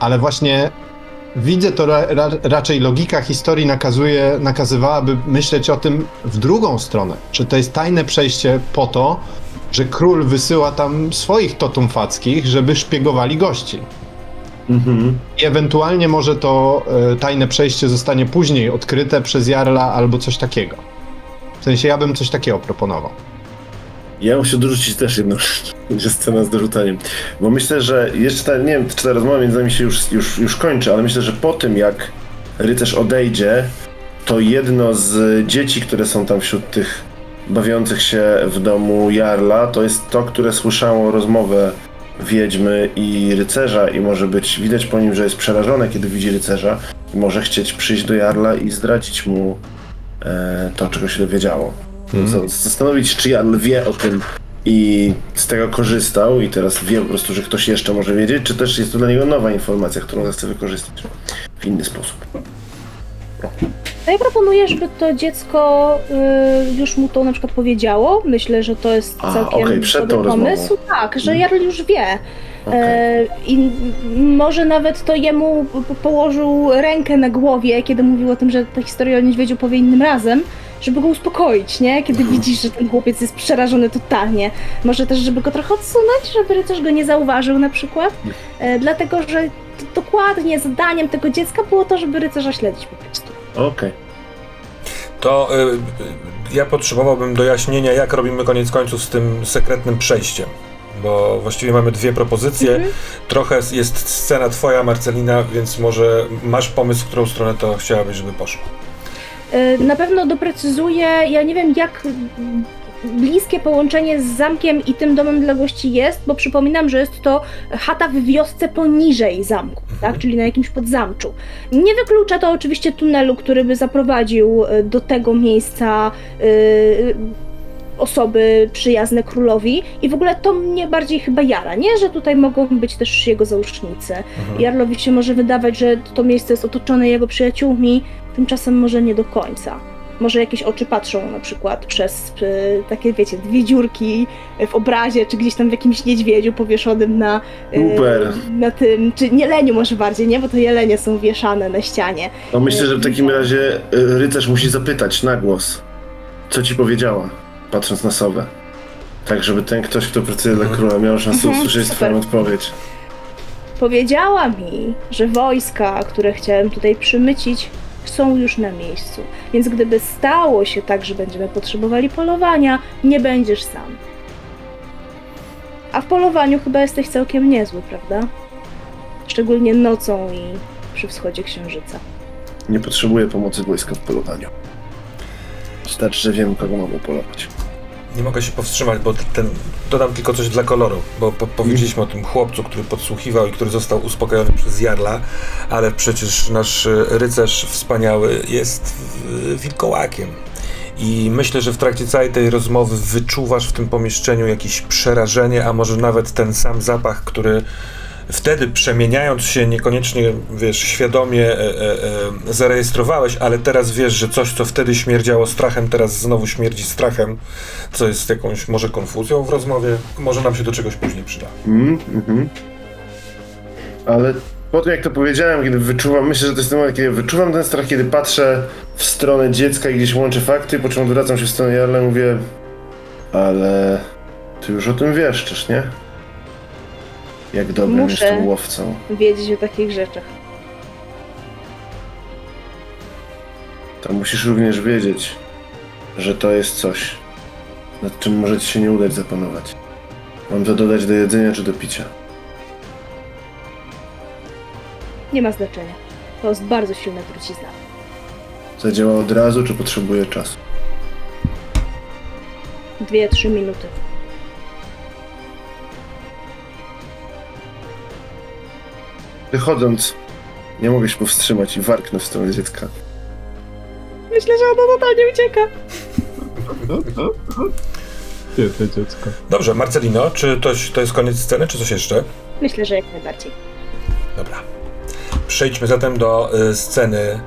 ale właśnie widzę to ra, ra, raczej logika historii nakazuje, nakazywałaby myśleć o tym w drugą stronę, że to jest tajne przejście po to, że król wysyła tam swoich totum fackich, żeby szpiegowali gości. Mhm. I ewentualnie może to e, tajne przejście zostanie później odkryte przez Jarla albo coś takiego. W sensie ja bym coś takiego proponował. Ja muszę dorzucić też jedną rzecz. Scena z dorzucaniem. Bo myślę, że jeszcze ta, nie wiem, czy ta rozmowa między nami się już, już, już kończy, ale myślę, że po tym jak rycerz odejdzie, to jedno z dzieci, które są tam wśród tych bawiących się w domu Jarla, to jest to, które słyszało rozmowę wiedźmy i rycerza i może być, widać po nim, że jest przerażone, kiedy widzi rycerza i może chcieć przyjść do Jarla i zdradzić mu e, to, czego się dowiedziało. Mhm. Z- Zastanowić, czy Jarl wie o tym i z tego korzystał i teraz wie po prostu, że ktoś jeszcze może wiedzieć, czy też jest to dla niego nowa informacja, którą chce wykorzystać w inny sposób. Ja proponuję, żeby to dziecko y, już mu to na przykład powiedziało. Myślę, że to jest A, całkiem okej, przed dobry tą rozmową. pomysł. Tak, że Jarl już wie. Okej. E, I może nawet to jemu po- położył rękę na głowie, kiedy mówił o tym, że ta historia o niedźwiedziu powie innym razem, żeby go uspokoić, nie? Kiedy widzisz, że ten chłopiec jest przerażony totalnie. Może też, żeby go trochę odsunąć, żeby rycerz go nie zauważył na przykład. E, dlatego, że dokładnie zadaniem tego dziecka było to, żeby rycerza śledzić po prostu. Okej. To y, y, ja potrzebowałbym dojaśnienia, jak robimy koniec końców z tym sekretnym przejściem. bo właściwie mamy dwie propozycje. Mhm. Trochę jest scena twoja, Marcelina, więc może masz pomysł, w którą stronę to chciałabyś, żeby poszło. Y, Na pewno doprecyzuję, ja nie wiem jak bliskie połączenie z zamkiem i tym domem dla gości jest, bo przypominam, że jest to chata w wiosce poniżej zamku, tak? czyli na jakimś podzamczu. Nie wyklucza to oczywiście tunelu, który by zaprowadził y, do tego miejsca y, osoby przyjazne królowi i w ogóle to mnie bardziej chyba jara, nie? Że tutaj mogą być też jego załóżnicy. Mhm. Jarlowi się może wydawać, że to miejsce jest otoczone jego przyjaciółmi, tymczasem może nie do końca. Może jakieś oczy patrzą na przykład przez y, takie, wiecie, dwie dziurki w obrazie, czy gdzieś tam w jakimś niedźwiedziu powieszonym na, y, Super. na tym, czy jeleniu może bardziej, nie? Bo to jelenie są wieszane na ścianie. No myślę, że w takim razie y, rycerz musi zapytać na głos, co ci powiedziała, patrząc na Sowę. Tak, żeby ten ktoś, kto pracuje dla Mhm. króla, miał szansę Mhm, usłyszeć super. swoją odpowiedź. Powiedziała mi, że wojska, które chciałem tutaj przymycić, są już na miejscu. Więc gdyby stało się tak, że będziemy potrzebowali polowania, nie będziesz sam. A w polowaniu chyba jesteś całkiem niezły, prawda? Szczególnie nocą i przy wschodzie księżyca. Nie potrzebuję pomocy wojska w polowaniu. Wystarczy, że wiem, kogo mam upolować. Nie mogę się powstrzymać, bo ten, dodam tylko coś dla koloru, bo po, powiedzieliśmy o tym chłopcu, który podsłuchiwał i który został uspokojony przez Jarla, ale przecież nasz y, rycerz wspaniały jest y, wilkołakiem. I myślę, że w trakcie całej tej rozmowy wyczuwasz w tym pomieszczeniu jakieś przerażenie, a może nawet ten sam zapach, który wtedy przemieniając się niekoniecznie, wiesz, świadomie e, e, e, zarejestrowałeś, ale teraz wiesz, że coś, co wtedy śmierdziało strachem, teraz znowu śmierdzi strachem, co jest jakąś może konfuzją w rozmowie, może nam się do czegoś później przyda. Mm, mhm. Ale po tym, jak to powiedziałem, kiedy wyczuwam, myślę, że to jest ten moment, kiedy wyczuwam ten strach, kiedy patrzę w stronę dziecka i gdzieś łączę fakty, po czym odwracam się w stronę Jarla i mówię ale ty już o tym wiesz, czyż nie? Jak dobrym Muszę. jestem łowcą. Wiedzieć o takich rzeczach. To musisz również wiedzieć, że to jest coś, nad czym może ci się nie udać zapanować. Mam to dodać do jedzenia czy do picia. Nie ma znaczenia. To jest bardzo silna trucizna. Zadziała od razu, czy potrzebuje czasu? Dwie, trzy minuty. Wychodząc, nie mogę się powstrzymać i warknę w stronę dziecka. Myślę, że ona totalnie ucieka. Ty dziecko. Dobrze, Marcelino, czy to, to jest koniec sceny, czy coś jeszcze? Myślę, że jak najbardziej. Dobra. Przejdźmy zatem do y, sceny y,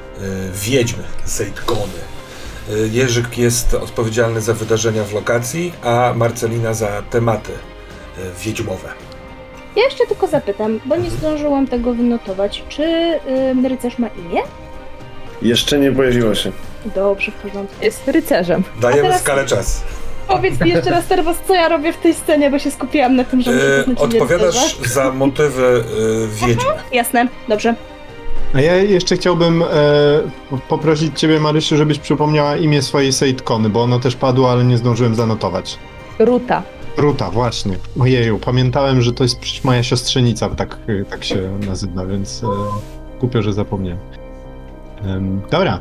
Wiedźmy, Zejtkony. Y, Jerzyk jest odpowiedzialny za wydarzenia w lokacji, a Marcelina za tematy y, wiedźmowe. Ja jeszcze tylko zapytam, bo nie zdążyłam tego wynotować. Czy y, rycerz ma imię? Jeszcze nie pojawiło się. Dobrze, w porządku. Jest rycerzem. Dajemy teraz- skalę czas. Powiedz mi jeszcze raz teraz, co ja robię w tej scenie, bo się skupiłam na tym, że muszę poznać imię odpowiadasz za motywy y, wiedźmy. Jasne, dobrze. A ja jeszcze chciałbym e, poprosić ciebie, Marysiu, żebyś przypomniała imię swojej Sejtkony, bo ono też padło, ale nie zdążyłem zanotować. Ruta. Ruta, właśnie. Ojeju, pamiętałem, że to jest przecież moja siostrzenica, tak, tak się nazywa, więc e, głupio, że zapomniałem. Em, dobra.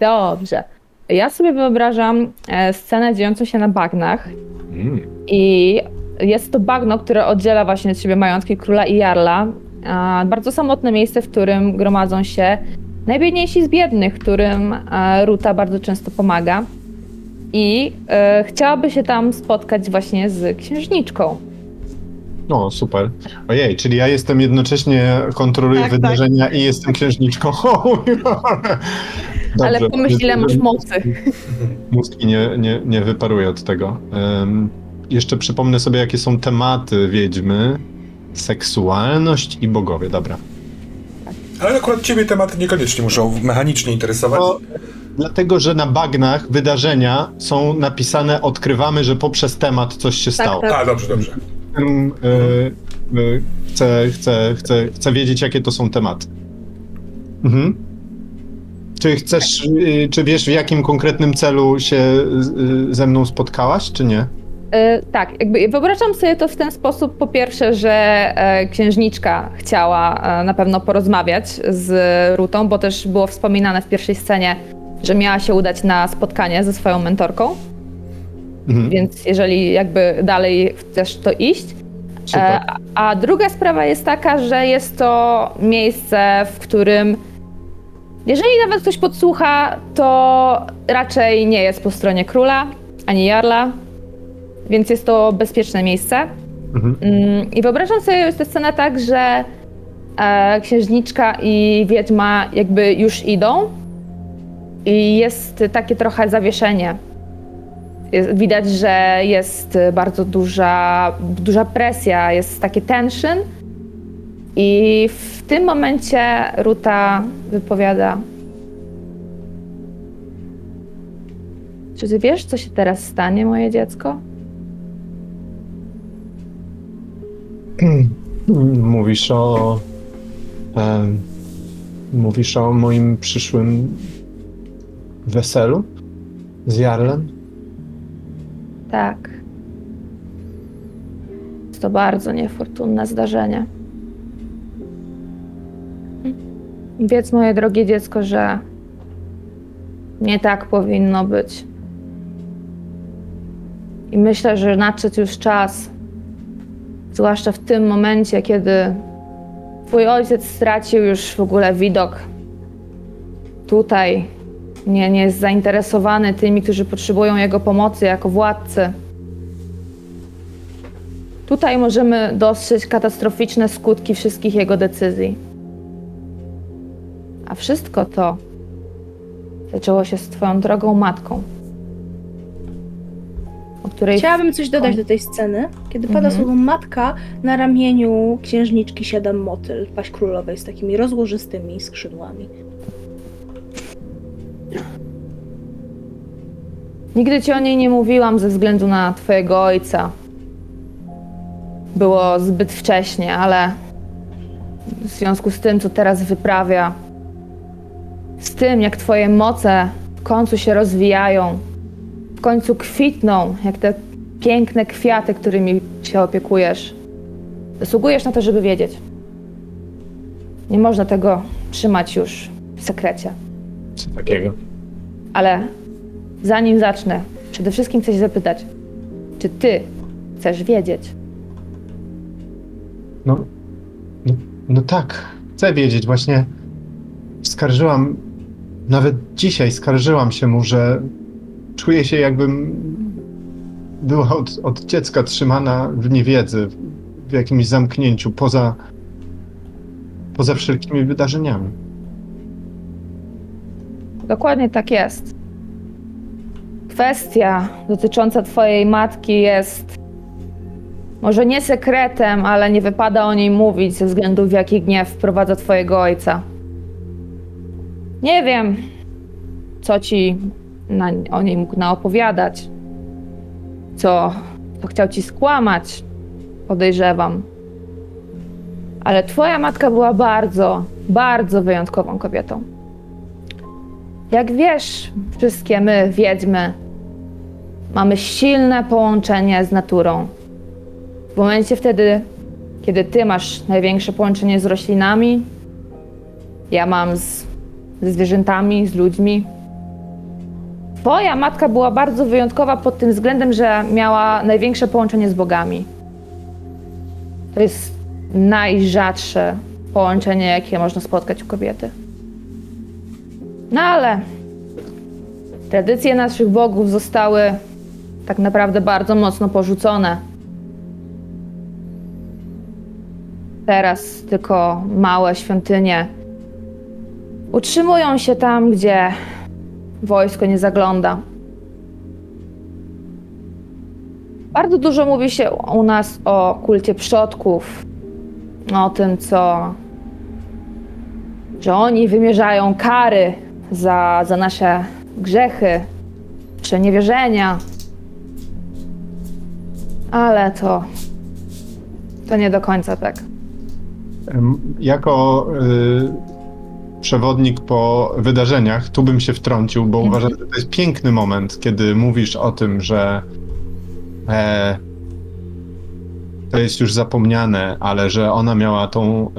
Dobrze. Ja sobie wyobrażam e, scenę dziejącą się na bagnach Mm. i jest to bagno, które oddziela właśnie od siebie majątki króla i jarla. A, Bardzo samotne miejsce, w którym gromadzą się najbiedniejsi z biednych, którym e, Ruta bardzo często pomaga. I e, chciałaby się tam spotkać właśnie z księżniczką. O, super. Ojej, czyli ja jestem jednocześnie, kontroluję Tak, wydarzenia i jestem księżniczką. Ale Dobrze. pomyśl, ile masz mocy. Mózgi nie, nie, nie wyparuje od tego. Em, jeszcze przypomnę sobie, jakie są tematy wiedźmy. Seksualność i bogowie, dobra. Ale akurat ciebie tematy niekoniecznie muszą mechanicznie interesować. No, dlatego, że na bagnach wydarzenia są napisane, odkrywamy, że poprzez temat coś się Tak, stało. tak. A, dobrze, dobrze. Em, e, e, chcę, chcę, chcę, chcę wiedzieć, jakie to są tematy. Mhm. Czy chcesz, y, czy wiesz, w jakim konkretnym celu się y, ze mną spotkałaś, czy nie? E, tak, jakby wyobrażam sobie to w ten sposób, po pierwsze, że e, księżniczka chciała e, na pewno porozmawiać z Rutą, bo też było wspominane w pierwszej scenie, że miała się udać na spotkanie ze swoją mentorką, Mhm. więc jeżeli jakby dalej chcesz to iść. E, a- a druga sprawa jest taka, że jest to miejsce, w którym jeżeli nawet ktoś podsłucha, to raczej nie jest po stronie króla ani jarla, więc jest to bezpieczne miejsce. Mhm. Mm, I wyobrażam sobie tę scenę tak, że e, księżniczka i wiedźma jakby już idą i jest takie trochę zawieszenie. Widać, że jest bardzo duża, duża presja, jest takie tension i w tym momencie Ruta wypowiada Czy ty wiesz, co się teraz stanie, moje dziecko? Mówisz o. em, mówisz o moim przyszłym weselu z Jarlem? Tak. To bardzo niefortunne zdarzenie. Wiedz, moje drogie dziecko, że nie tak powinno być. I myślę, że nadszedł już czas, zwłaszcza w tym momencie, kiedy twój ojciec stracił już w ogóle widok tutaj, nie, nie jest zainteresowany tymi, którzy potrzebują jego pomocy jako władcy. Tutaj możemy dostrzec katastroficzne skutki wszystkich jego decyzji. A wszystko to zaczęło się z Twoją drogą matką, o której Chciałabym coś dodać do tej sceny. Kiedy pada Mhm. słowo matka, na ramieniu księżniczki siada motyl, paść królowej z takimi rozłożystymi skrzydłami. Nigdy ci o niej nie mówiłam ze względu na twojego ojca. Było zbyt wcześnie, ale w związku z tym, co teraz wyprawia, z tym, jak twoje moce w końcu się rozwijają, w końcu kwitną, jak te piękne kwiaty, którymi się opiekujesz, zasługujesz na to, żeby wiedzieć. Nie można tego trzymać już w sekrecie. Co takiego? Ale zanim zacznę, przede wszystkim chcę się zapytać, czy ty chcesz wiedzieć? No, no, no tak, chcę wiedzieć. Właśnie skarżyłam, nawet dzisiaj skarżyłam się mu, że czuję się jakbym była od, od dziecka trzymana w niewiedzy, w jakimś zamknięciu, poza, poza wszelkimi wydarzeniami. Dokładnie tak jest. Kwestia dotycząca twojej matki jest może nie sekretem, ale nie wypada o niej mówić ze względu w jaki gniew wprowadza twojego ojca. Nie wiem, co ci na, o niej mógł naopowiadać, co, co chciał ci skłamać, podejrzewam. Ale twoja matka była bardzo, bardzo wyjątkową kobietą. Jak wiesz, wszystkie my, wiedźmy, mamy silne połączenie z naturą. W momencie wtedy, kiedy ty masz największe połączenie z roślinami, ja mam z, ze zwierzętami, z ludźmi. Twoja matka była bardzo wyjątkowa pod tym względem, że miała największe połączenie z bogami. To jest najrzadsze połączenie, jakie można spotkać u kobiety. No ale tradycje naszych bogów zostały tak naprawdę bardzo mocno porzucone. Teraz tylko małe świątynie utrzymują się tam, gdzie wojsko nie zagląda. Bardzo dużo mówi się u nas o kulcie przodków, o tym, co. że oni wymierzają kary za, za nasze grzechy, przeniewierzenia. Ale to. to nie do końca tak. Jako y, przewodnik po wydarzeniach, tu bym się wtrącił, bo Mhm. uważam, że to jest piękny moment, kiedy mówisz o tym, że e, to jest już zapomniane, ale że ona miała tą,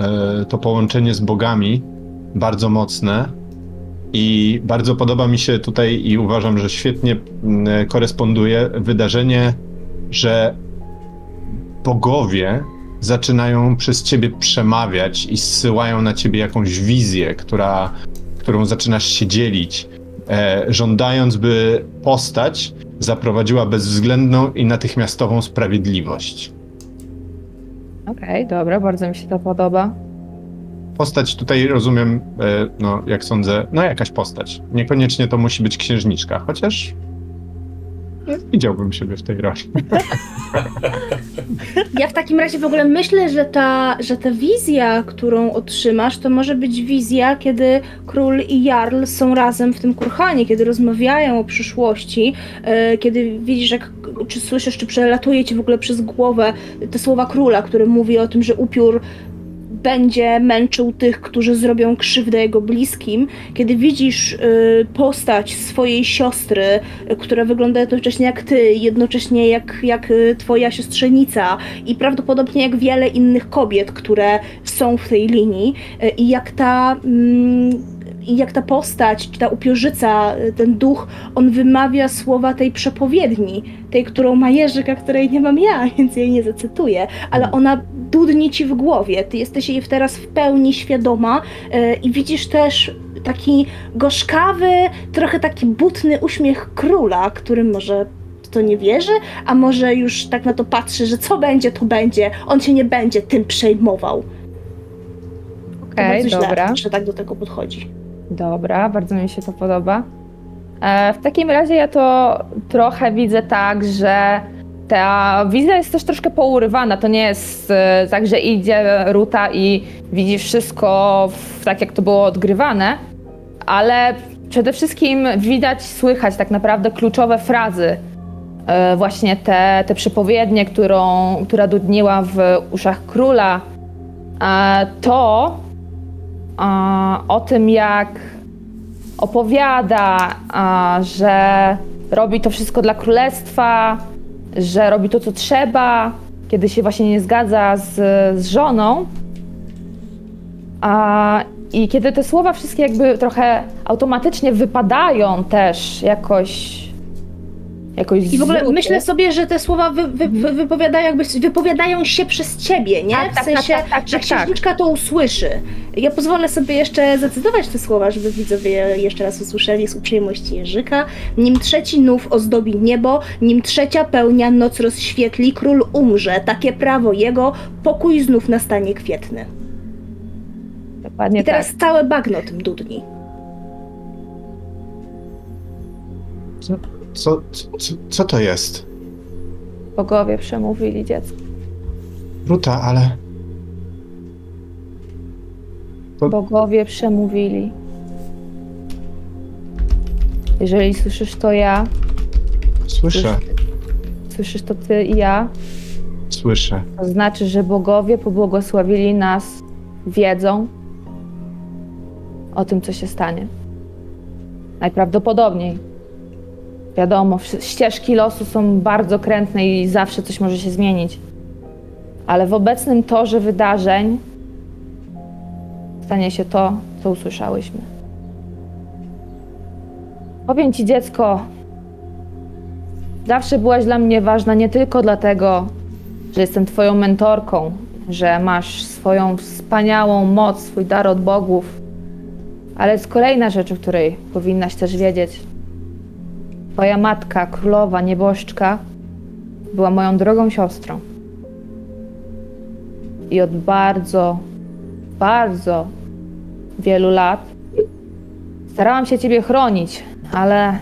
e, to połączenie z bogami bardzo mocne i bardzo podoba mi się tutaj i uważam, że świetnie mm, koresponduje wydarzenie, że bogowie zaczynają przez ciebie przemawiać i zsyłają na ciebie jakąś wizję, która, którą zaczynasz się dzielić, e, żądając, by postać zaprowadziła bezwzględną i natychmiastową sprawiedliwość. Okej, dobra, bardzo mi się to podoba. Postać tutaj rozumiem, e, no jak sądzę, no jakaś postać. Niekoniecznie to musi być księżniczka, chociaż widziałbym siebie w tej roli. Ja w takim razie w ogóle myślę, że ta, że ta wizja, którą otrzymasz, to może być wizja, kiedy król i jarl są razem w tym kurhanie, kiedy rozmawiają o przyszłości, e, kiedy widzisz, jak, czy słyszysz, czy przelatuje ci w ogóle przez głowę te słowa króla, który mówi o tym, że upiór będzie męczył tych, którzy zrobią krzywdę jego bliskim. Kiedy widzisz y, postać swojej siostry, y, która wygląda jednocześnie jak ty, jednocześnie jak, jak y, twoja siostrzenica i prawdopodobnie jak wiele innych kobiet, które są w tej linii i jak ta... I jak ta postać, czy ta upiorzyca, y, ten duch, on wymawia słowa tej przepowiedni, tej, którą ma Jerzyk, a której nie mam ja, więc jej nie zacytuję, ale ona dudni ci w głowie. Ty jesteś jej teraz w pełni świadoma y, i widzisz też taki gorzkawy, trochę taki butny uśmiech króla, który może to nie wierzy, a może już tak na to patrzy, że co będzie, to będzie. On się nie będzie tym przejmował. Okej, bardzo dobra. źle, że tak do tego podchodzi. Dobra, bardzo mi się to podoba. E, w takim razie ja to trochę widzę tak, że ta wizja jest też troszkę pourywana. To nie jest e, tak, że idzie Ruta i widzi wszystko tak, jak to było odgrywane, ale przede wszystkim widać, słychać tak naprawdę kluczowe frazy. E, właśnie te, te przepowiednie, którą, która dudniła w uszach króla. To o tym, jak opowiada, że robi to wszystko dla królestwa, że robi to, co trzeba, kiedy się właśnie nie zgadza z, z żoną. A, I kiedy te słowa wszystkie jakby trochę automatycznie wypadają też jakoś. Jakoś I w ogóle z ruty. myślę sobie, że te słowa wy, wy, wy, wypowiadają, jakby, wypowiadają się przez ciebie, nie? Tak, w tak, sensie, tak, tak, tak, że tak, tak. księżniczka to usłyszy. Ja pozwolę sobie jeszcze zacytować te słowa, żeby widzowie jeszcze raz usłyszeli z uprzejmości Jerzyka. Nim trzeci nów ozdobi niebo, nim trzecia pełnia noc rozświetli, król umrze. Takie prawo jego, pokój znów nastanie kwietny. Dokładnie I teraz tak. całe bagno tym dudni. Co, co, co, to jest? Bogowie przemówili dziecko. Ruta, ale To- Bogowie przemówili. Jeżeli słyszysz to ja, słyszę, słyszysz to ty i ja, słyszę. to znaczy, że bogowie pobłogosławili nas wiedzą o tym, co się stanie. Najprawdopodobniej. Wiadomo, ścieżki losu są bardzo krętne i zawsze coś może się zmienić. Ale w obecnym torze wydarzeń stanie się to, co usłyszałyśmy. Powiem ci, dziecko, zawsze byłaś dla mnie ważna nie tylko dlatego, że jestem Twoją mentorką, że masz swoją wspaniałą moc, swój dar od bogów, ale jest kolejna rzecz, o której powinnaś też wiedzieć. Twoja matka, królowa, nieboszczka, była moją drogą siostrą. I od bardzo, bardzo wielu lat starałam się Ciebie chronić, ale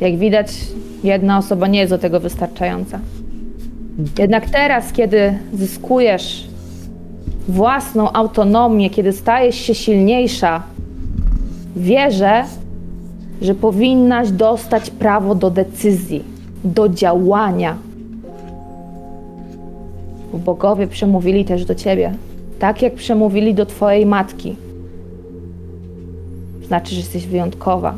jak widać, jedna osoba nie jest do tego wystarczająca. Jednak teraz, kiedy zyskujesz własną autonomię, kiedy stajesz się silniejsza, wierzę, że powinnaś dostać prawo do decyzji, do działania. Bo bogowie przemówili też do ciebie, tak jak przemówili do twojej matki. Znaczy, że jesteś wyjątkowa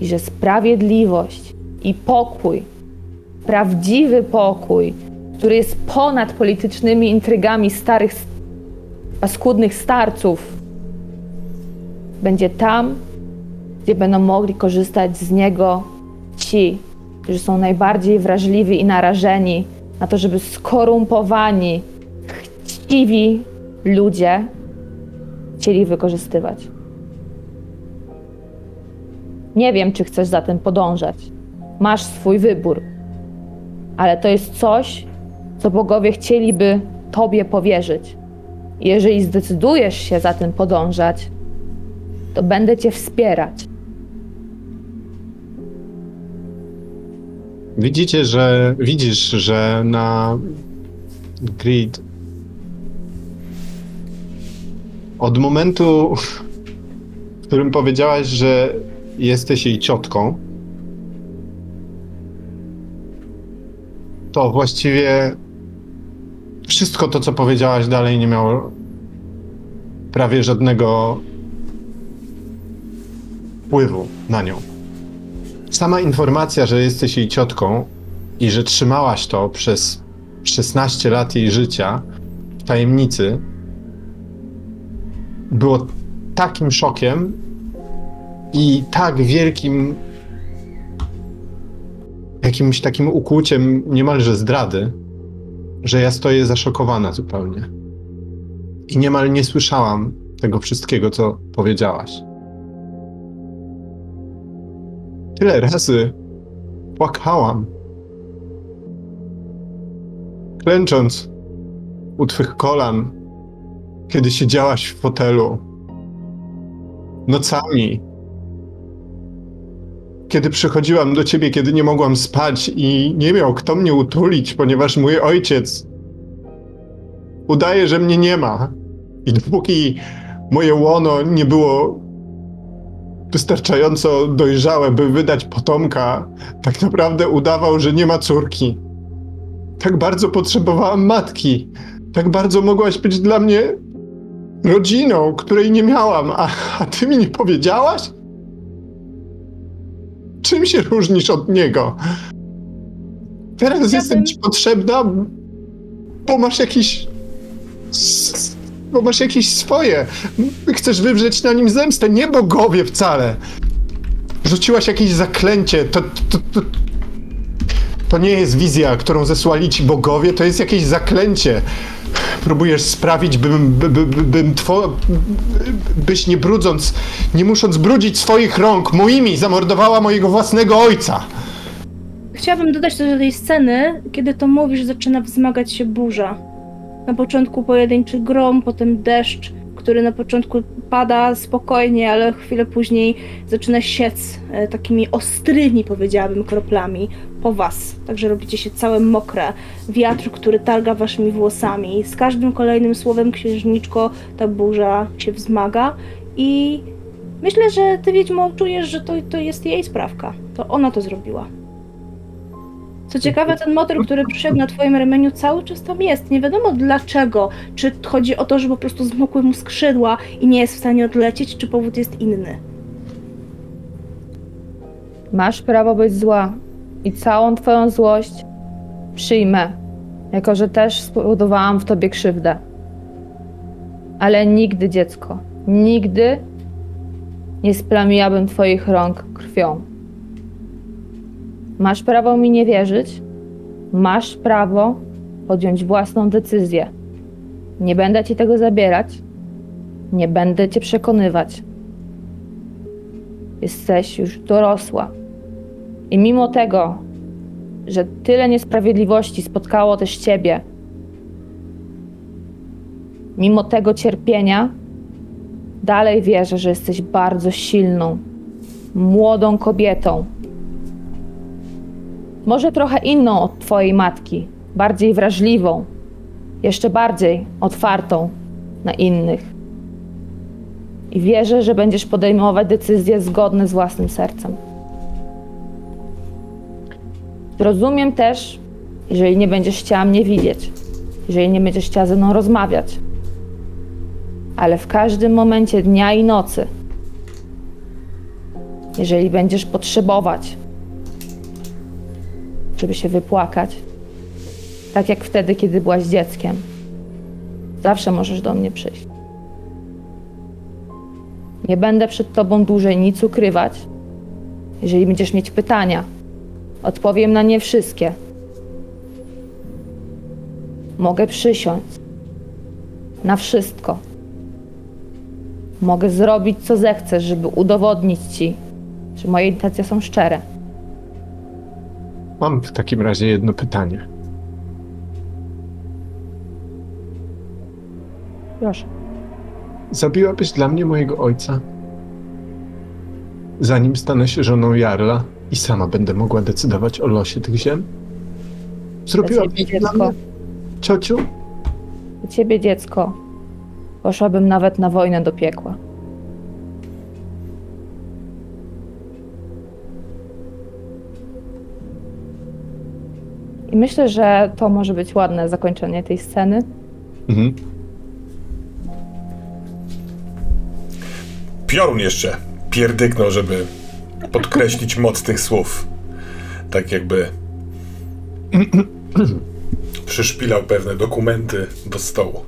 i że sprawiedliwość i pokój prawdziwy pokój, który jest ponad politycznymi intrygami starych, paskudnych starców, będzie tam, gdzie będą mogli korzystać z niego ci, którzy są najbardziej wrażliwi i narażeni na to, żeby skorumpowani, chciwi ludzie chcieli wykorzystywać. Nie wiem, czy chcesz za tym podążać. Masz swój wybór, ale to jest coś, co bogowie chcieliby Tobie powierzyć. Jeżeli zdecydujesz się za tym podążać, to będę Cię wspierać. Widzicie, że widzisz, że na grid od momentu, w którym powiedziałaś, że jesteś jej ciotką, to właściwie wszystko to, co powiedziałaś dalej, nie miało prawie żadnego wpływu na nią. Sama informacja, że jesteś jej ciotką i że trzymałaś to przez 16 lat jej życia w tajemnicy, było takim szokiem i tak wielkim jakimś takim ukłuciem niemalże zdrady, że ja stoję zaszokowana zupełnie. I niemal nie słyszałam tego wszystkiego, co powiedziałaś. Tyle razy płakałam, klęcząc u twych kolan, kiedy siedziałaś w fotelu, nocami, kiedy przychodziłam do ciebie, kiedy nie mogłam spać i nie miał kto mnie utulić, ponieważ mój ojciec udaje, że mnie nie ma. I dopóki moje łono nie było wystarczająco dojrzałe, by wydać potomka, tak naprawdę udawał, że nie ma córki. Tak bardzo potrzebowałam matki. Tak bardzo mogłaś być dla mnie rodziną, której nie miałam, a, a ty mi nie powiedziałaś? Czym się różnisz od niego? Teraz jestem ci potrzebna, bo masz jakiś. Bo masz jakieś swoje. Chcesz wywrzeć na nim zemstę, nie bogowie wcale. Rzuciłaś jakieś zaklęcie. To, to, to, to nie jest wizja, którą zesłali ci bogowie, to jest jakieś zaklęcie. Próbujesz sprawić, bym, by, by, by- bym two, byś nie brudząc, nie musząc brudzić swoich rąk, moimi zamordowała mojego własnego ojca. Chciałabym dodać też do tej sceny, kiedy to mówisz, zaczyna wzmagać się burza. Na początku pojedynczy grom, potem deszcz, który na początku pada spokojnie, ale chwilę później zaczyna siec e, takimi ostrymi, powiedziałabym, kroplami po was. Także robicie się całe mokre. Wiatr, który targa waszymi włosami. Z każdym kolejnym słowem, księżniczko, ta burza się wzmaga i myślę, że ty, Wiedźmo, czujesz, że to, to jest jej sprawka. To ona to zrobiła. Co ciekawe, ten motyl, który przyszedł na twoim ramieniu, cały czas tam jest. Nie wiadomo dlaczego. Czy chodzi o to, że po prostu zmokły mu skrzydła i nie jest w stanie odlecieć, czy powód jest inny. Masz prawo być zła i całą twoją złość przyjmę, jako że też spowodowałam w tobie krzywdę. Ale nigdy, dziecko, nigdy nie splamiłabym twoich rąk krwią. Masz prawo mi nie wierzyć, masz prawo podjąć własną decyzję. Nie będę ci tego zabierać, nie będę cię przekonywać. Jesteś już dorosła. I mimo tego, że tyle niesprawiedliwości spotkało też ciebie, mimo tego cierpienia, dalej wierzę, że jesteś bardzo silną, młodą kobietą. Może trochę inną od twojej matki, bardziej wrażliwą, jeszcze bardziej otwartą na innych. I wierzę, że będziesz podejmować decyzje zgodne z własnym sercem. Rozumiem też, jeżeli nie będziesz chciała mnie widzieć, jeżeli nie będziesz chciała ze mną rozmawiać. Ale w każdym momencie dnia i nocy, jeżeli będziesz potrzebować żeby się wypłakać. Tak jak wtedy, kiedy byłaś dzieckiem. Zawsze możesz do mnie przyjść. Nie będę przed tobą dłużej nic ukrywać. Jeżeli będziesz mieć pytania, odpowiem na nie wszystkie. Mogę przysiąc na wszystko. Mogę zrobić, co zechcesz, żeby udowodnić ci, że moje intencje są szczere. Mam w takim razie jedno pytanie. Proszę. Zabiłabyś dla mnie mojego ojca? Zanim stanę się żoną Jarla i sama będę mogła decydować o losie tych ziem? Zrobiłabyś dla dziecko, mnie, ciociu? dla ciebie, dziecko, poszłabym nawet na wojnę do piekła. I myślę, że to może być ładne zakończenie tej sceny. Mhm. Piorun jeszcze pierdyknął, żeby podkreślić moc tych słów. Tak jakby przyszpilał pewne dokumenty do stołu.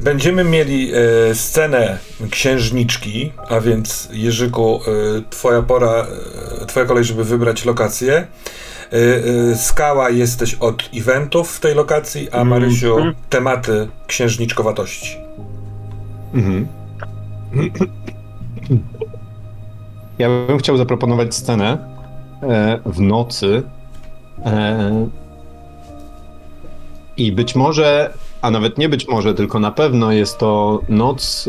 Będziemy mieli e, scenę księżniczki, a więc Jerzyku, e, twoja pora, e, twoja kolej, żeby wybrać lokację. E, e, Skała jesteś od eventów w tej lokacji, a Marysiu tematy księżniczkowatości. Mhm. Ja bym chciał zaproponować scenę e, w nocy. E, I być może, a nawet nie być może, tylko na pewno jest to noc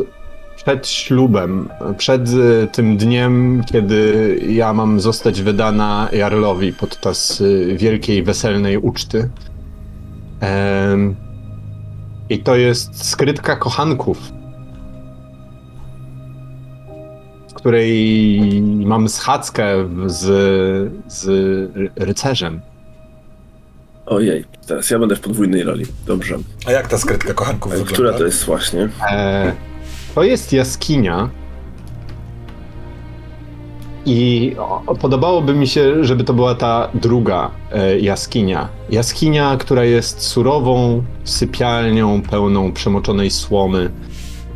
przed ślubem, przed e, tym dniem, kiedy ja mam zostać wydana Jarlowi podczas e, wielkiej weselnej uczty. I to jest skrytka kochanków w której mam schadzkę z, z ry- rycerzem. Ojej, teraz ja będę w podwójnej roli. Dobrze. A jak ta skrytka kochanków A wygląda? która to jest właśnie? E, to jest jaskinia. I podobałoby mi się, żeby to była ta druga e, jaskinia. Jaskinia, która jest surową sypialnią pełną przemoczonej słomy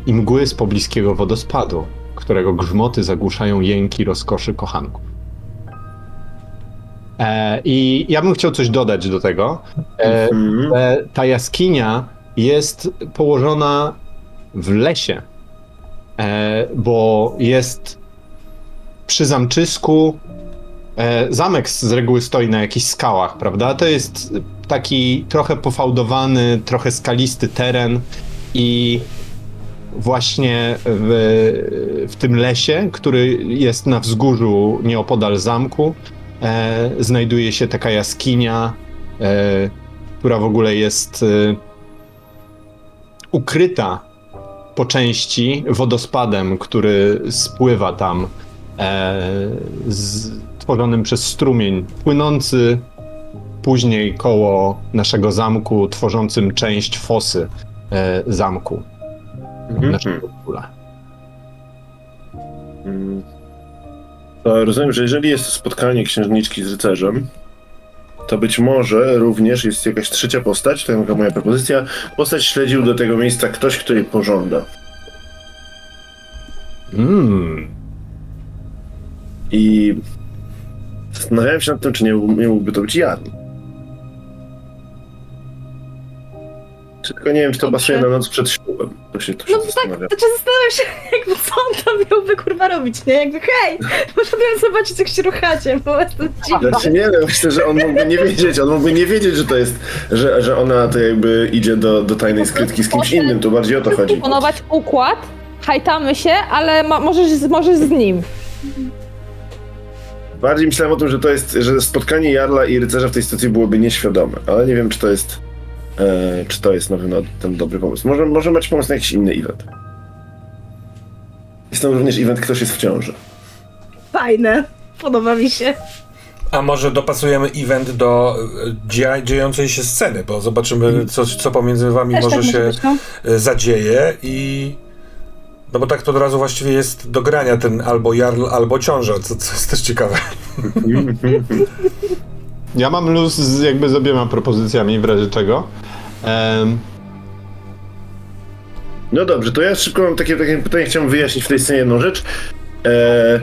i mgły z pobliskiego wodospadu, którego grzmoty zagłuszają jęki rozkoszy kochanków. E, I ja bym chciał coś dodać do tego. E, Mhm. że ta jaskinia jest położona w lesie, e, bo jest przy zamczysku. E, zamek z reguły stoi na jakichś skałach, prawda? To jest taki trochę pofałdowany, trochę skalisty teren i właśnie w, w tym lesie, który jest na wzgórzu nieopodal zamku, e, znajduje się taka jaskinia, e, która w ogóle jest y, ukryta po części wodospadem, który spływa tam, e, z, tworzonym przez strumień płynący później koło naszego zamku, tworzącym część fosy e, zamku Mhm. naszego króla. Mm. To rozumiem, że jeżeli jest spotkanie księżniczki z rycerzem, to być może również jest jakaś trzecia postać, to taka moja propozycja. Postać śledził do tego miejsca ktoś, kto jej pożąda. Mm. I zastanawiałem się nad tym, czy nie, nie mógłby to być Jan. Tylko nie wiem, czy to Dobrze. pasuje na noc przed ślubem. To się, to się No tak, zastanawiam. znaczy zastanawiam się, jakby co on tam miałby kurwa robić, nie? Jakby hej, poszedłem zobaczyć jak się ruchacie, bo jestem dziwna. Znaczy nie wiem, myślę, że on mógłby nie wiedzieć, on mógłby nie wiedzieć, że to jest, że, że ona to jakby idzie do, do tajnej skrytki z kimś innym, tu bardziej o to chodzi. Proponować układ, hajtamy się, ale ma, możesz, z- możesz z nim. Bardziej myślałem o tym, że to jest, że spotkanie Jarla i rycerza w tej sytuacji byłoby nieświadome, ale nie wiem, czy to jest, e, czy to jest na pewno ten dobry pomysł. Może, może macie pomysł na jakiś inny event. Jest tam również event, ktoś jest w ciąży. Fajne, podoba mi się. A może dopasujemy event do e, dzia- dziejącej się sceny, bo zobaczymy, co, co pomiędzy wami Też może tak się być, no. e, zadzieje i... No bo tak to od razu właściwie jest do grania ten albo jarl, albo ciąża, co, co jest też ciekawe. Ja mam luz z, jakby z obiema propozycjami w razie czego. Em, No dobrze, to ja szybko mam takie, takie pytanie, chciałem wyjaśnić w tej scenie jedną rzecz. E,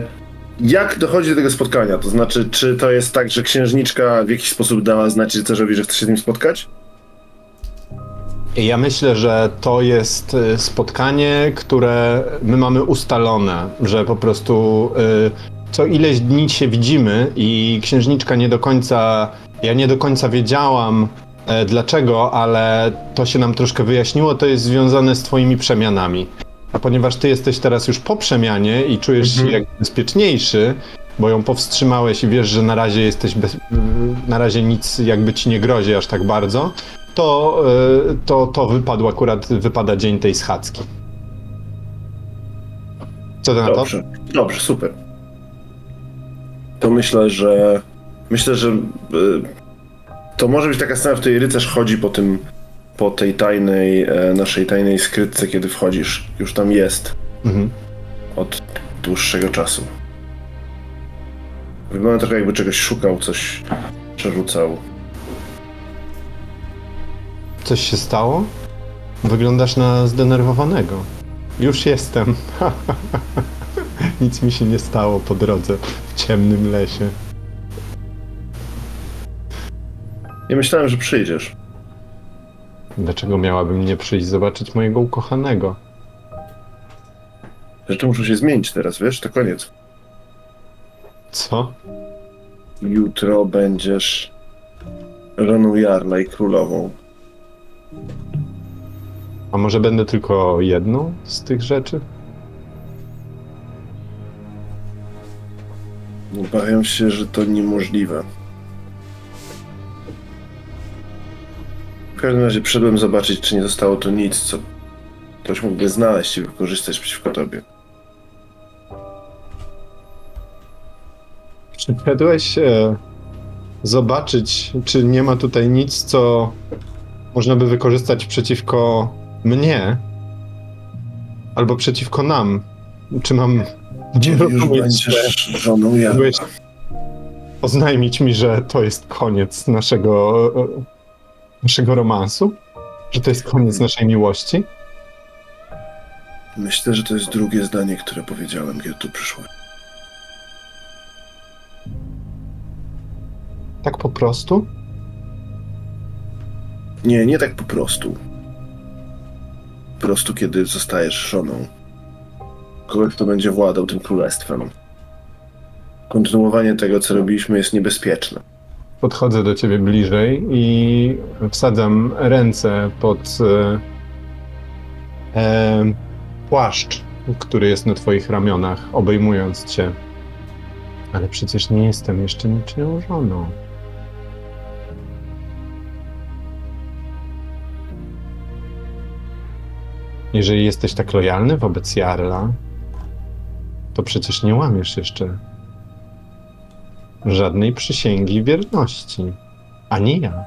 jak dochodzi do tego spotkania? To znaczy, czy to jest tak, że księżniczka w jakiś sposób dała znać rycerzowi, że chce się z nim spotkać? Ja myślę, że to jest y, spotkanie, które my mamy ustalone, że po prostu y, co ileś dni się widzimy i księżniczka nie do końca, ja nie do końca wiedziałam e, dlaczego, ale to się nam troszkę wyjaśniło, to jest związane z twoimi przemianami. A ponieważ ty jesteś teraz już po przemianie i czujesz się jak bezpieczniejszy, bo ją powstrzymałeś i wiesz, że na razie jesteś bez, na razie nic jakby ci nie grozi aż tak bardzo, to, y, to, to wypadł akurat, wypada dzień tej schadzki. Co ty na to? Dobrze, dobrze, super. To myślę, że myślę, że y, to może być taka scena, w której rycerz chodzi po tym, po tej tajnej, e, naszej tajnej skrytce, kiedy wchodzisz. Już tam jest Mhm. od dłuższego czasu. Wygląda trochę jakby czegoś szukał, coś przerzucał. Coś się stało? Wyglądasz na zdenerwowanego. Już jestem. Nic mi się nie stało po drodze w ciemnym lesie. Nie myślałem, że przyjdziesz. Dlaczego miałabym nie przyjść zobaczyć mojego ukochanego? Rzeczy muszą się zmienić teraz, wiesz? To koniec. Co? Jutro będziesz Roną Jarla i królową. A może będę tylko jedną z tych rzeczy? Obawiam się, że to niemożliwe. W każdym razie przyszedłem zobaczyć, czy nie zostało tu nic, co ktoś mógłby znaleźć i wykorzystać przeciwko tobie. Przyszedłeś e, zobaczyć, czy nie ma tutaj nic, co można by wykorzystać przeciwko mnie albo przeciwko nam. Czy mam Już rozumieć, że będziesz żoną Jarla. byłeś oznajmić mi, że to jest koniec naszego, naszego romansu? Że to jest koniec naszej miłości? Myślę, że to jest drugie zdanie, które powiedziałem, kiedy tu przyszłem. Tak po prostu? Nie, nie tak po prostu. Po prostu, kiedy zostajesz żoną kogoś, kto będzie władał tym królestwem. Kontynuowanie tego, co robiliśmy, jest niebezpieczne. Podchodzę do ciebie bliżej i wsadzam ręce pod e, e, płaszcz, który jest na twoich ramionach, obejmując cię. Ale przecież nie jestem jeszcze niczyją żoną. Jeżeli jesteś tak lojalny wobec Jarla, to przecież nie łamiesz jeszcze żadnej przysięgi wierności. Ani ja.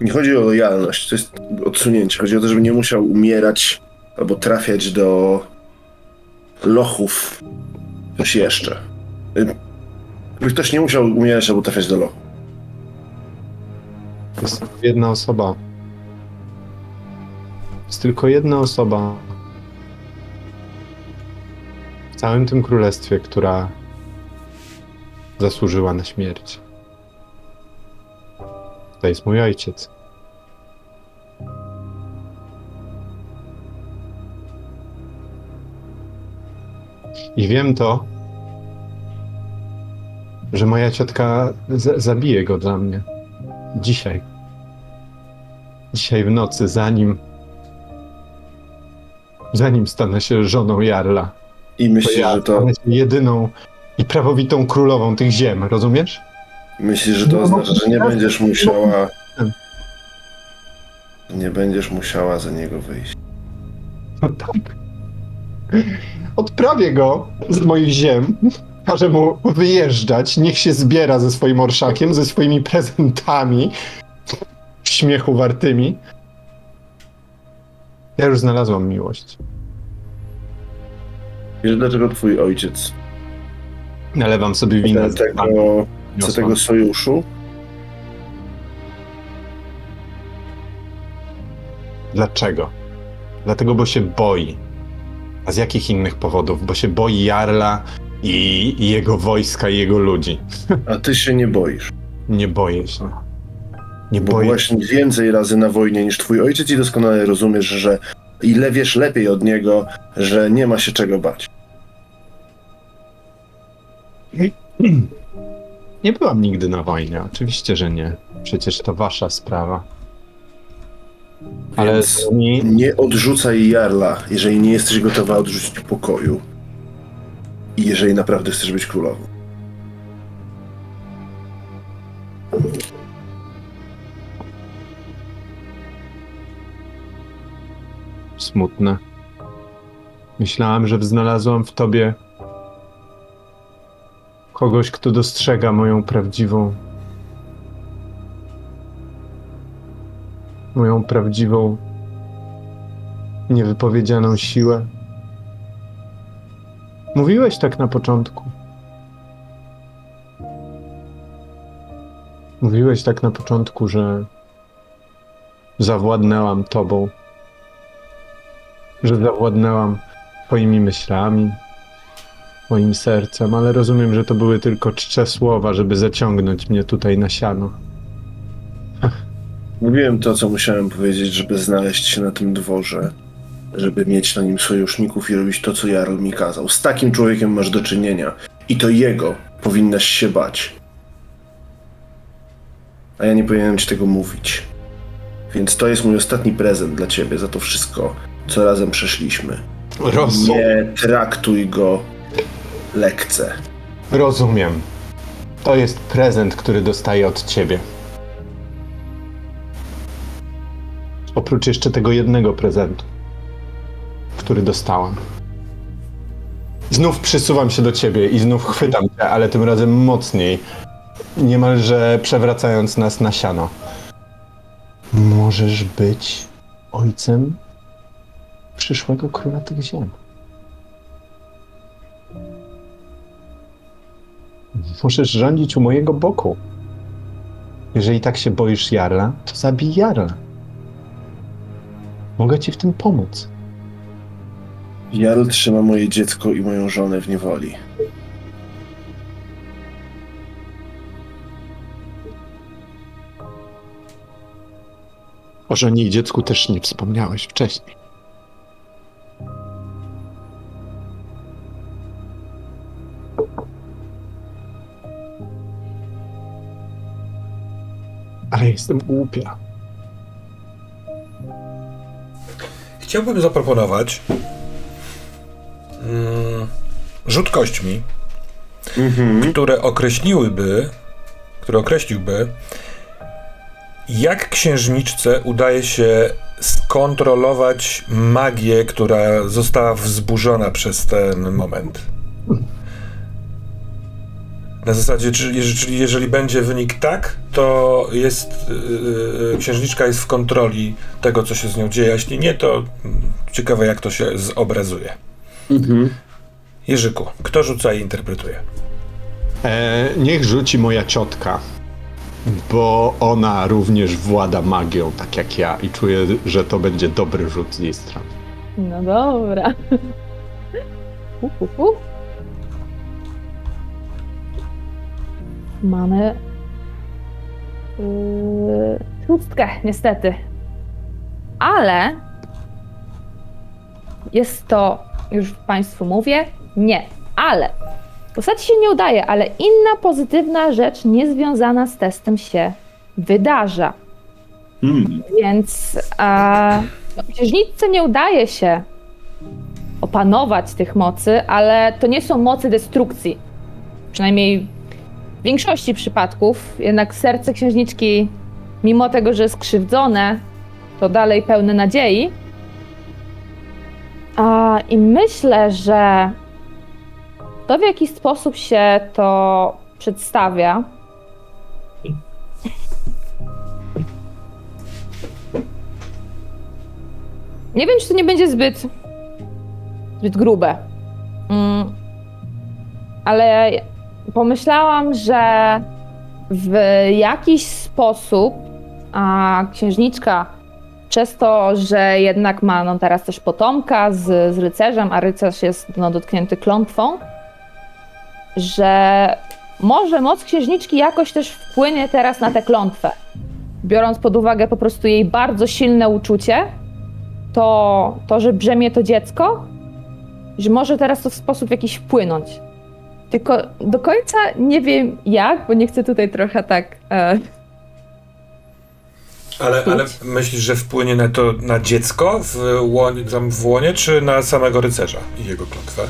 Nie chodzi o lojalność, to jest odsunięcie. Chodzi o to, żeby nie musiał umierać albo trafiać do lochów. Coś jeszcze. Y, Żeby ktoś nie musiał umierać albo trafiać do lochu. Jest tylko jedna osoba. Jest tylko jedna osoba całym tym królestwie, która zasłużyła na śmierć. To jest mój ojciec. I wiem to, że moja ciotka zabije go dla mnie. Dzisiaj. Dzisiaj w nocy, zanim. Zanim stanę się żoną Jarla. I myślisz, ja że to, się jedyną i prawowitą królową tych ziem, rozumiesz? myślisz, że to No, oznacza, że nie będziesz musiała. Nie będziesz musiała za niego wyjść. No tak. Odprawię go z moich ziem. Każę mu wyjeżdżać. Niech się zbiera ze swoim orszakiem, ze swoimi prezentami. Śmiechu wartymi. Ja już znalazłam miłość. Wiesz, dlaczego twój ojciec Nalewam sobie wina. Co z tego, Niosłam. tego sojuszu? Dlaczego? Dlatego, bo się boi. A z jakich innych powodów? Bo się boi Jarla i i jego wojska i jego ludzi. A ty się nie boisz. Nie boję się. Nie Bo boję byłaś więcej razy na wojnie niż twój ojciec i doskonale rozumiesz, że ile wiesz lepiej od niego, że nie ma się czego bać. Nie byłam nigdy na wojnie. Oczywiście, że nie. Przecież to wasza sprawa. Ale Więc mi nie odrzucaj Jarla, jeżeli nie jesteś gotowa odrzucić pokoju. I jeżeli naprawdę chcesz być królową. smutne. Myślałam, że znalazłam w tobie kogoś, kto dostrzega moją prawdziwą. moją prawdziwą, niewypowiedzianą siłę. Mówiłeś tak na początku. Mówiłeś tak na początku, że zawładnęłam tobą że zawładnęłam twoimi myślami, moim sercem, ale rozumiem, że to były tylko czcze słowa, żeby zaciągnąć mnie tutaj na siano. Mówiłem to, co musiałem powiedzieć, żeby znaleźć się na tym dworze, żeby mieć na nim sojuszników i robić to, co Jarl mi kazał. Z takim człowiekiem masz do czynienia. I to jego powinnaś się bać. A ja nie powinienem ci tego mówić. Więc to jest mój ostatni prezent dla ciebie za to wszystko, co razem przeszliśmy. Rozum- Nie traktuj go lekce. Rozumiem. To jest prezent, który dostaję od ciebie. Oprócz jeszcze tego jednego prezentu, który dostałam. Znów przysuwam się do ciebie i znów chwytam cię, ale tym razem mocniej, niemalże przewracając nas na siano. Możesz być ojcem przyszłego króla tych ziem. Możesz rządzić u mojego boku. Jeżeli tak się boisz Jarla, to zabij Jarla. Mogę ci w tym pomóc. Jarl trzyma moje dziecko i moją żonę w niewoli. O żonie i dziecku też nie wspomniałeś wcześniej. Ale jestem głupia. Chciałbym zaproponować mm, rzut kośćmi, Mhm. które określiłyby, które określiłby, jak księżniczce udaje się skontrolować magię, która została wzburzona przez ten moment. Na zasadzie, czyli, czyli jeżeli będzie wynik tak, to jest yy, księżniczka jest w kontroli tego, co się z nią dzieje. a Jeśli nie, to mm, ciekawe, jak to się zobrazuje. Mhm. Jerzyku, kto rzuca i interpretuje? E, niech rzuci moja ciotka, bo ona również włada magią, tak jak ja, i czuję, że to będzie dobry rzut z jej strony. No dobra. U, u, u. Mamy yy, szóstkę, niestety. Ale jest to, już Państwu mówię, nie, ale. Postaci się nie udaje, ale inna pozytywna rzecz niezwiązana z testem się wydarza. Mm. Więc e, no, księżniczce nie udaje się opanować tych mocy, ale to nie są mocy destrukcji. Przynajmniej większości przypadków, jednak serce księżniczki, mimo tego, że jest to dalej pełne nadziei. A, I myślę, że to w jaki sposób się to przedstawia, Nie wiem, czy to nie będzie zbyt. zbyt grube. Mm, ale pomyślałam, że w jakiś sposób a księżniczka przez to, że jednak ma no, teraz też potomka z, z rycerzem, a rycerz jest no, dotknięty klątwą, że może moc księżniczki jakoś też wpłynie teraz na tę klątwę. Biorąc pod uwagę po prostu jej bardzo silne uczucie, to, to że brzemię to dziecko, że może teraz to w sposób jakiś wpłynąć. Tylko do końca nie wiem jak, bo nie chcę tutaj trochę tak. E, Ale, ale myślisz, że wpłynie na to na dziecko w łonie, tam w łonie, czy na samego rycerza i jego klątwę?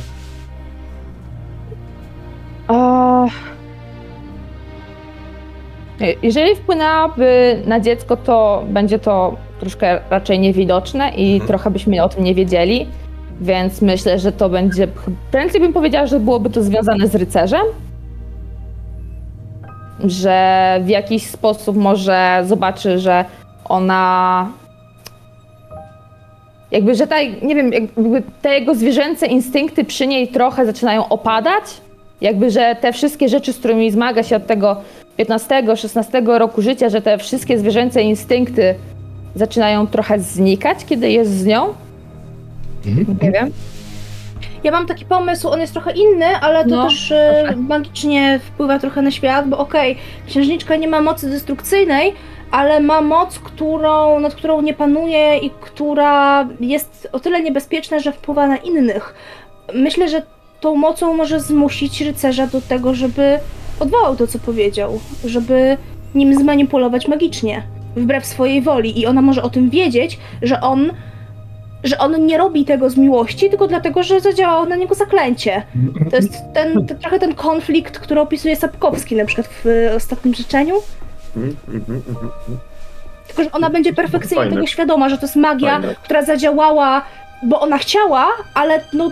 A... Jeżeli wpłynęłaby na dziecko, to będzie to troszkę raczej niewidoczne i Mhm. trochę byśmy o tym nie wiedzieli, więc myślę, że to będzie. Prędzej bym powiedziała, że byłoby to związane z rycerzem. Że w jakiś sposób może zobaczy, że ona. Jakby, że ta, nie wiem, jakby te jego zwierzęce instynkty przy niej trochę zaczynają opadać. Jakby, że te wszystkie rzeczy, z którymi zmaga się od tego 15-16 roku życia, że te wszystkie zwierzęce instynkty zaczynają trochę znikać, kiedy jest z nią. Nie wiem. Ja mam taki pomysł, on jest trochę inny, ale to No, też e, proszę. magicznie wpływa trochę na świat, bo okej, księżniczka nie ma mocy destrukcyjnej, ale ma moc, którą, nad którą nie panuje i która jest o tyle niebezpieczna, że wpływa na innych. Myślę, że tą mocą może zmusić rycerza do tego, żeby odwołał to, co powiedział, żeby nim zmanipulować magicznie, wbrew swojej woli. I ona może o tym wiedzieć, że on że on nie robi tego z miłości, tylko dlatego, że zadziałało na niego zaklęcie. To jest ten, to trochę ten konflikt, który opisuje Sapkowski na przykład w y, Ostatnim Życzeniu. Tylko, że ona będzie perfekcyjnie Fajne. tego świadoma, że to jest magia, Fajne. która zadziałała, bo ona chciała, ale no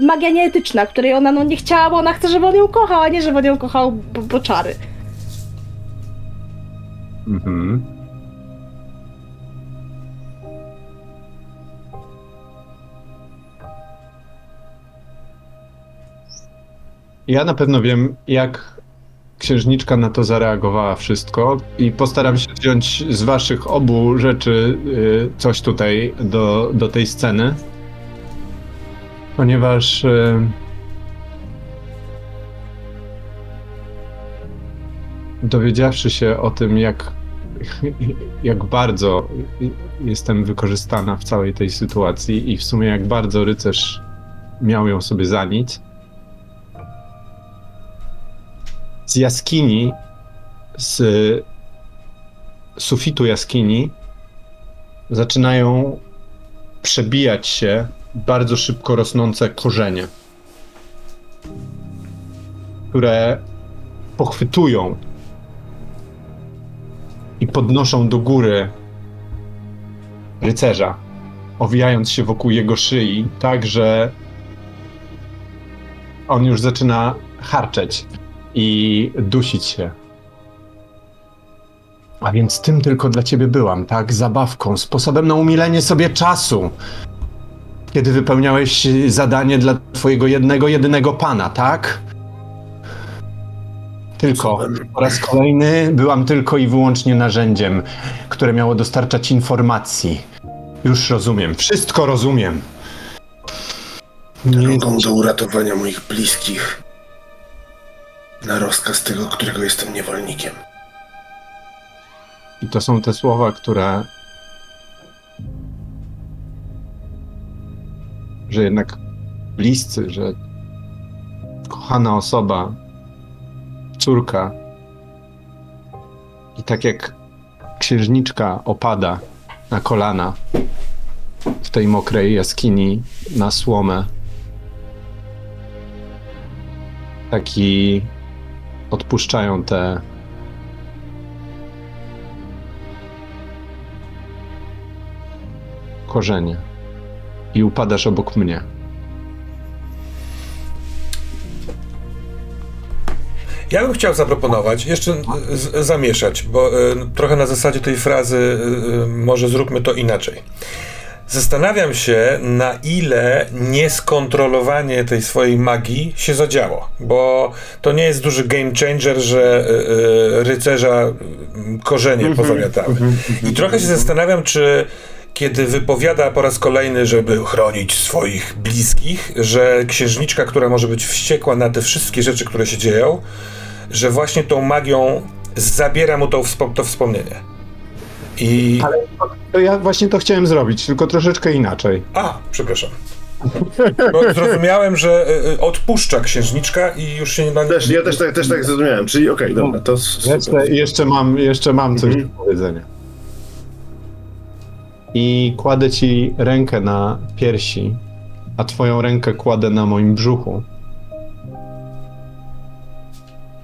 magia nieetyczna, której ona no nie chciała, bo ona chce, żeby on ją kochał, a nie żeby on ją kochał, bo, bo czary. Mhm. Ja na pewno wiem, jak księżniczka na to zareagowała wszystko i postaram się wziąć z waszych obu rzeczy y, coś tutaj do, do tej sceny. Ponieważ y, dowiedziawszy się o tym, jak, jak bardzo jestem wykorzystana w całej tej sytuacji i w sumie jak bardzo rycerz miał ją sobie za nic, z jaskini, z sufitu jaskini zaczynają przebijać się bardzo szybko rosnące korzenie, które pochwytują i podnoszą do góry rycerza, owijając się wokół jego szyi, tak że on już zaczyna harczeć i dusić się. A więc tym tylko dla ciebie byłam, tak? Zabawką, sposobem na umilenie sobie czasu. Kiedy wypełniałeś zadanie dla twojego jednego, jedynego pana, tak? Tylko po raz kolejny byłam tylko i wyłącznie narzędziem, które miało dostarczać informacji. Już rozumiem, wszystko rozumiem. Drogą do uratowania moich bliskich. Na rozkaz tego, którego jestem niewolnikiem. I to są te słowa, które. że jednak bliscy, że kochana osoba, córka. I tak jak księżniczka opada na kolana w tej mokrej jaskini na słomę, tak i odpuszczają te korzenie i upadasz obok mnie. Ja bym chciał zaproponować, jeszcze z, zamieszać, bo y, trochę na zasadzie tej frazy y, y, może zróbmy to inaczej. Zastanawiam się, na ile nieskontrolowanie tej swojej magii się zadziało, bo to nie jest duży game changer, że y, y, rycerza y, korzenie pozamiatały. I trochę się zastanawiam, czy kiedy wypowiada po raz kolejny, żeby chronić swoich bliskich, że księżniczka, która może być wściekła na te wszystkie rzeczy, które się dzieją, że właśnie tą magią zabiera mu to, to wspomnienie. I. To ja właśnie to chciałem zrobić, tylko troszeczkę inaczej. A, przepraszam. Bo zrozumiałem, że y, y, odpuszcza księżniczka i już się nie na Też, ja też tak, też tak zrozumiałem, czyli okej, dobra, to. Jeszcze, jeszcze, mam, jeszcze mam coś Mhm. do powiedzenia. I kładę ci rękę na piersi, a twoją rękę kładę na moim brzuchu.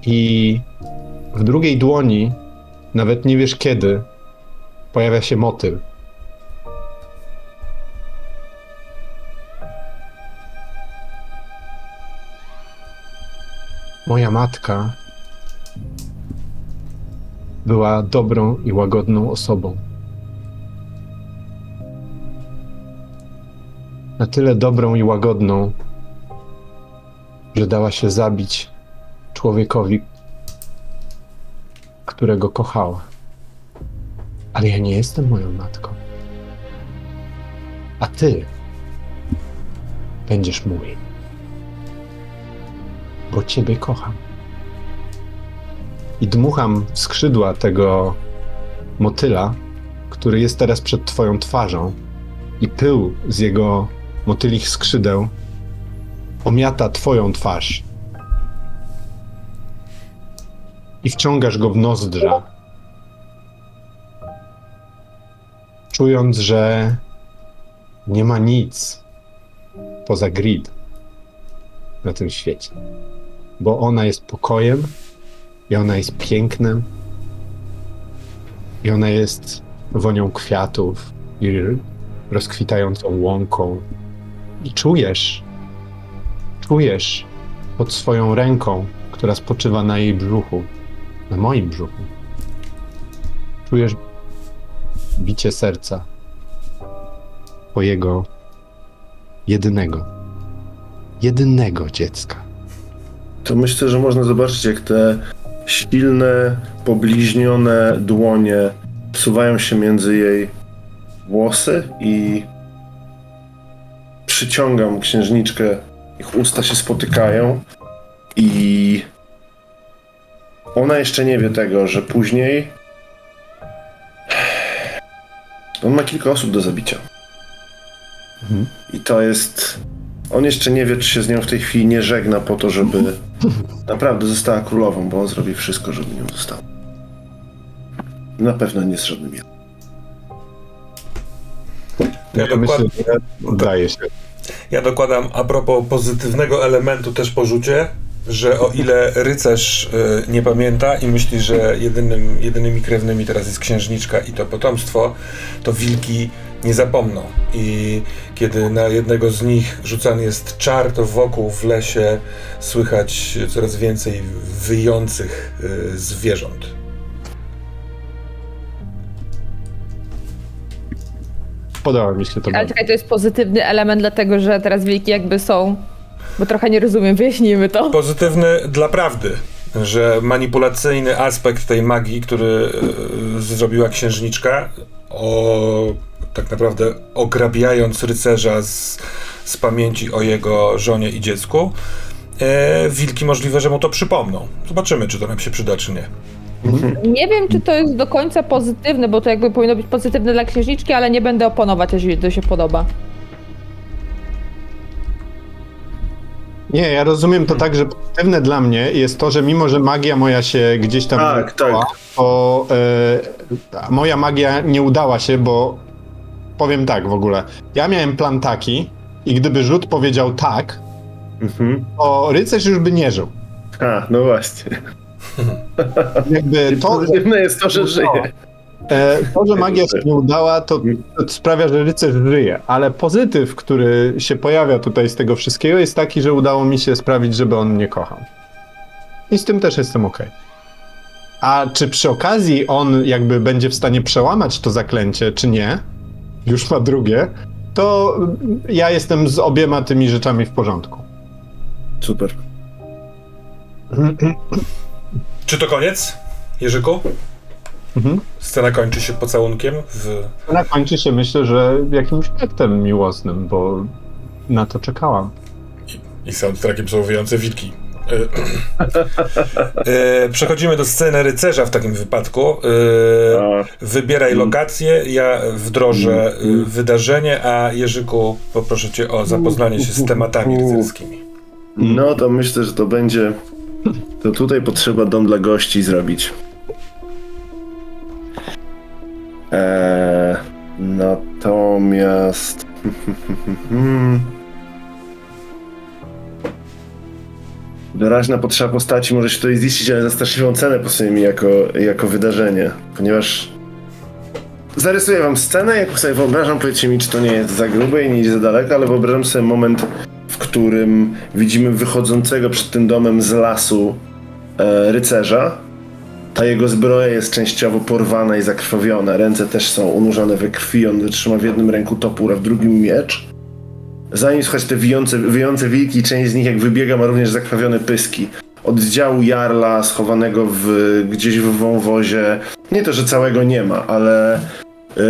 I w drugiej dłoni, nawet nie wiesz kiedy, pojawia się motyl. Moja matka była dobrą i łagodną osobą. Na tyle dobrą i łagodną, że dała się zabić człowiekowi, którego kochała. Ale ja nie jestem moją matką. A ty będziesz mój. Bo ciebie kocham i dmucham w skrzydła tego motyla, który jest teraz przed twoją twarzą i pył z jego motylich skrzydeł omiata twoją twarz i wciągasz go w nozdrza, czując, że nie ma nic poza grid na tym świecie, bo ona jest pokojem i ona jest pięknem. I ona jest wonią kwiatów i rozkwitającą łąką. I czujesz, czujesz pod swoją ręką, która spoczywa na jej brzuchu, na moim brzuchu. Czujesz bicie serca twojego jedynego, jedynego dziecka. To myślę, że można zobaczyć, jak te silne, pobliźnione dłonie wsuwają się między jej włosy i przyciągam księżniczkę. Ich usta się spotykają i ona jeszcze nie wie tego, że później on ma kilka osób do zabicia. Mhm. I to jest. On jeszcze nie wie, czy się z nią w tej chwili nie żegna po to, żeby naprawdę została królową, bo on zrobi wszystko, żeby nią została. Na pewno nie z żadnym jednym. Ja, Ja myślę, że udaje się. ja dokładam a propos pozytywnego elementu też porzucie, że o ile rycerz y, nie pamięta i myśli, że jedynym, jedynymi krewnymi teraz jest księżniczka i to potomstwo, to wilki nie zapomną. I kiedy na jednego z nich rzucany jest czar, to wokół w lesie słychać coraz więcej wyjących y, zwierząt. Podoba mi się to Ale czekaj, to jest pozytywny element, dlatego że teraz wilki jakby są. Bo trochę nie rozumiem, wyjaśnijmy to. Pozytywny dla prawdy, że manipulacyjny aspekt tej magii, który e, zrobiła księżniczka, o, tak naprawdę ograbiając rycerza z, z pamięci o jego żonie i dziecku, e, wilki możliwe, że mu to przypomną. Zobaczymy, czy to nam się przyda, czy nie. Nie wiem, czy to jest do końca pozytywne, bo to jakby powinno być pozytywne dla księżniczki, ale nie będę oponować, jeżeli to się podoba. Nie, ja rozumiem to tak, że pozytywne dla mnie jest to, że mimo, że magia moja się gdzieś tam Tak, udała, to e, moja magia nie udała się, bo powiem tak w ogóle. Ja miałem plan taki i gdyby rzut powiedział tak, Mhm. to rycerz już by nie żył. A, no właśnie. Jakby to, Pozytywne jest to, że żyje. E, to, że magia się nie udała, to, to sprawia, że rycerz żyje, ale pozytyw, który się pojawia tutaj z tego wszystkiego jest taki, że udało mi się sprawić, żeby on mnie kochał. I z tym też jestem okej. A czy przy okazji on jakby będzie w stanie przełamać to zaklęcie, czy nie? Już ma drugie, To ja jestem z obiema tymi rzeczami w porządku. Super. Czy to koniec, Jerzyku? Mhm. Scena kończy się pocałunkiem w... Ona kończy się, myślę, że jakimś aktem miłosnym, bo na to czekałam. i soundtrackiem są wyjące wilki. E, e, Przechodzimy do sceny rycerza w takim wypadku. E, Wybieraj lokację, ja wdrożę y, wydarzenie, a Jerzyku poproszę cię o zapoznanie się z tematami rycerskimi. no to myślę, że to będzie. To tutaj potrzeba dom dla gości zrobić. Eee, natomiast. Doraźna potrzeba postaci może się tutaj ziścić, ale za straszliwą cenę posunię mi jako, jako wydarzenie, ponieważ zarysuję wam scenę, jak sobie wyobrażam, powiedzcie mi, czy to nie jest za grube i nie idzie za daleko, ale wyobrażam sobie moment, w którym widzimy wychodzącego przed tym domem z lasu e, rycerza. Ta jego zbroja jest częściowo porwana i zakrwawiona, ręce też są unurzone we krwi, on trzyma w jednym ręku topór, a w drugim miecz. Za nim słychać te wyjące wilki, część z nich jak wybiega ma również zakrwawione pyski. Oddziału Jarla schowanego w, gdzieś w wąwozie. Nie to, że całego nie ma, ale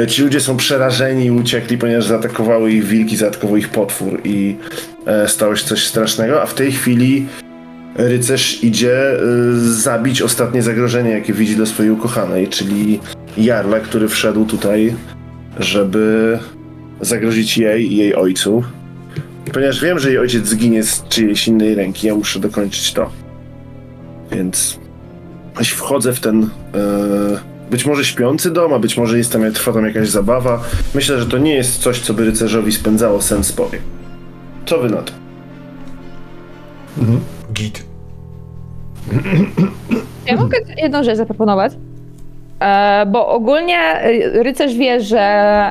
e, ci ludzie są przerażeni i uciekli, ponieważ zaatakowały ich wilki, zaatakował ich potwór i e, stało się coś strasznego, a w tej chwili rycerz idzie e, zabić ostatnie zagrożenie, jakie widzi dla swojej ukochanej, czyli Jarla, który wszedł tutaj, żeby zagrozić jej i jej ojcu. Ponieważ wiem, że jej ojciec zginie z czyjejś innej ręki, ja muszę dokończyć to. Więc jeśli wchodzę w ten e, być może śpiący dom, a być może jest tam, trwa tam jakaś zabawa. Myślę, że to nie jest coś, co by rycerzowi spędzało sens powie. Co wy na to? Git. Ja mogę jedną rzecz zaproponować. E, bo ogólnie e, rycerz wie, że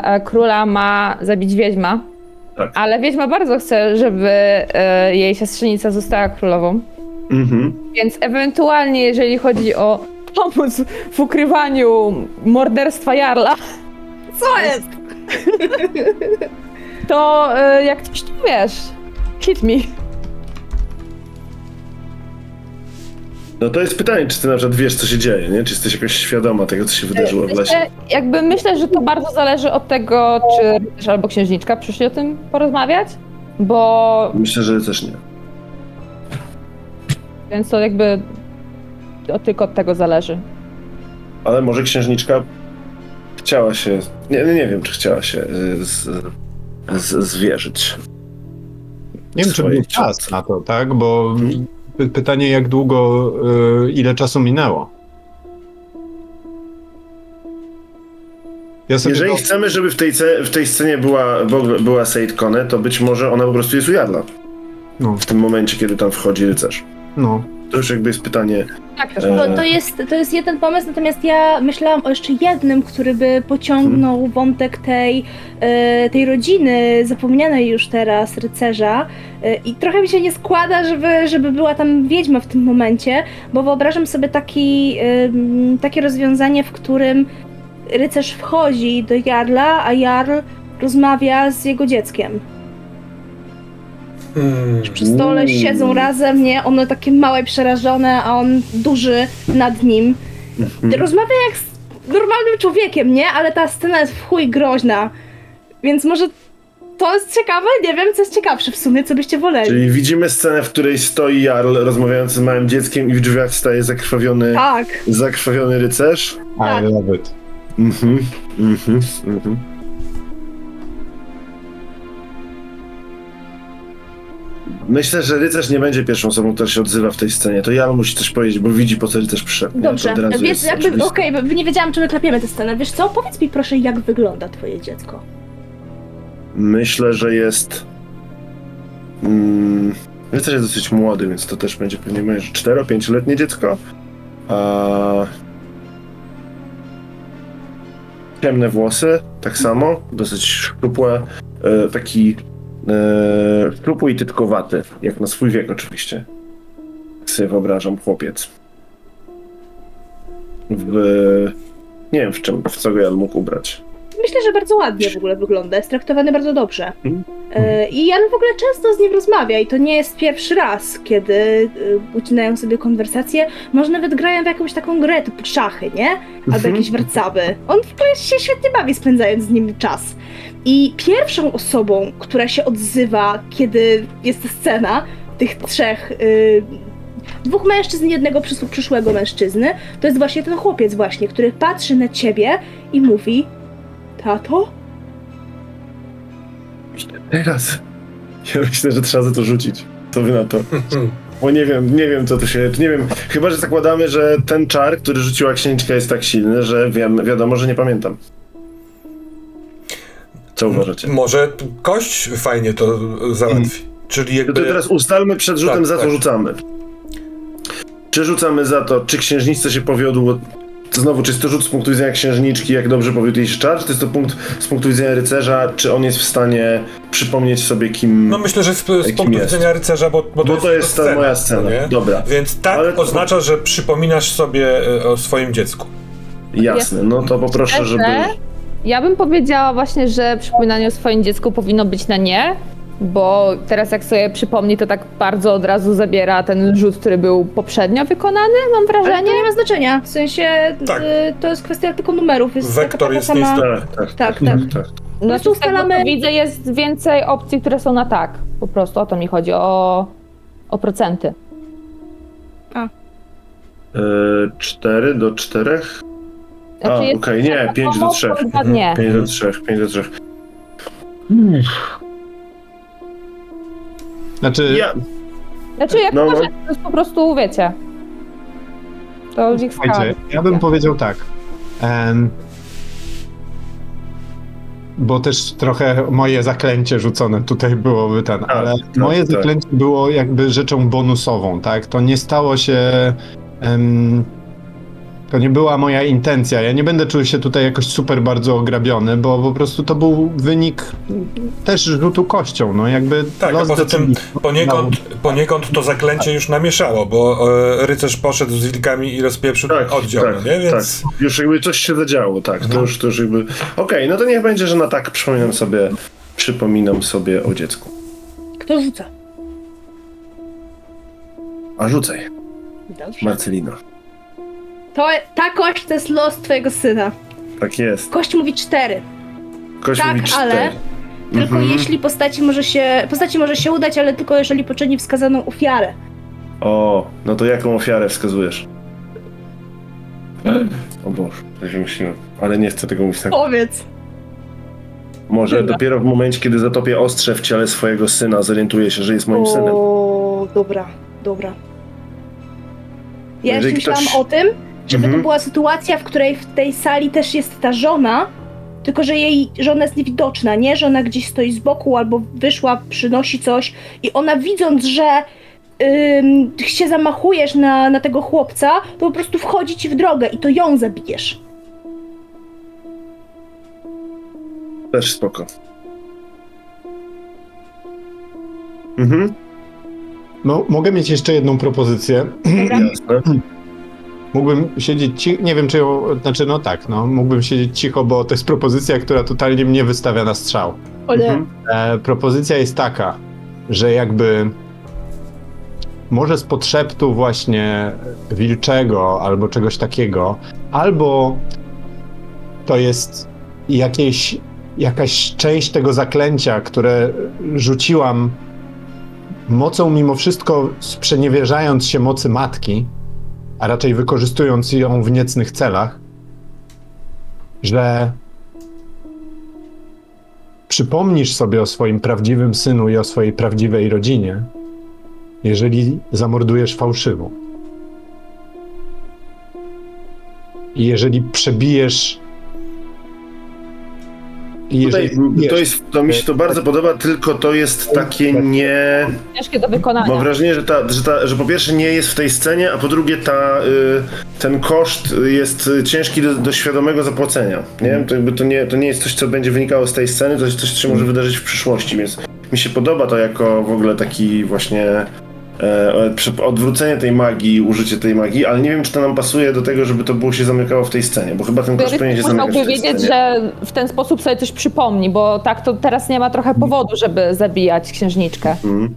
e, króla ma zabić wiedźma. Tak. Ale wiedźma bardzo chce, żeby e, jej siostrzenica została królową. Mhm. Więc ewentualnie, jeżeli chodzi o pomóc w ukrywaniu morderstwa Jarla, Co jest? to e, jak coś tu wiesz, hit me. No to jest pytanie, czy ty na przykład wiesz, co się dzieje, nie? Czy jesteś jakoś świadoma tego, co się wydarzyło w lesie? Myślę, jakby myślę, że to bardzo zależy od tego, czy rycerz albo księżniczka przyszli o tym porozmawiać, bo Myślę, że też nie. więc to jakby to tylko od tego zależy. Ale może księżniczka chciała się... Nie, nie, wiem, czy chciała się y, z, z, zwierzyć. Nie wiem, czy był czas na to, tak? Bo py- pytanie, jak długo, y, ile czasu minęło? Ja Jeżeli chcemy, żeby w tej, w tej scenie była, była Seid Kone, to być może ona po prostu jest u Jarla. No, W tym momencie, kiedy tam wchodzi rycerz. no. To już jakby jest pytanie... Tak, E, To, to, jest, to jest jeden pomysł, natomiast ja myślałam o jeszcze jednym, który by pociągnął wątek tej, e, tej rodziny, zapomnianej już teraz rycerza. E, I trochę mi się nie składa, żeby, żeby była tam wiedźma w tym momencie, bo wyobrażam sobie taki, takie rozwiązanie, w którym rycerz wchodzi do Jarla, a Jarl rozmawia z jego dzieckiem. Hmm. Przy stole Mm. siedzą razem, nie? Ono takie małe, i przerażone, a on duży nad nim. Rozmawia jak z normalnym człowiekiem, nie? Ale ta scena jest w chuj groźna. Więc może to jest ciekawe? Nie wiem, co jest ciekawsze w sumie, co byście woleli. Czyli widzimy scenę, w której stoi Jarl rozmawiający z małym dzieckiem i w drzwiach staje zakrwawiony, Tak. zakrwawiony rycerz. Tak. I love it. Mhm, mhm, mhm. Myślę, że rycerz nie będzie pierwszą osobą, która się odzywa w tej scenie. To Jarl musi coś powiedzieć, bo widzi po co rycerz przyszedł. nie? Dobrze, razu wiesz, jakby, okej, bo nie wiedziałam, czy wyklepiemy tę scenę. Wiesz co, powiedz mi proszę, jak wygląda twoje dziecko. Myślę, że jest. Mm, rycerz jest dosyć młody, więc to też będzie pewnie moje 4-5-letnie dziecko. A... Ciemne włosy, tak samo, dosyć szczupłe, e, taki szczupły i tytkowaty, jak na swój wiek oczywiście. Sobie wyobrażam, chłopiec. W, nie wiem w czym, w co go ja mógł ubrać. myślę, że bardzo ładnie w ogóle wygląda, jest traktowany bardzo dobrze. Mhm. E, I Jan w ogóle często z nim rozmawia i to nie jest pierwszy raz, kiedy e, ucinają sobie konwersacje. Może nawet grają w jakąś taką grę typu szachy, nie? Albo Mhm. jakieś warcaby. On w ogóle się świetnie bawi, spędzając z nim czas. I pierwszą osobą, która się odzywa, kiedy jest scena, tych trzech, y, dwóch mężczyzn i jednego przys- przyszłego mężczyzny, to jest właśnie ten chłopiec właśnie, który patrzy na ciebie i mówi Tato? Teraz. Ja myślę, że trzeba za to rzucić. Co wy na to? Bo nie wiem, nie wiem co to się. Nie wiem. Chyba, że zakładamy, że ten czar, który rzuciła księżniczka jest tak silny, że wiem, wiadomo, że nie pamiętam. Co uważacie? Może kość fajnie to załatwi. Czyli No jakby... to teraz ustalmy przed rzutem, Tak, za co tak. rzucamy. Czy rzucamy za to, czy księżniczce się powiodło. To znowu, czy jest to rzut z punktu widzenia księżniczki, jak dobrze powiódł jej się czar, czy to jest to punkt z punktu widzenia rycerza, czy on jest w stanie przypomnieć sobie, kim. No myślę, że z, z punktu jest? widzenia rycerza, bo, bo, Bo to jest ta moja scena. no nie? Dobra. Więc tak Ale to- oznacza, że przypominasz sobie e, o swoim dziecku. Jasne, no to poproszę, żeby. Ja bym powiedziała właśnie, że przypominanie o swoim dziecku powinno być na nie, bo teraz jak sobie przypomni, to tak bardzo od razu zabiera ten rzut, który był poprzednio wykonany, mam Ale wrażenie. to nie ma znaczenia, w sensie Tak. y, to jest kwestia tylko numerów. Jest Wektor taka, taka jest sama... nieistotny. Tak, tak, Tak, tak. tak. tak. No prostu to ustalamy... ustalamy- widzę, jest więcej opcji, które są na tak. Po prostu o to mi chodzi, o, o procenty. E, Cztery do czterech? A, Znaczy okej, nie, pięć do pomoc, trzech. to dwa nie. Pięć do trzech, pięć do trzech. Znaczy, Ja, Znaczy jak No, no. może, to jest po prostu, wiecie. To ich słuchajcie, ja bym powiedział tak. Em, bo też trochę moje zaklęcie rzucone tutaj byłoby ten, ale moje tak. zaklęcie było jakby rzeczą bonusową, tak? To nie stało się. em, to nie była moja intencja. Ja nie będę czuł się tutaj jakoś super bardzo ograbiony, bo po prostu to był wynik też rzutu kością. No jakby Tak, a poza tym poniekąd, poniekąd to zaklęcie już namieszało, bo e, rycerz poszedł z wilkami i rozpieprzył tak, oddział, tak, no nie? Więc tak. Już jakby coś się zadziało, tak. To No. już, to już jakby. Okej, no to niech będzie, że na tak przypominam sobie, przypominam sobie o dziecku. Kto rzuca? A rzucaj, Dobrze. Marcelino. To, ta kość to jest los twojego syna. Tak jest. Kość mówi cztery. Kość Tak, mówi ale- cztery. Tylko Mhm. jeśli postaci może, się, postaci może się udać, ale tylko jeżeli poczyni wskazaną ofiarę. O, no to jaką ofiarę wskazujesz? O Boże, tak się myśliłem. Ale nie chcę tego mówić tak. Powiedz. Może Chyba. dopiero w momencie, kiedy zatopię ostrze w ciele swojego syna, zorientuję się, że jest moim synem. O, dobra, dobra. Ja jeszcze Jeżeli myślałam ktoś- o tym, żeby Mhm. to była sytuacja, w której w tej sali też jest ta żona, tylko że jej żona jest niewidoczna, nie? Że ona gdzieś stoi z boku albo wyszła, przynosi coś i ona widząc, że ym, się zamachujesz na, na tego chłopca, to po prostu wchodzi ci w drogę i to ją zabijesz. Też spoko. Mhm, No, mogę mieć jeszcze jedną propozycję. jasne. Mógłbym siedzieć cicho, nie wiem czy ją, znaczy no tak, no, mógłbym siedzieć cicho, bo to jest propozycja, która totalnie mnie wystawia na strzał. Mhm. E, propozycja jest taka, że jakby może z podszeptu właśnie wilczego albo czegoś takiego, albo to jest jakieś, jakaś część tego zaklęcia, które rzuciłam mocą mimo wszystko sprzeniewierzając się mocy matki, a raczej wykorzystując ją w niecnych celach, że przypomnisz sobie o swoim prawdziwym synu i o swojej prawdziwej rodzinie, jeżeli zamordujesz fałszywą. I jeżeli przebijesz. I Tutaj, jeżeli to, jest, to mi się to bardzo podoba, tylko to jest takie nie... Ciężkie do wykonania. Mam wrażenie, że, ta, że, ta, że po pierwsze nie jest w tej scenie, a po drugie ta, y, ten koszt jest ciężki do, do świadomego zapłacenia. Nie? To, jakby to, nie, to nie jest coś, co będzie wynikało z tej sceny, to jest coś, co się może wydarzyć w przyszłości, więc mi się podoba to jako w ogóle taki właśnie e, odwrócenie tej magii, użycie tej magii, ale nie wiem, czy to nam pasuje do tego, żeby to było się zamykało w tej scenie, bo chyba ten kosz powinien się zamykać w wiedzieć, scenie. że w ten sposób sobie coś przypomni, bo tak to teraz nie ma trochę powodu, żeby zabijać księżniczkę. Mhm.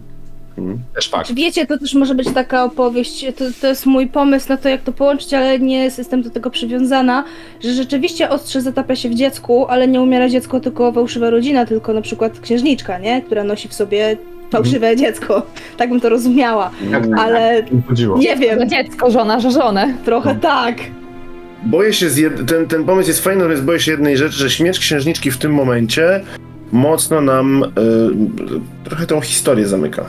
Też fakt. Wiecie, to też może być taka opowieść, to, to jest mój pomysł na to, jak to połączyć, ale nie jestem do tego przywiązana, że rzeczywiście ostrze zatapia się w dziecku, ale nie umiera dziecko tylko fałszywa rodzina, tylko na przykład księżniczka, nie? Która nosi w sobie fałszywe dziecko. Tak bym to rozumiała, Mm. ale nie wiem, dziecko, żona, że żonę. trochę tak. Boję się, z jed... ten, ten pomysł jest fajny, natomiast boję się jednej rzeczy, że śmierć księżniczki w tym momencie mocno nam y, trochę tą historię zamyka.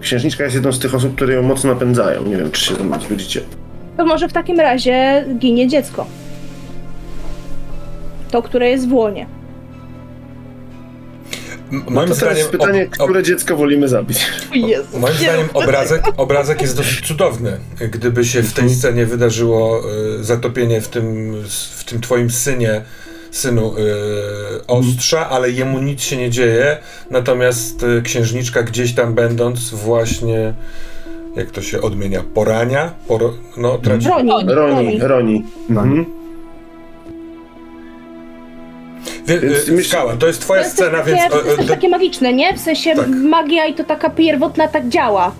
Księżniczka jest jedną z tych osób, które ją mocno napędzają. Nie wiem, czy się tam zgodzicie. To może w takim razie ginie dziecko. To, które jest w łonie. No Moim to teraz zdaniem, pytanie, ob- ob- które dziecko wolimy zabić? Jezu. moim zdaniem obrazek, obrazek jest dosyć cudowny. Gdyby się w tej scenie wydarzyło y, zatopienie w tym, w tym twoim synie, synu y, ostrza, ale jemu nic się nie dzieje, natomiast y, księżniczka gdzieś tam będąc właśnie, jak to się odmienia, porania, poro, no traci... Roni. Roni, Roni. Mhm. Wie, Więc y, to jest To twoja jest, też scena, takie, więc... to jest takie magiczne, nie? W sensie Tak. magia i to taka pierwotna tak działa.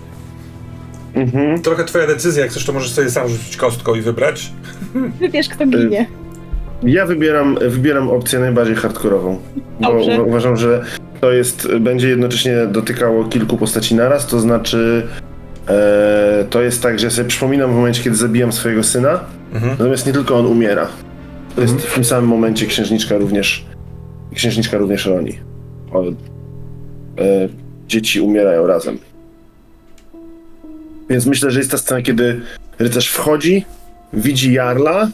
Mhm. Trochę twoja decyzja, jak chcesz, to możesz sobie sam rzucić kostką i wybrać. Wybierz, kto ginie. Ja wybieram, wybieram opcję najbardziej hardkorową. Bo Dobrze. uważam, że to jest, będzie jednocześnie dotykało kilku postaci naraz, to znaczy e, to jest tak, że ja sobie przypominam w momencie, kiedy zabijam swojego syna, Mhm. natomiast nie tylko on umiera. To jest w tym samym momencie księżniczka również księżniczka również roni. O, e, dzieci umierają razem. Więc myślę, że jest ta scena, kiedy rycerz wchodzi, widzi Jarla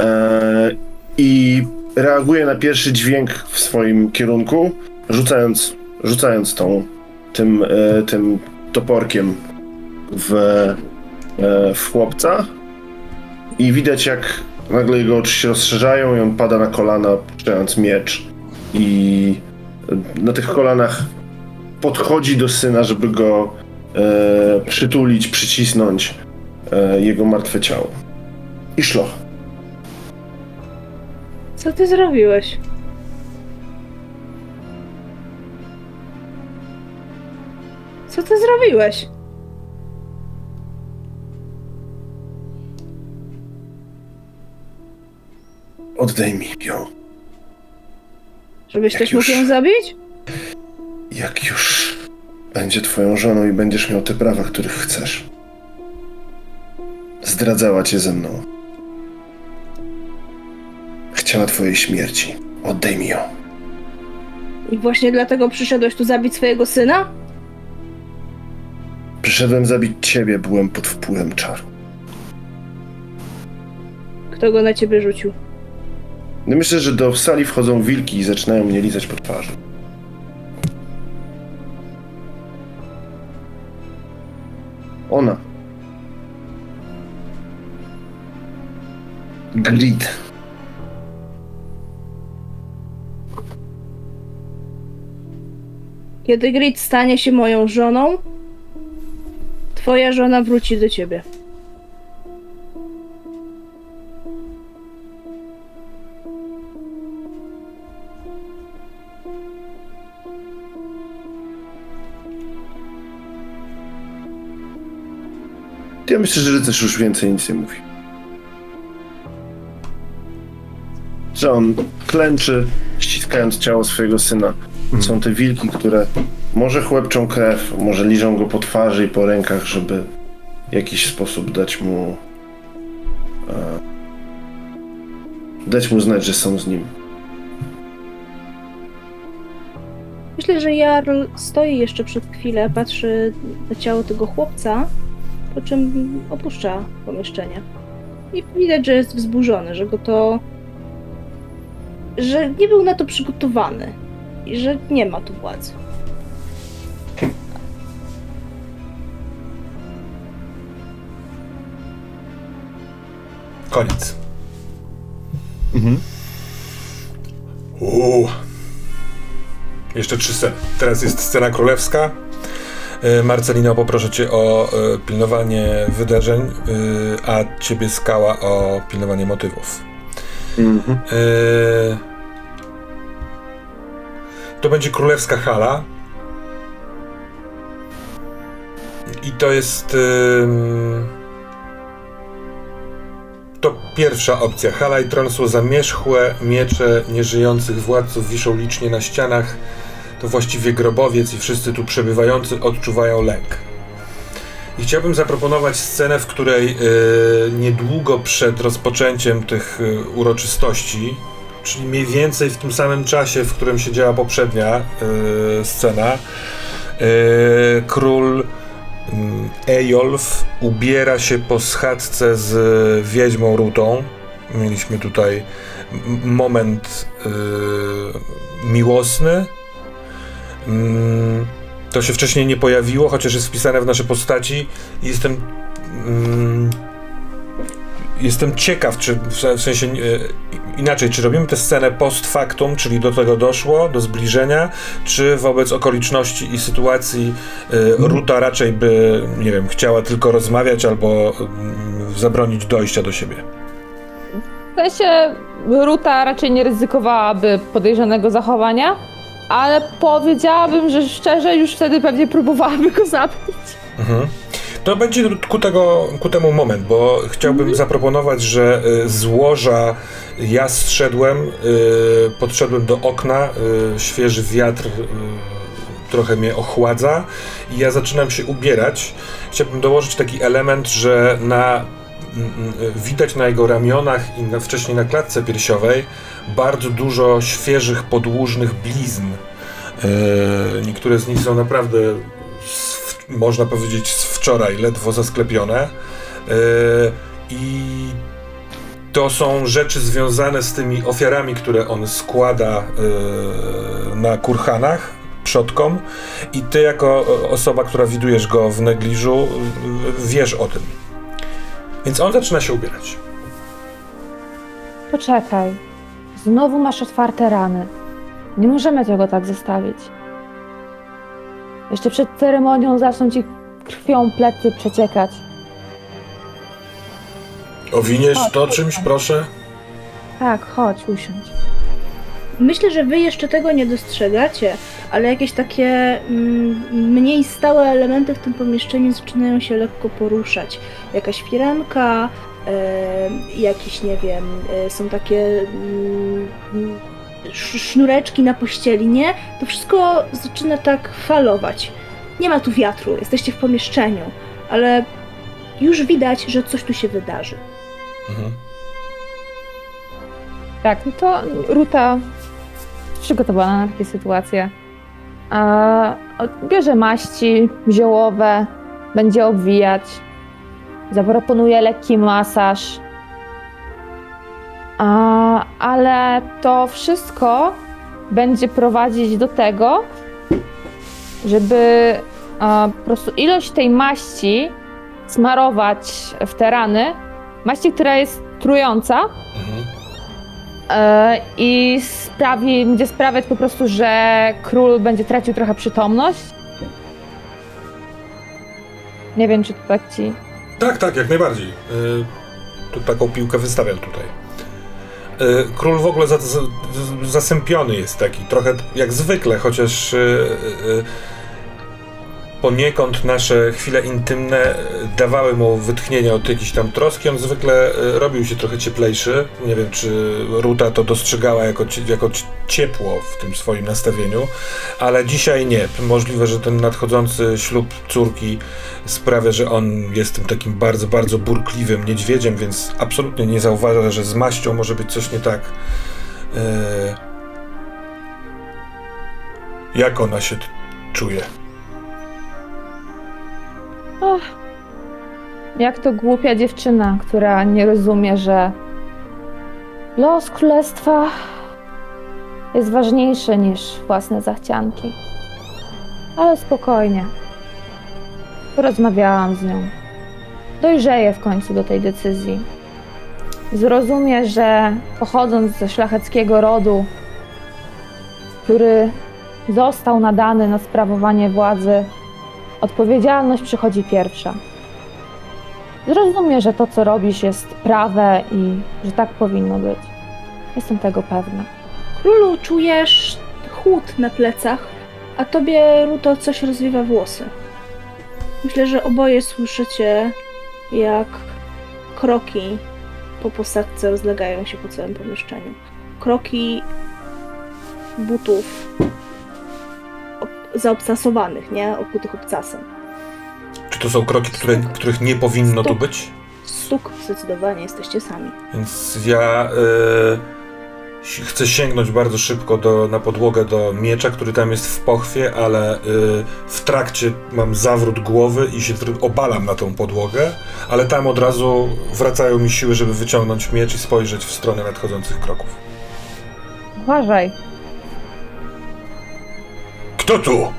e, i reaguje na pierwszy dźwięk w swoim kierunku, rzucając, rzucając tą, tym, e, tym toporkiem w, e, w chłopca. I widać, jak nagle jego oczy się rozszerzają i on pada na kolana, puszczając miecz. I na tych kolanach podchodzi do syna, żeby go e, przytulić, przycisnąć e, jego martwe ciało. I szloch. Co ty zrobiłeś? Co ty zrobiłeś? Oddaj mi ją. Żebyś Jak też już- mógł ją zabić? Jak już będzie twoją żoną i będziesz miał te prawa, których chcesz. Zdradzała cię ze mną. Chciała twojej śmierci. Oddaj mi ją. I właśnie dlatego przyszedłeś tu zabić swojego syna? Przyszedłem zabić ciebie, byłem pod wpływem czaru. Kto go na ciebie rzucił? No myślę, że do sali wchodzą wilki i zaczynają mnie lizać po twarzy. Ona. Grid. Kiedy Grid stanie się moją żoną, twoja żona wróci do ciebie. Ja myślę, że rycerz już więcej nic nie mówi. Że on klęczy, ściskając ciało swojego syna. Są te wilki, które może chłepczą krew, może liżą go po twarzy i po rękach, żeby w jakiś sposób dać mu. E, dać mu znać, że są z nim. Myślę, że Jarl stoi jeszcze przez chwilę, patrzy na ciało tego chłopca, po czym opuszcza pomieszczenie. I widać, że jest wzburzony, że go to. że nie był na to przygotowany i że nie ma tu władzy. Koniec. Mhm. Uuu. Jeszcze trzy sceny. Teraz jest scena królewska. E, Marcelino, poproszę cię o e, pilnowanie wydarzeń, e, a ciebie skała o pilnowanie motywów. Mhm. To będzie królewska hala. I to jest. To pierwsza opcja. Hala i tron są zamierzchłe, miecze nieżyjących władców wiszą licznie na ścianach. To właściwie grobowiec i wszyscy tu przebywający odczuwają lęk. I chciałbym zaproponować scenę, w której y, niedługo przed rozpoczęciem tych y, uroczystości, czyli mniej więcej w tym samym czasie, w którym się działa poprzednia y, scena, król mm, Ejolf ubiera się po schadzce z wiedźmą Rutą. Mieliśmy tutaj moment miłosny. Mm, to się wcześniej nie pojawiło, chociaż jest wpisane w nasze postaci. I Jestem. Mm, jestem ciekaw, czy w se- w sensie e, inaczej, czy robimy tę scenę post factum, czyli do tego doszło, do zbliżenia, czy wobec okoliczności i sytuacji e, Ruta raczej by, nie wiem, chciała tylko rozmawiać albo mm, zabronić dojścia do siebie. W sensie Ruta raczej nie ryzykowałaby podejrzanego zachowania, ale powiedziałabym, że szczerze już wtedy pewnie próbowałaby go zabić. Mhm. To będzie ku, tego, ku temu moment, bo chciałbym zaproponować, że y, z łoża ja zszedłem, y, podszedłem do okna, y, świeży wiatr trochę mnie ochładza i ja zaczynam się ubierać. Chciałbym dołożyć taki element, że na widać na jego ramionach i na, wcześniej na klatce piersiowej bardzo dużo świeżych, podłużnych blizn. Yy, niektóre z nich są naprawdę, można powiedzieć, z wczoraj, ledwo zasklepione. I to są rzeczy związane z tymi ofiarami, które on składa na kurhanach przodkom. I ty, jako osoba, która widujesz go w negliżu, wiesz o tym. Więc on zaczyna się ubierać. Poczekaj. Znowu masz otwarte rany. Nie możemy tego tak zostawić. Jeszcze przed ceremonią zaczną ci krwią plecy przeciekać. Owiniesz to czymś, proszę? Tak, chodź, usiądź. Myślę, że wy jeszcze tego nie dostrzegacie, ale jakieś takie mm, mniej stałe elementy w tym pomieszczeniu zaczynają się lekko poruszać. Jakaś firanka, e, jakieś, nie wiem, e, są takie mm, sz- sznureczki na pościeli, nie? To wszystko zaczyna tak falować. Nie ma tu wiatru, jesteście w pomieszczeniu, ale już widać, że coś tu się wydarzy. Mhm. Tak, no to Ruta przygotowana na takie sytuacje. A, bierze maści ziołowe, będzie obwijać, zaproponuje lekki masaż. A, ale to wszystko będzie prowadzić do tego, żeby a, po prostu ilość tej maści smarować w te rany, maści, która jest trująca, Mhm. E, i sprawi, będzie sprawiać po prostu, że król będzie tracił trochę przytomność. Nie wiem, czy to tak ci. Tak, tak, jak najbardziej. Y, tu taką piłkę wystawiam tutaj. Y, Król w ogóle za, za, zasępiony jest taki, trochę jak zwykle, chociaż y, y, poniekąd nasze chwile intymne dawały mu wytchnienie od jakiejś tam troski. On zwykle y, robił się trochę cieplejszy. Nie wiem, czy Ruta to dostrzegała jako, jako ciepło w tym swoim nastawieniu, ale dzisiaj nie. Możliwe, że ten nadchodzący ślub córki sprawia, że on jest tym takim bardzo, bardzo burkliwym niedźwiedziem, więc absolutnie nie zauważa, że z maścią może być coś nie tak. Eee, jak ona się t- czuje? Jak to głupia dziewczyna, która nie rozumie, że los królestwa jest ważniejszy niż własne zachcianki. Ale spokojnie. Porozmawiałam z nią. Dojrzeje w końcu do tej decyzji. Zrozumie, że pochodząc ze szlacheckiego rodu, który został nadany na sprawowanie władzy, odpowiedzialność przychodzi pierwsza. Zrozumie, że to, co robisz, jest prawe i że tak powinno być. Jestem tego pewna. Królu, czujesz chłód na plecach, a tobie, Ruto, coś rozwiewa włosy. Myślę, że oboje słyszycie, jak kroki po posadzce rozlegają się po całym pomieszczeniu. Kroki butów ob- zaobcasowanych, nie? Okutych obcasem. Czy to są kroki, które, których nie powinno tu Stuk. być? Stuk zdecydowanie, jesteście sami. Więc ja y, si- chcę sięgnąć bardzo szybko do, na podłogę do miecza, który tam jest w pochwie, ale y, w trakcie mam zawrót głowy i się obalam na tą podłogę, ale tam od razu wracają mi siły, żeby wyciągnąć miecz i spojrzeć w stronę nadchodzących kroków. Uważaj. Kto tu?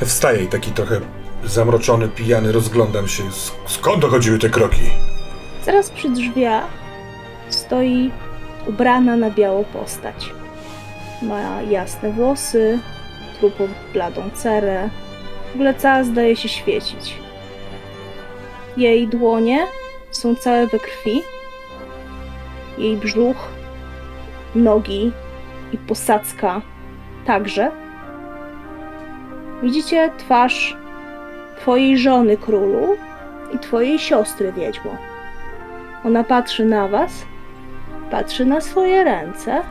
Wstaję i taki trochę zamroczony, pijany, rozglądam się. Skąd dochodziły te kroki? Zaraz przy drzwiach stoi ubrana na biało postać. Ma jasne włosy, trupą bladą cerę. W ogóle cała zdaje się świecić. Jej dłonie są całe we krwi. Jej brzuch, nogi i posadzka także. Widzicie twarz twojej żony królu i twojej siostry wiedźmo. Ona patrzy na was, patrzy na swoje ręce,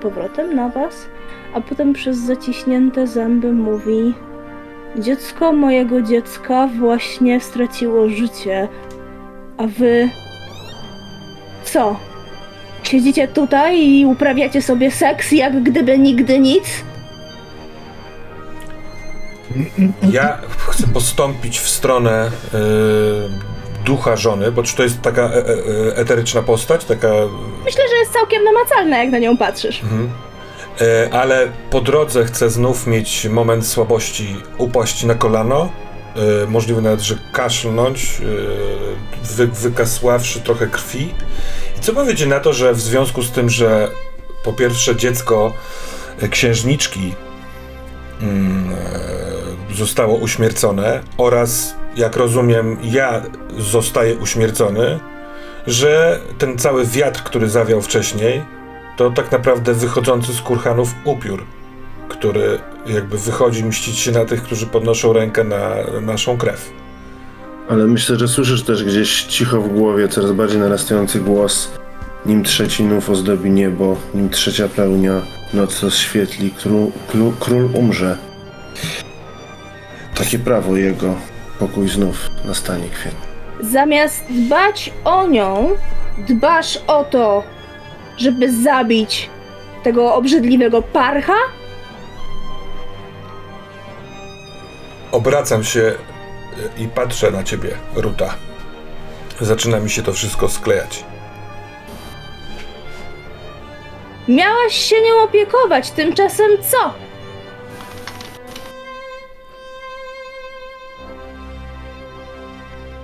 powrotem na was, a potem przez zaciśnięte zęby mówi: Dziecko mojego dziecka właśnie straciło życie, a wy. Co? Siedzicie tutaj i uprawiacie sobie seks, jak gdyby nigdy nic? Ja chcę postąpić w stronę e, ducha żony, bo czy to jest taka e, e, e, eteryczna postać, taka. Myślę, że jest całkiem namacalna, jak na nią patrzysz. Mhm. E, ale po drodze chcę znów mieć moment słabości, upaść na kolano. E, możliwe nawet, że kaszlnąć, e, wy, wykasławszy trochę krwi. I co powiecie na to, że w związku z tym, że po pierwsze dziecko e, księżniczki mm, zostało uśmiercone oraz, jak rozumiem, ja zostaję uśmiercony, że ten cały wiatr, który zawiał wcześniej, to tak naprawdę wychodzący z kurhanów upiór, który jakby wychodzi mścić się na tych, którzy podnoszą rękę na naszą krew. Ale myślę, że słyszysz też gdzieś cicho w głowie coraz bardziej narastający głos. Nim trzeci nów ozdobi niebo, nim trzecia pełnia noc rozświetli, król, król, król umrze. Takie prawo jego, pokój znów nastanie kwiat. Zamiast dbać o nią, dbasz o to, żeby zabić tego obrzydliwego parcha? Obracam się y, i patrzę na ciebie, Ruta. Zaczyna mi się to wszystko sklejać. Miałaś się nią opiekować, tymczasem co?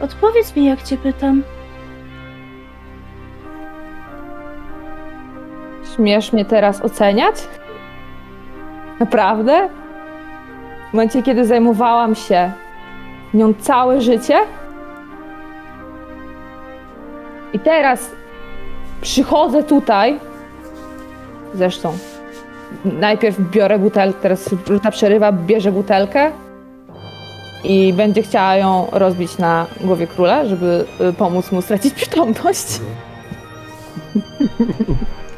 Odpowiedz mi, jak cię pytam. Śmiesz mnie teraz oceniać? Naprawdę? W momencie, kiedy zajmowałam się nią całe życie? I teraz przychodzę tutaj. Zresztą, najpierw biorę butelkę, teraz Ruta przerywa, bierze butelkę i będzie chciała ją rozbić na głowie króla, żeby y, pomóc mu stracić przytomność.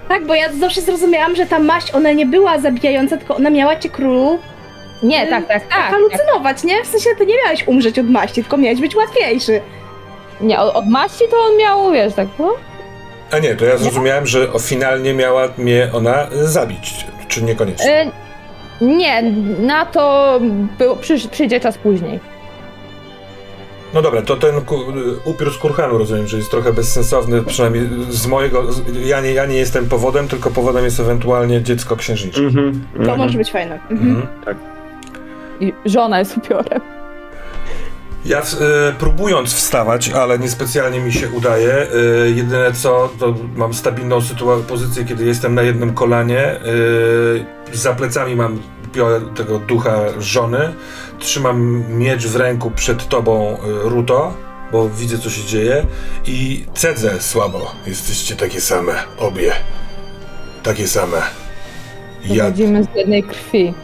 Tak, bo ja zawsze zrozumiałam, że ta maść, ona nie była zabijająca, tylko ona miała cię królu Nie, tak, tak, tak. tak. halucynować, nie? W sensie ty nie miałeś umrzeć od maści, tylko miałeś być łatwiejszy. Nie, od, od maści to on miał, wiesz, tak, no? A nie, to ja zrozumiałem, że o- finalnie miała mnie ona zabić, czy niekoniecznie. E, nie, na to był, przysz, przyjdzie czas później. No dobra, to ten ku, upiór z kurhanu rozumiem, że jest trochę bezsensowny, przynajmniej z mojego. z- Ja nie, ja nie jestem powodem, tylko powodem jest ewentualnie dziecko księżniczki. Mhm. To może być fajne. Mhm. Mhm. I żona jest upiorem. Ja e, próbując wstawać, ale niespecjalnie mi się udaje. E, jedyne co, to mam stabilną sytua- pozycję, kiedy jestem na jednym kolanie. E, za plecami mam biorę tego ducha żony, trzymam miecz w ręku przed tobą, y, Ruto, bo widzę, co się dzieje i cedzę słabo. Jesteście takie same, obie. Takie same. Ja Pochodzimy z jednej krwi.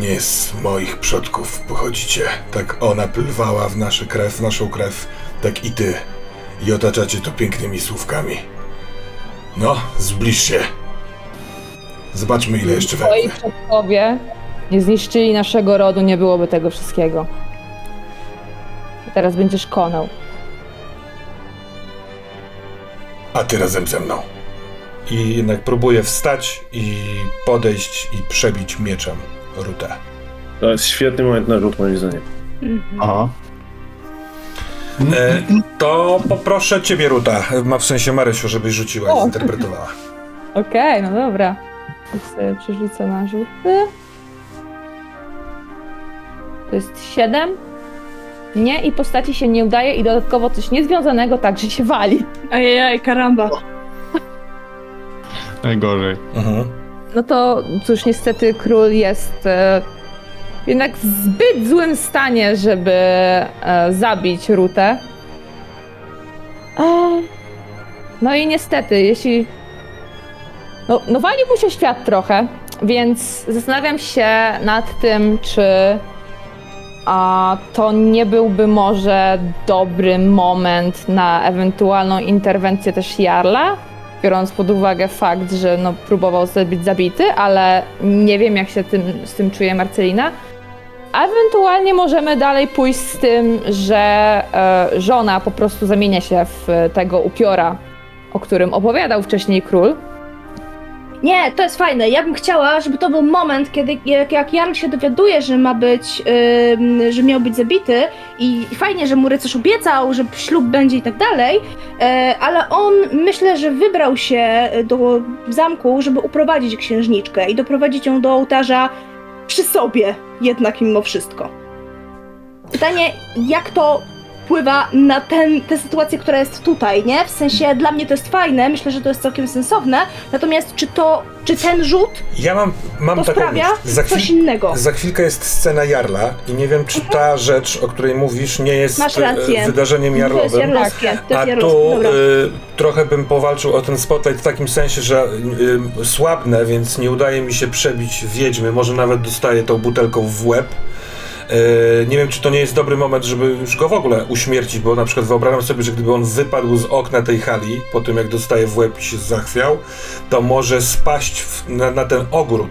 Nie z moich przodków pochodzicie. Tak ona plwała w nasze krew, w naszą krew, tak i ty. I otaczacie to pięknymi słówkami. No, zbliż się. Zobaczmy, ile jeszcze Twoi wezmę. przodkowie nie zniszczyli naszego rodu, nie byłoby tego wszystkiego. I teraz będziesz konał. A ty razem ze mną. I jednak próbuję wstać i podejść i przebić mieczem Rutę. To jest świetny moment na rzut, moim zdaniem. Aha. E, to poproszę ciebie, Ruta, ma w sensie Marysiu, żebyś rzuciła i O. zinterpretowała. Okej, no dobra. Tak sobie przerzucę na rzuty. To jest 7. Nie, i postaci się nie udaje i dodatkowo coś niezwiązanego także się wali. Ajajaj, karamba. Najgorzej. Mhm. No to cóż, niestety król jest e, jednak w zbyt złym stanie, żeby e, zabić Rutę. E, no i niestety, jeśli. No, no wali mu się świat trochę, więc zastanawiam się nad tym, czy a to nie byłby może dobry moment na ewentualną interwencję też Jarla, biorąc pod uwagę fakt, że no, próbował być zabity, ale nie wiem, jak się tym, z tym czuje Marcelina. A ewentualnie możemy dalej pójść z tym, że e, żona po prostu zamienia się w tego upiora, o którym opowiadał wcześniej król. Nie, to jest fajne. Ja bym chciała, żeby to był moment, kiedy jak, jak Jarl się dowiaduje, że ma być, ym, że miał być zabity i fajnie, że mu rycerz obiecał, że ślub będzie i tak dalej, e, ale on myślę, że wybrał się do zamku, żeby uprowadzić księżniczkę i doprowadzić ją do ołtarza przy sobie jednak mimo wszystko. Pytanie, jak to wpływa na ten, tę sytuację, która jest tutaj, nie? W sensie dla mnie to jest fajne, myślę, że to jest całkiem sensowne, natomiast czy to, czy ten rzut Ja mam, mam to taką sprawia myśl. Za, coś innego? za chwilkę jest scena Jarla i nie wiem, czy ta rzecz, o której mówisz, nie jest Masz e, rację. wydarzeniem To jest jarlowym. jarlowskie, to A jest jarlowskie, tu dobra. y, trochę bym powalczył o ten spotlight w takim sensie, że y, słabnę, więc nie udaje mi się przebić wiedźmy. Może nawet dostaję tą butelką w łeb. Y, nie wiem, czy to nie jest dobry moment, żeby już go w ogóle uśmiercić, bo na przykład wyobrażam sobie, że gdyby on wypadł z okna tej hali, po tym jak dostaje w łeb i się zachwiał, to może spaść w, na, na ten ogród.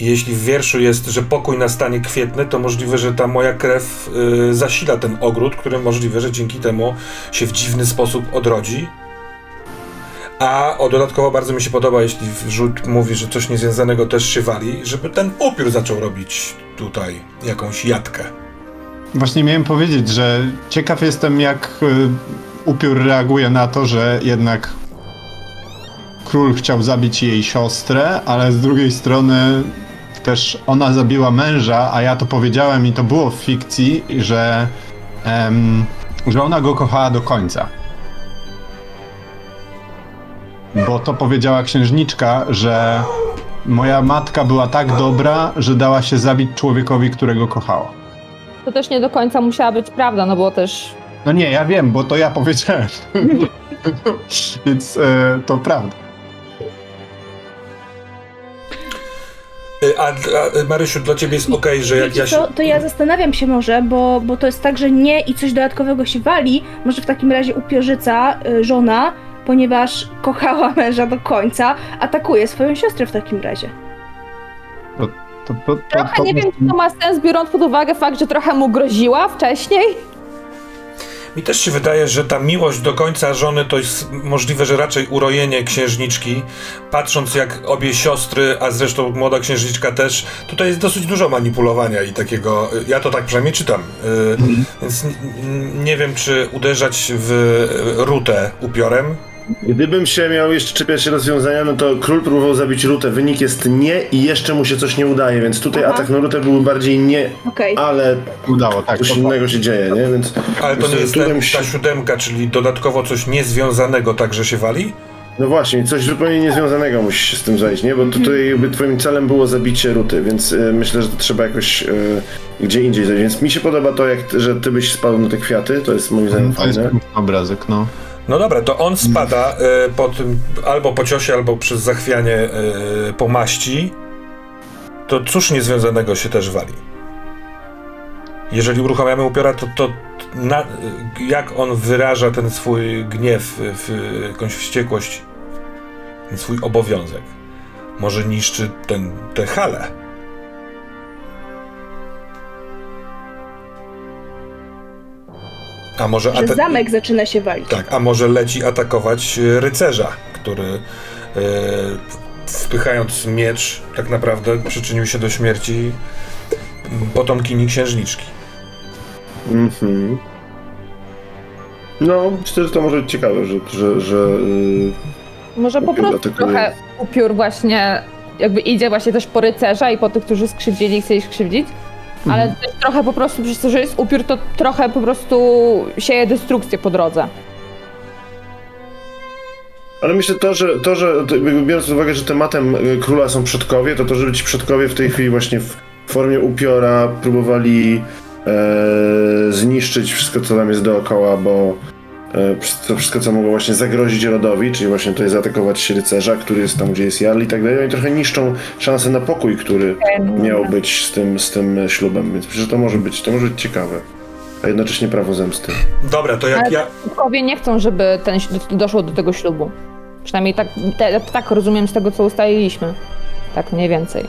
I jeśli w wierszu jest, że pokój nastanie kwietny, to możliwe, że ta moja krew y, zasila ten ogród, który możliwe, że dzięki temu się w dziwny sposób odrodzi. A o dodatkowo bardzo mi się podoba, jeśli rzut mówi, że coś niezwiązanego też się wali, żeby ten upiór zaczął robić tutaj jakąś jatkę. Właśnie miałem powiedzieć, że ciekaw jestem, jak y, upiór reaguje na to, że jednak król chciał zabić jej siostrę, ale z drugiej strony też ona zabiła męża, a ja to powiedziałem i to było w fikcji, że, em, że ona go kochała do końca. Bo to powiedziała księżniczka, że moja matka była tak dobra, że dała się zabić człowiekowi, którego kochała. To też nie do końca musiała być prawda, no bo też No nie, ja wiem, bo to ja powiedziałem. Więc e, to prawda. Y, A, a Marysiu, dla ciebie jest okej, że jak ja się... co, to ja zastanawiam się może, bo, bo to jest tak, że nie i coś dodatkowego się wali, może w takim razie upiorzyca, y, żona, ponieważ kochała męża do końca, atakuje swoją siostrę w takim razie. To, to, to, trochę to, nie wiem, czy to ma sens, biorąc pod uwagę fakt, że trochę mu groziła wcześniej. Mi też się wydaje, że ta miłość do końca żony to jest możliwe, że raczej urojenie księżniczki. Patrząc jak obie siostry, a zresztą młoda księżniczka też, tutaj jest dosyć dużo manipulowania i takiego, ja to tak przynajmniej czytam. Y, Więc nie wiem, czy uderzać w y, rutę upiorem. Gdybym się miał jeszcze czepiać rozwiązania, no to król próbował zabić Rutę. Wynik jest nie i jeszcze mu się coś nie udaje, więc tutaj Aha. atak na Rutę był bardziej nie, Okej. ale udało, tak. coś innego się dzieje, nie? Więc Ale to nie jest ten, ta siódemka, czyli dodatkowo coś niezwiązanego także się wali? No właśnie, coś zupełnie niezwiązanego musi się z tym zajść, nie? Bo tutaj jakby twoim celem było zabicie Ruty, więc y, myślę, że to trzeba jakoś y, gdzie indziej zajść. Więc mi się podoba to, jak, że ty byś spadł na te kwiaty, to jest moim zdaniem To jest fajne. piękny obrazek, no. No dobra, to on spada e, po tym, albo po ciosie, albo przez zachwianie e, po maści. To cóż niezwiązanego się też wali? Jeżeli uruchamiamy upiora, to, to na, jak on wyraża ten swój gniew, w, jakąś wściekłość, ten swój obowiązek? Może niszczy ten, te hale? A może Że ata- zamek zaczyna się walić. tak, a może leci atakować e, rycerza, który e, wpychając miecz tak naprawdę przyczynił się do śmierci mm, potomkini księżniczki. Mhm. No, myślę, że to może być ciekawe, że, że, że y, Może po prostu atakuje. trochę upiór właśnie jakby idzie właśnie też po rycerza i po tych, którzy skrzywdzili i chce ich skrzywdzić. Ale Mhm. też trochę po prostu, przez to, że jest upiór, to trochę po prostu sieje destrukcję po drodze. Ale myślę to, że, to, że to biorąc pod uwagę, że tematem y, króla są przodkowie, to to, żeby ci przodkowie w tej chwili właśnie w formie upiora próbowali e, zniszczyć wszystko, co tam jest dookoła, bo to wszystko, co mogło właśnie zagrozić rodowi, czyli właśnie tutaj zaatakować rycerza, który jest tam, gdzie jest Jarl i tak dalej, oni trochę niszczą szansę na pokój, który miał być z tym, z tym ślubem, więc myślę, że to może być, to może być ciekawe. A jednocześnie prawo zemsty. Dobra, to jak Ale ja. Nie chcą, żeby ten, doszło do tego ślubu. Przynajmniej tak, te, tak rozumiem z tego, co ustaliliśmy. Tak mniej więcej.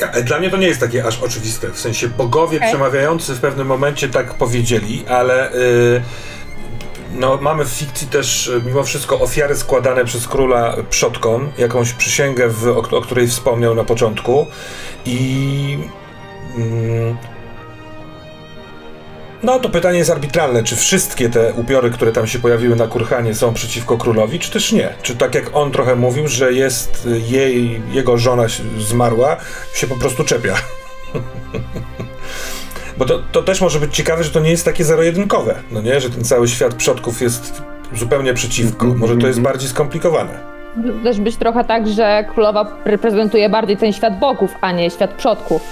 Ja, dla mnie to nie jest takie aż oczywiste. W sensie bogowie Okej. przemawiający w pewnym momencie tak powiedzieli, ale y, no, mamy w fikcji też y, mimo wszystko ofiary składane przez króla przodkom, jakąś przysięgę, w, o, o której wspomniał na początku. I. Mm, no to pytanie jest arbitralne, czy wszystkie te upiory, które tam się pojawiły na Kurhanie są przeciwko królowi, czy też nie? Czy tak jak on trochę mówił, że jest jej, jego żona zmarła, się po prostu czepia. Bo to, to też może być ciekawe, że to nie jest takie zero-jedynkowe, no nie? Że ten cały świat przodków jest zupełnie przeciwko. Może to jest bardziej skomplikowane. Może też być trochę tak, że królowa reprezentuje bardziej ten świat bogów, a nie świat przodków.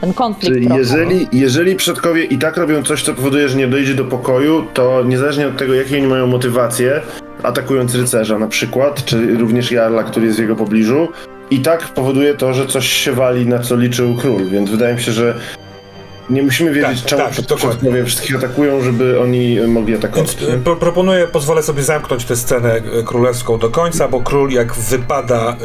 Ten konflikt Czyli trochę. jeżeli, jeżeli przodkowie i tak robią coś, co powoduje, że nie dojdzie do pokoju, to niezależnie od tego, jakie oni mają motywacje, atakując rycerza na przykład, czy również Jarla, który jest w jego pobliżu, i tak powoduje to, że coś się wali, na co liczył król, więc wydaje mi się, że nie musimy wiedzieć, Tak, czemu tak, przodkowie wszystkich atakują, żeby oni mogli atakować. Więc y, pro, proponuję, pozwolę sobie zamknąć tę scenę y, królewską do końca, bo król jak wypada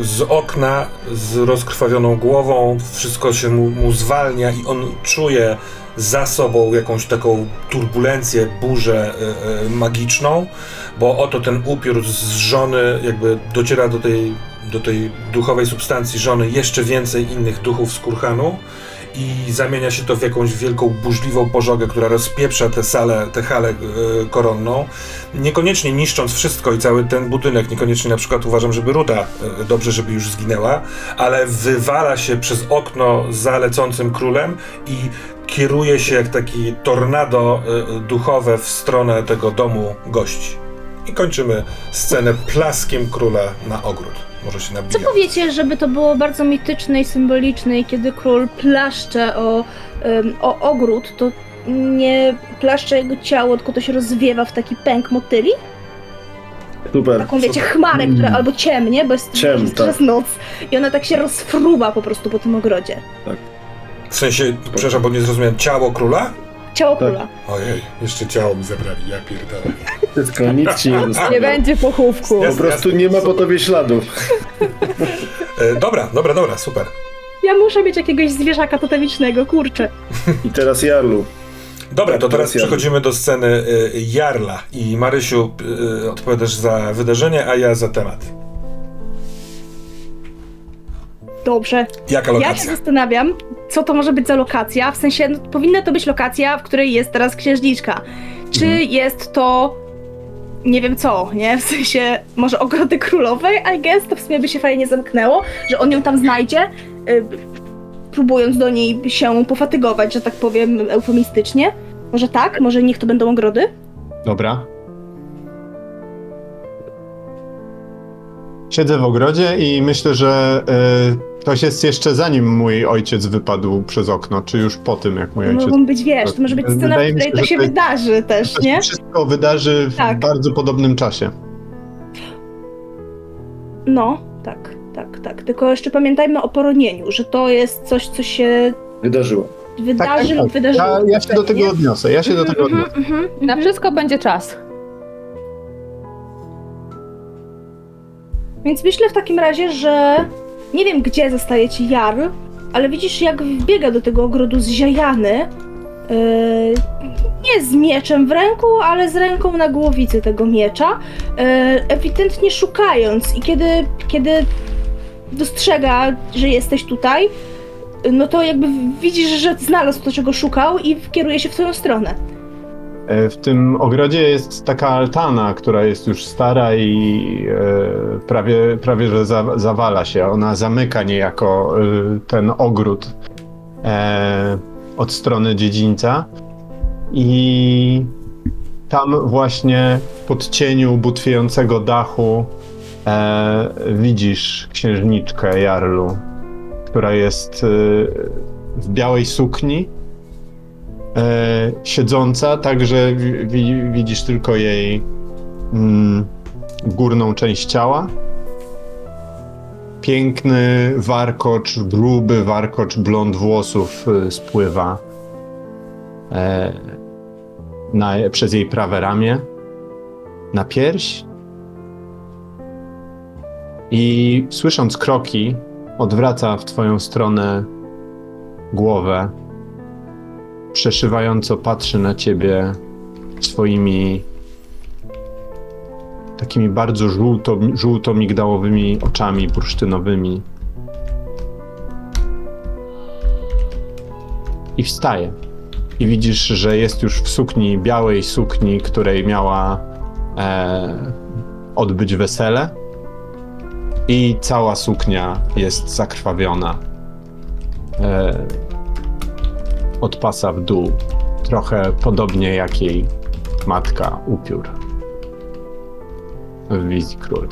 y, z okna z rozkrwawioną głową, wszystko się mu, mu zwalnia i on czuje za sobą jakąś taką turbulencję, burzę y, y, magiczną, bo oto ten upiór z żony jakby dociera do tej, do tej duchowej substancji żony jeszcze więcej innych duchów z Kurhanu i zamienia się to w jakąś wielką burzliwą pożogę, która rozpieprza tę salę, tę halę e, koronną, niekoniecznie niszcząc wszystko i cały ten budynek, niekoniecznie na przykład uważam, żeby Ruda e, dobrze, żeby już zginęła, ale wywala się przez okno za lecącym królem i kieruje się jak taki tornado e, duchowe w stronę tego domu gości. I kończymy scenę plaskiem króla na ogród. Może się Co powiecie, żeby to było bardzo mityczne i symboliczne i kiedy król plaszcze o, o ogród, to nie plaszcze jego ciało, tylko to się rozwiewa w taki pęk motyli? Super. Taką wiecie, chmarę, która albo ciemnie, bo jest, Ciem, jest tak. noc i ona tak się rozfruwa po prostu po tym ogrodzie. W sensie, przepraszam, bo nie zrozumiałem, ciało króla? Ciało Tak. króla. Ojej, jeszcze ciało mi zabrali, ja pierdolę. Wszystko, nic ci nie zostało. Nie będzie pochówku. Po prostu nie ma po tobie śladów. E, dobra, dobra, dobra, super. Ja muszę mieć jakiegoś zwierzaka totemicznego, kurczę. I teraz Jarlu. Dobra, to teraz Teraz ja. przechodzimy do sceny y, Jarla i Marysiu y, odpowiadasz za wydarzenie, a ja za temat. Dobrze. Jaka Ja się lokacja? zastanawiam, co to może być za lokacja. W sensie, no, powinna to być lokacja, w której jest teraz księżniczka. Czy jest to. Nie wiem co, nie? W sensie, może ogrody królowej, I guess, to w sumie by się fajnie zamknęło, że on ją tam znajdzie, y, próbując do niej się pofatygować, że tak powiem eufemistycznie. Może tak? Może niech to będą ogrody? Dobra. Siedzę w ogrodzie i myślę, że y, ktoś jest jeszcze zanim mój ojciec wypadł przez okno, czy już po tym, jak mój To ojciec... mogą być, wiesz, to może być scena, w której się, to się to wydarzy też, To nie? się wszystko wydarzy w Tak. bardzo podobnym czasie. No, tak, tak, tak. Tylko jeszcze pamiętajmy o poronieniu, że to jest coś, co się Wydarzyło. wydarzy lub wydarzyło. Tak, Ja, ja się do tego nie? odniosę, ja się do tego Mhm, odniosę. mhm, Na mhm. wszystko będzie czas. Więc myślę w takim razie, że nie wiem gdzie zostaje ci Jar, ale widzisz jak wbiega do tego ogrodu zziajany. Yy, nie z mieczem w ręku, ale z ręką na głowicy tego miecza, yy, ewidentnie szukając. I kiedy, kiedy dostrzega, że jesteś tutaj, no to jakby widzisz, że znalazł to, czego szukał i kieruje się w twoją stronę. E, W tym ogrodzie jest taka altana, która jest już stara i e, prawie, prawie że za, zawala się. Ona zamyka niejako e, ten ogród od strony dziedzińca. I tam właśnie w podcieniu butwiejącego dachu widzisz księżniczkę Jarlu, która jest w białej sukni e, siedząca, tak że wi- wi- widzisz tylko jej mm, górną część ciała. Piękny warkocz, gruby warkocz blond włosów y, spływa e, na, przez jej prawe ramię, na pierś. I słysząc kroki, odwraca w twoją stronę głowę przeszywająco patrzy na ciebie swoimi takimi bardzo żółto, żółto-migdałowymi oczami bursztynowymi. I wstaje. I widzisz, że jest już w sukni, białej sukni, której miała e, odbyć wesele. I cała suknia jest zakrwawiona. E, od pasa w dół, trochę podobnie jak jej matka upiór w wizji król.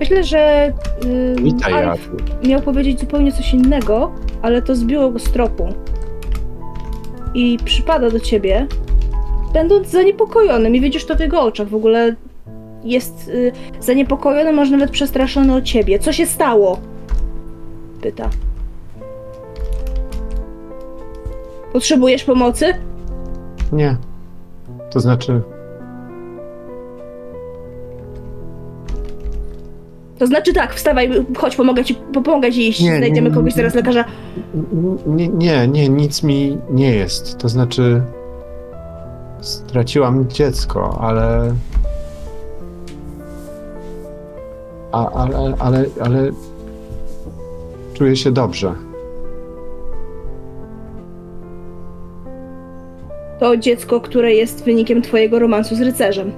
Myślę, że yy, Witaj, Alf miał powiedzieć zupełnie coś innego, ale to zbiło go z tropu. I przypada do ciebie, będąc zaniepokojonym, i widzisz to w jego oczach. W ogóle jest y, zaniepokojony, może nawet przestraszony o ciebie. Co się stało? Pyta. Potrzebujesz pomocy? Nie. To znaczy, To znaczy tak, wstawaj, chodź, pomogę ci, pomogę ci iść, Nie, znajdziemy nie, kogoś nie. zaraz lekarza. nie, nie, nie, nic mi nie jest. To znaczy, straciłam dziecko, ale. A, ale, ale, ale. Czuję się dobrze. To dziecko, które jest wynikiem twojego romansu z rycerzem.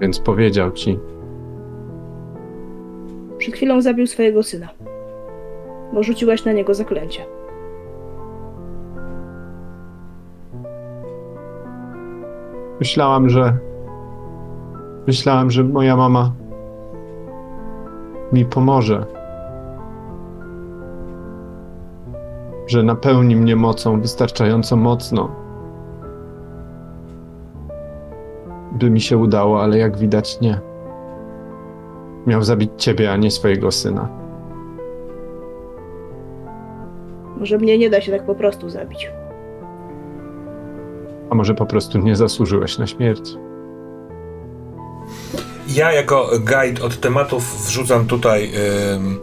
Więc powiedział ci. Przed chwilą zabił swojego syna. Bo rzuciłaś na niego zaklęcie. Myślałam, że. Myślałam, że moja mama mi pomoże. Że napełni mnie mocą wystarczająco mocno. By mi się udało, ale jak widać nie. Miał zabić ciebie, a nie swojego syna. Może mnie nie da się tak po prostu zabić. A może po prostu nie zasłużyłeś na śmierć. Ja jako guide od tematów wrzucam tutaj ym,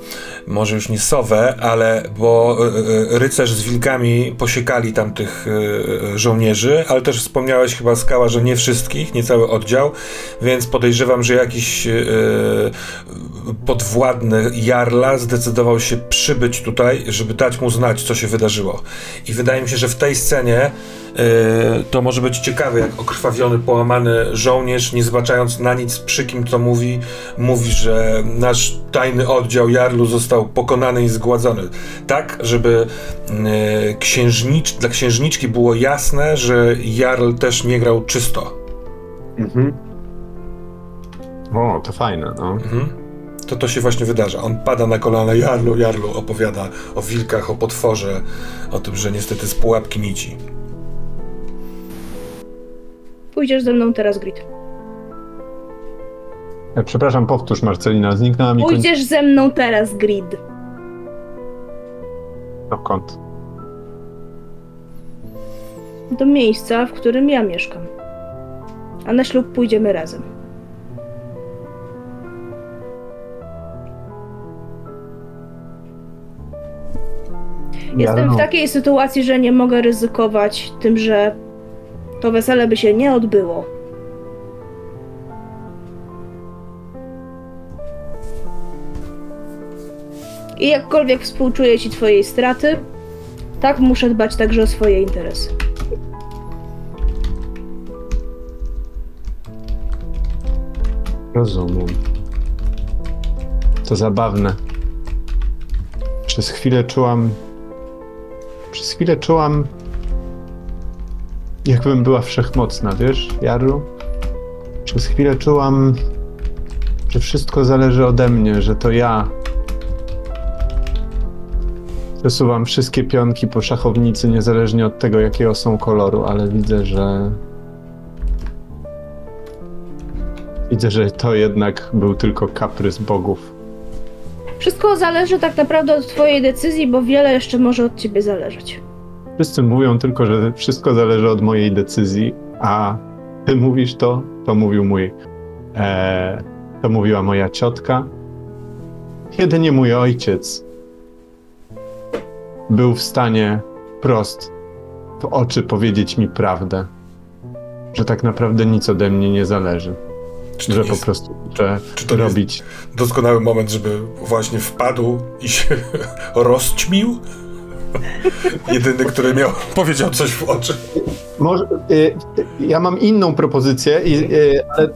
może już nie sowę, ale bo y, y, rycerz z wilkami posiekali tam tych y, żołnierzy, ale też wspomniałeś chyba Skała, że nie wszystkich, nie cały oddział, więc podejrzewam, że jakiś podwładny Jarla zdecydował się przybyć tutaj, żeby dać mu znać, co się wydarzyło. I wydaje mi się, że w tej scenie to może być ciekawe, jak okrwawiony, połamany żołnierz, nie zbaczając na nic przy kim to mówi, mówi, że nasz tajny oddział Jarlu został pokonany i zgładzony. Tak, żeby y, księżnicz, dla księżniczki było jasne, że Jarl też nie grał czysto. Mhm. O, to fajne, no. Mhm. To to się właśnie wydarza. On pada na kolana Jarlu, Jarlu opowiada o wilkach, o potworze, o tym, że niestety z pułapki nici. Pójdziesz ze mną teraz, Grit. E, Przepraszam, powtórz Marcelina, zniknęła mi koń... Pójdziesz ze mną teraz, Grid. Dokąd? Do miejsca, w którym ja mieszkam. A na ślub pójdziemy razem. Jestem w takiej sytuacji, że nie mogę ryzykować tym, że to wesele by się nie odbyło. I jakkolwiek współczuję ci twojej straty, tak muszę dbać także o swoje interesy. Rozumiem. To zabawne. Przez chwilę czułam. Przez chwilę czułam. Jakbym była wszechmocna, wiesz, Jarlu? Przez chwilę czułam, że wszystko zależy ode mnie, że to ja. Przesuwam wszystkie pionki po szachownicy, niezależnie od tego, jakiego są koloru, ale widzę, że Widzę, że to jednak był tylko kaprys bogów. Wszystko zależy tak naprawdę od twojej decyzji, bo wiele jeszcze może od ciebie zależeć. Wszyscy mówią tylko, że wszystko zależy od mojej decyzji, a ty mówisz to, to mówił mój. E, to mówiła moja ciotka. Jedynie mój ojciec był w stanie prost w oczy powiedzieć mi prawdę, że tak naprawdę nic ode mnie nie zależy, Czy że po jest prostu muszę czy to robić. doskonały moment, żeby właśnie wpadł i się rozćmił? Jedyny, który miał, powiedział coś w oczy. Może, y, y, ja mam inną propozycję, i, y, ale,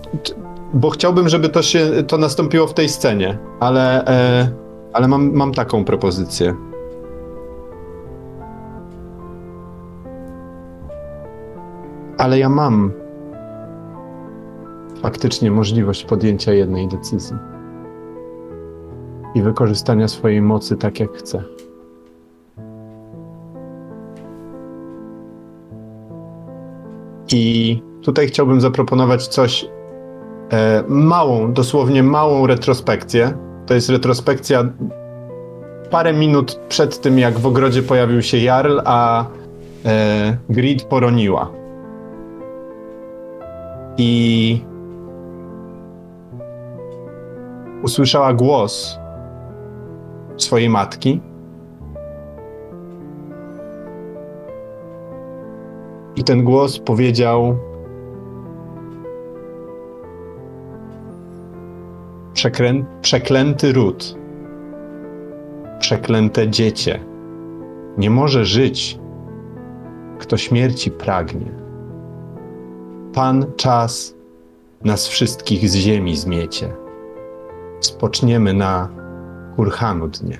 bo chciałbym, żeby to się to nastąpiło w tej scenie, ale, e, ale mam, mam taką propozycję. Ale ja mam faktycznie możliwość podjęcia jednej decyzji i wykorzystania swojej mocy tak, jak chcę. I tutaj chciałbym zaproponować coś, e, małą, dosłownie małą retrospekcję. To jest retrospekcja parę minut przed tym, jak w ogrodzie pojawił się Jarl, a e, Grid poroniła. I usłyszała głos swojej matki. I ten głos powiedział: Przekrę... Przeklęty ród, przeklęte dziecię, nie może żyć, kto śmierci pragnie. Pan czas nas wszystkich z ziemi zmiecie. Spoczniemy na Kurhanu dnie.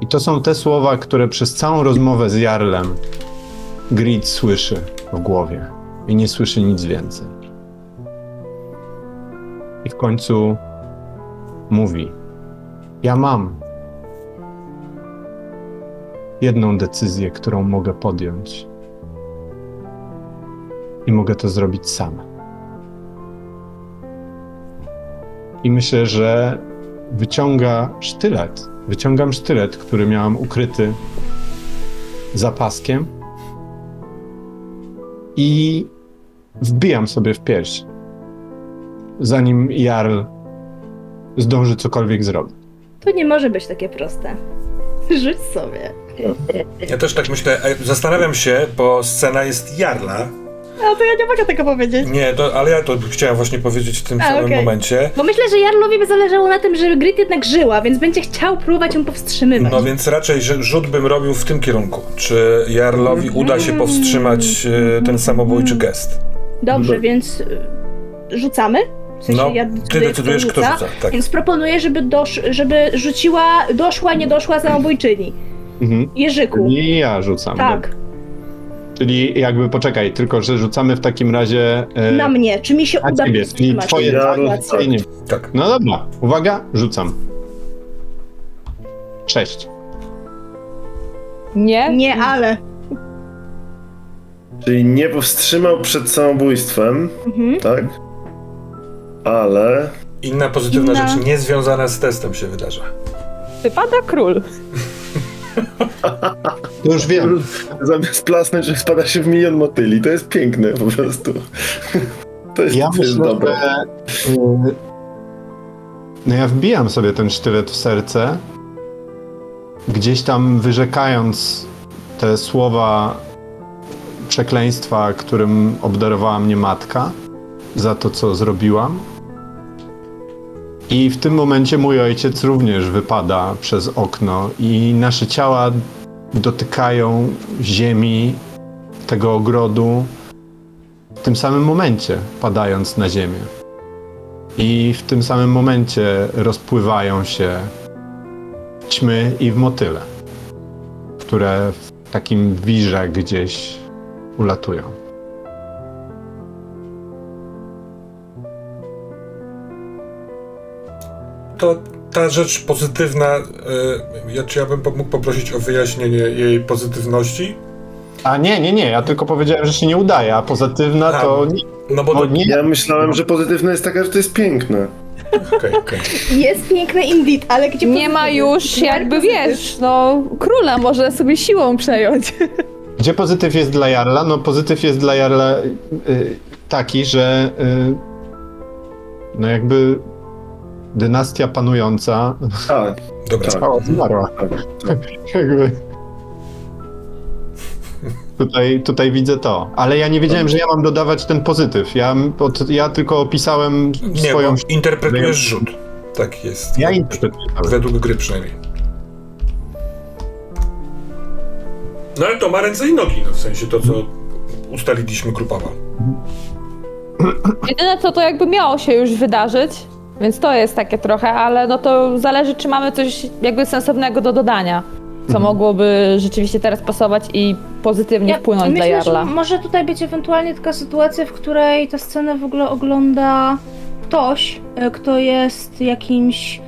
I to są te słowa, które przez całą rozmowę z Jarlem Grid słyszy w głowie i nie słyszy nic więcej. I w końcu mówi: Ja mam jedną decyzję, którą mogę podjąć. I mogę to zrobić sama. I myślę, że wyciąga sztylet. Wyciągam sztylet, który miałam ukryty za paskiem i wbijam sobie w pierś, zanim Jarl zdąży cokolwiek zrobić. To nie może być takie proste. Rzuć sobie. Ja też tak myślę, e, zastanawiam się, bo scena jest Jarla. A to ja nie mogę tego powiedzieć. Nie, to, ale ja to chciałem właśnie powiedzieć w tym A, samym okej. momencie. Bo myślę, że Jarlowi by zależało na tym, żeby Grit jednak żyła, więc będzie chciał próbować ją powstrzymywać. No więc raczej że rzut bym robił w tym kierunku. Czy Jarlowi uda się powstrzymać e, ten samobójczy gest? Dobrze, więc y, rzucamy? W sensie No, ja ty decyduję, decydujesz, kto rzuca. Tak. Więc proponuję, żeby, dosz, żeby rzuciła, doszła, nie doszła samobójczyni. Mhm. Jerzyku. Nie ja rzucam. Tak. Czyli jakby poczekaj, tylko że rzucamy w takim razie. e, Na mnie, czy mi się na uda ciebie, czyli powstrzymać twoje Ja nie. Tak. No dobra, uwaga, rzucam. Sześć. Nie? Nie, ale. Czyli nie powstrzymał przed samobójstwem, Mhm. tak? Ale Inna pozytywna Inna- rzecz niezwiązana z testem się wydarza. Wypada król. To już wiem. zamiast plasnąć, że spada się w milion motyli. To jest piękne po prostu. To jest, Ja to myślę, dobre. że. y, No ja wbijam sobie ten sztylet w serce. Gdzieś tam wyrzekając te słowa przekleństwa, którym obdarowała mnie matka za to, co zrobiłam. I w tym momencie mój ojciec również wypada przez okno, i nasze ciała dotykają ziemi tego ogrodu w tym samym momencie, padając na ziemię. I w tym samym momencie rozpływają się ćmy i w motyle, które w takim wirze gdzieś ulatują. To ta rzecz pozytywna, y, ja, czy ja bym mógł poprosić o wyjaśnienie jej pozytywności? A nie, nie, nie, ja tylko powiedziałem, że się nie udaje, a pozytywna to nie. No bo No to... nie Ja myślałem, że pozytywne jest taka, że to jest piękne. Okej, okej. Jest piękny indeed, ale gdzie Nie ma już jakby wiesz, no króla może sobie siłą przejąć. Gdzie pozytyw jest dla Jarla? No pozytyw jest dla Jarla y, y, taki, że y, no jakby dynastia panująca A, Dobra. Tak. o, zmarła. tak. Jakby. Tutaj, tutaj widzę to. Ale ja nie wiedziałem, że ja mam dodawać ten pozytyw. Ja, od, ja tylko opisałem Nie, swoją. bo interpretujesz rzut. Tak jest. Ja interpretuję. Według gry przynajmniej. No ale to ma ręce i nogi, no w sensie to, co ustaliliśmy grupowo. Jedyne co to jakby miało się już wydarzyć, więc to jest takie trochę, ale no to zależy czy mamy coś jakby sensownego do dodania, co mogłoby rzeczywiście teraz pasować i pozytywnie wpłynąć myślę, dla Jarla. Że może tutaj być ewentualnie taka sytuacja, w której ta scena w ogóle ogląda ktoś, e, kto jest jakimś